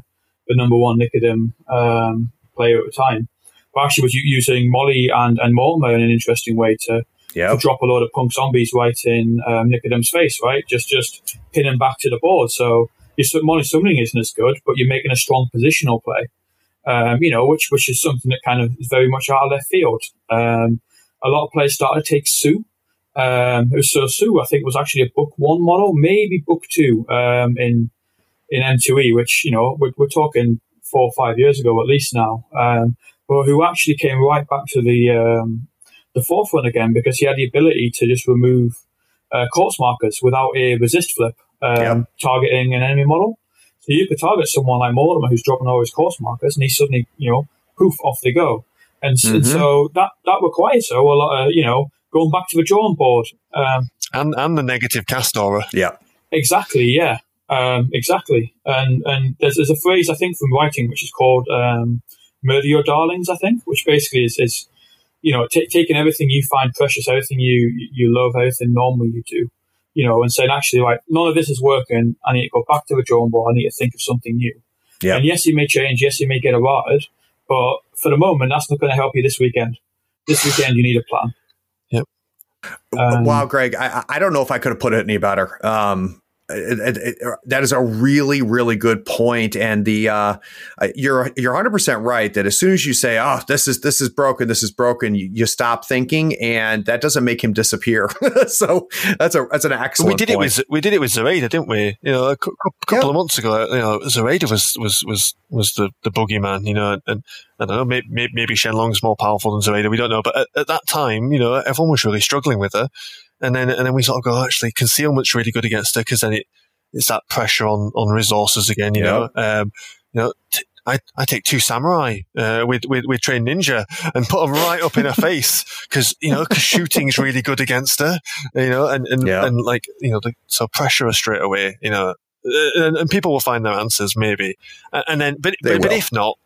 the number one Nicodem um, player at the time. But actually, was using Molly and and Mortimer in an interesting way to, yep. to drop a load of punk zombies right in um, Nicodem's face, right? Just just pin him back to the board. So your Molly summoning isn't as good, but you're making a strong positional play. Um, you know, which which is something that kind of is very much out of left field. Um, a lot of players started to take Sue um, so Sue, I think, was actually a book one model, maybe book two um, in in M2E, which you know we're, we're, talking four or five years ago at least now. Um, but who actually came right back to the um, the forefront again because he had the ability to just remove uh, corpse markers without a resist flip, um, yep. targeting an enemy model. So you could target someone like Mortimer who's dropping all his corpse markers, and he suddenly, you know, poof, off they go. And, mm-hmm. and so that that requires so a lot of you know going back to the drawing board. Um, and and the negative cast aura. Yeah. Exactly. Yeah. Um, exactly. And and there's, there's a phrase I think from writing which is called um, "murder your darlings." I think, which basically is, is you know t- taking everything you find precious, everything you you love, everything normally you do, you know, and saying actually like none of this is working. I need to go back to the drawing board. I need to think of something new. Yeah. And yes, you may change. Yes, you may get a errated, but for the moment, that's not going to help you this weekend. This weekend, you need a plan. Um, wow, Greg, I, I don't know if I could have put it any better. Um, it, it, it, that is a really, really good. And the uh, uh you're you're 100 percent right that as soon as you say, "Oh, this is this is broken, this is broken," you, you stop thinking, and that doesn't make him disappear. so that's a that's an excellent. We did point. it with we did it with Zoraida, didn't we? You know, a couple yep. of months ago, you know, Zoraida was was was was the the boogeyman. You know, and I don't know, maybe, maybe Shenlong's more powerful than Zoraida. We don't know, but at, at that time, you know, everyone was really struggling with her and then and then we sort of go, actually, concealment's really good against her because then it it's that pressure on on resources again. You yeah. know, um, you know, t- I, I take two samurai uh, with, with with trained ninja and put them right up in her face because you know cause shooting's really good against her, you know, and and, Yeah. and like you know, the, so pressure her straight away, you know, Uh, and, and people will find their answers maybe, and, and then but but, but if not.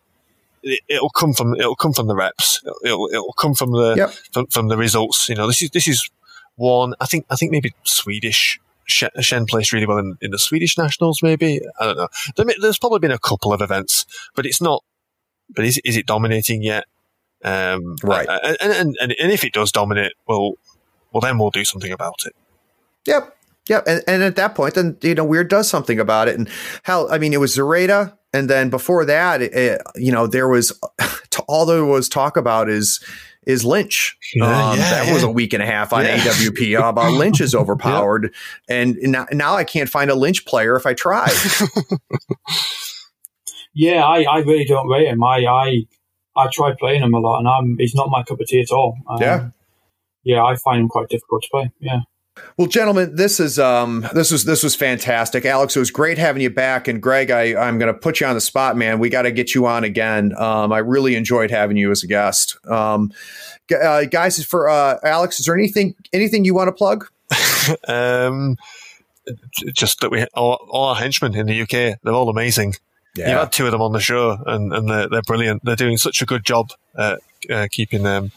It, it'll come from it'll come from the reps. It'll it'll, it'll come from the Yep. from, from the results. You know, this is this is one. I think I think maybe Swedish. Shen, placed really well in, in the Swedish nationals. Maybe I don't know. There, may- there's probably been a couple of events, but it's not. But is is it dominating yet? Um, Right. And, and, and and if it does dominate, well, well then we'll do something about it. Yep. Yep. And, and at that point, then, you know, Wyrd does something about it. And hell, I mean, it was Zoraida. And then before that, it, it- you know, there was all there was talk about is is Lynch. Yeah, Um, yeah, that yeah. was a week and a half on Yeah. AWP uh, about Lynch is overpowered. And now, now I can't find a Lynch player if I try. Yeah, I, I really don't rate him. I, I I try playing him a lot, and I'm he's not my cup of tea at all. Um, Yeah. yeah, I find him quite difficult to play. Yeah. Well, gentlemen, this is um this was this was fantastic. Alex, it was great having you back. And Greg, I I'm going to put you on the spot, man. We got to get you on again. Um, I really enjoyed having you as a guest. Um, uh, guys, for uh, Alex, is there anything anything you want to plug? Um, just that we all, all our henchmen in the UK, they're all amazing. Yeah. You've had two of them on the show, and, and they're, they're brilliant. They're doing such a good job at uh, keeping them,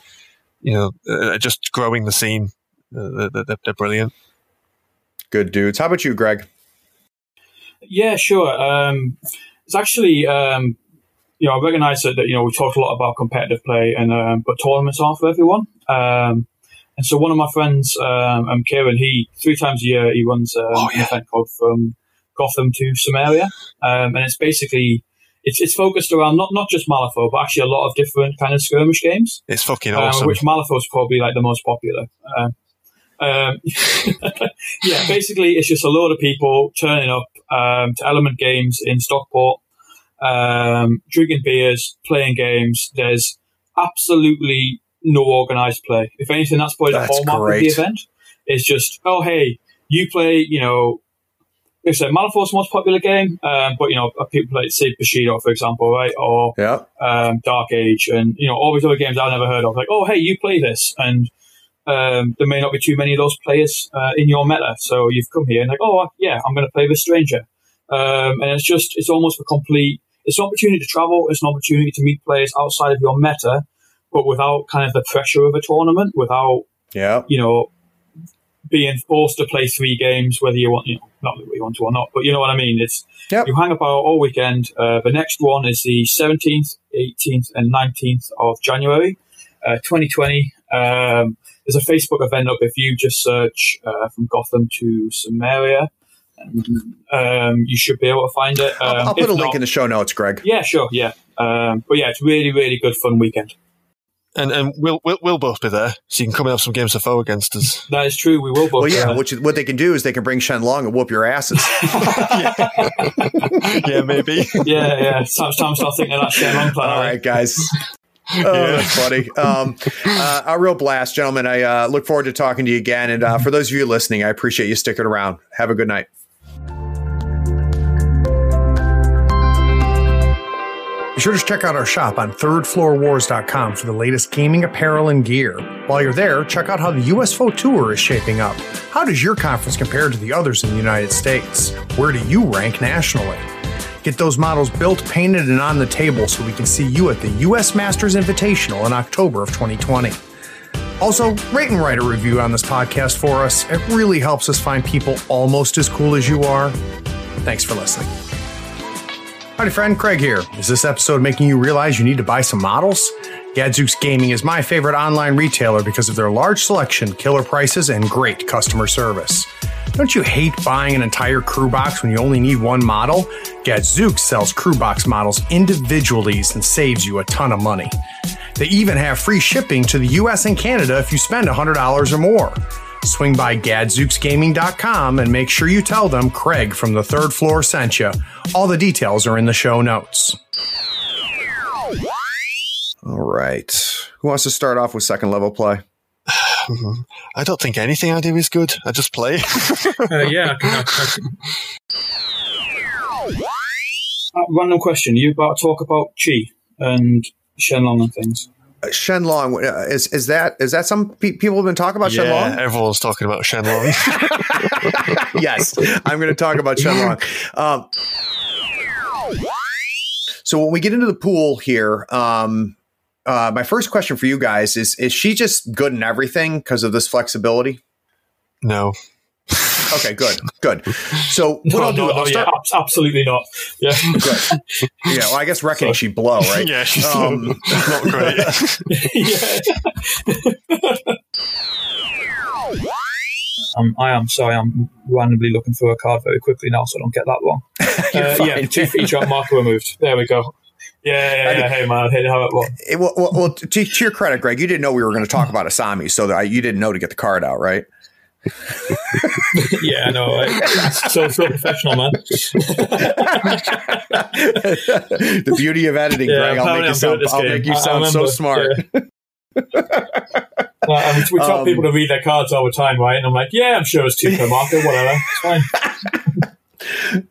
you know, uh, just growing the scene. Uh, they're, they're, they're brilliant. good dudes. How about you, Greg? Yeah, sure. Um, it's actually, um, you know, I recognise that, that you know we talked a lot about competitive play, and um, but tournaments aren't for everyone. Um, and so one of my friends, um, um, Kieran, he three times a year he runs um, Oh, an event called from Gotham to Samaria, um, and it's basically it's it's focused around not not just Malifaux, but actually a lot of different kind of skirmish games. It's fucking um, awesome. which Malifaux is probably like the most popular. Um, um, yeah, basically, it's just a load of people turning up um, to Element Games in Stockport, um, drinking beers, playing games. There's absolutely no organized play. If anything, that's probably That's the hallmark great. of the event. It's just, oh, hey, you play, you know, like I said, the most popular game, um, but, you know, people play, say, Bushido, for example, right? Or Yeah. um, Dark Age, and you know all these other games I've never heard of. Like, oh hey, you play this, and um, there may not be too many of those players uh, in your meta, so you've come here and like, oh yeah, I'm going to play this stranger, um, and it's just it's almost a complete. It's an opportunity to travel. It's an opportunity to meet players outside of your meta, but without kind of the pressure of a tournament, without Yeah. you know being forced to play three games, whether you want, you know, not whether you want to or not, but you know what I mean. It's Yep. you hang about all weekend. Uh, the next one is the 17th, 18th, and 19th of January, uh, 2020. Um, there's a Facebook event up if you just search uh, from Gotham to Samaria. And, um, you should be able to find it. Um, I'll, I'll put if a link not- in the show notes, Greg. Yeah, sure, yeah. Um, but yeah, it's really, really good fun weekend. and and we'll, we'll we'll both be there, so you can come and have some games of foe against us. That is true. We will both. Well, yeah. Which, what they can do is they can bring Shenlong and whoop your asses. yeah, maybe. yeah, yeah. It's time, time to start thinking of that Shenlong plan. All right, guys. Oh, that's funny. Um, uh, a real blast, gentlemen. I uh, look forward to talking to you again. And uh, for those of you listening, I appreciate you sticking around. Have a good night. Be sure to check out our shop on thirdfloorwars.com for the latest gaming apparel and gear. While you're there, check out how the USFO Tour is shaping up. How does your conference compare to the others in the United States? Where do you rank nationally? Get those models built, painted, and on the table so we can see you at the US Masters Invitational in October of 2020. Also, rate and write a review on this podcast for us. It really helps us find people almost as cool as you are. Thanks for listening. Howdy, friend. Craig here. Is this episode making you realize you need to buy some models? Gadzooks Gaming is my favorite online retailer because of their large selection, killer prices, and great customer service. Don't you hate buying an entire crew box when you only need one model? Gadzooks sells crew box models individually and saves you a ton of money. They even have free shipping to the US and Canada if you spend $100 or more. Swing by gadzooksgaming.com and make sure you tell them Craig from the third floor sent you. All the details are in the show notes. All right. Who wants to start off with second level play? I don't think anything I do is good. I just play. Uh, yeah, I can, I, I uh, random question. You about talk about Chi and Shenlong and things? Uh, Shenlong uh, is is that is that some pe- people have been talking about yeah, Shenlong? everyone's talking about Shenlong. yes, I'm going to talk about Shenlong. Um, so when we get into the pool here, um, uh, my first question for you guys is: Is she just good in everything because of this flexibility? no. Okay, good, good. So what No, I'll do, no, I'll no, yeah, start. abs- absolutely not. Yeah. Good. Yeah, well, I guess wrecking she blow right. Yeah, she's Um, not great. Um, I am sorry, I'm randomly looking for a card very quickly now, so I don't get that wrong. Uh, yeah, fine. two feature marker removed. There we go. Yeah, yeah, yeah. Hey, man, hey, how it was. it- well, well, well, to, to your credit, Greg, you didn't know we were going to talk about Asami, so that you didn't know to get the card out, right? Yeah, I know. So, so professional, man. the beauty of editing, Yeah, Greg. I'll make you sound, I'll game. make you I- I sound so remember, smart. Uh, I mean, we tell Um, people to read their cards all the time, right? And I'm like, yeah, I'm sure it's two per marker, whatever. It's fine.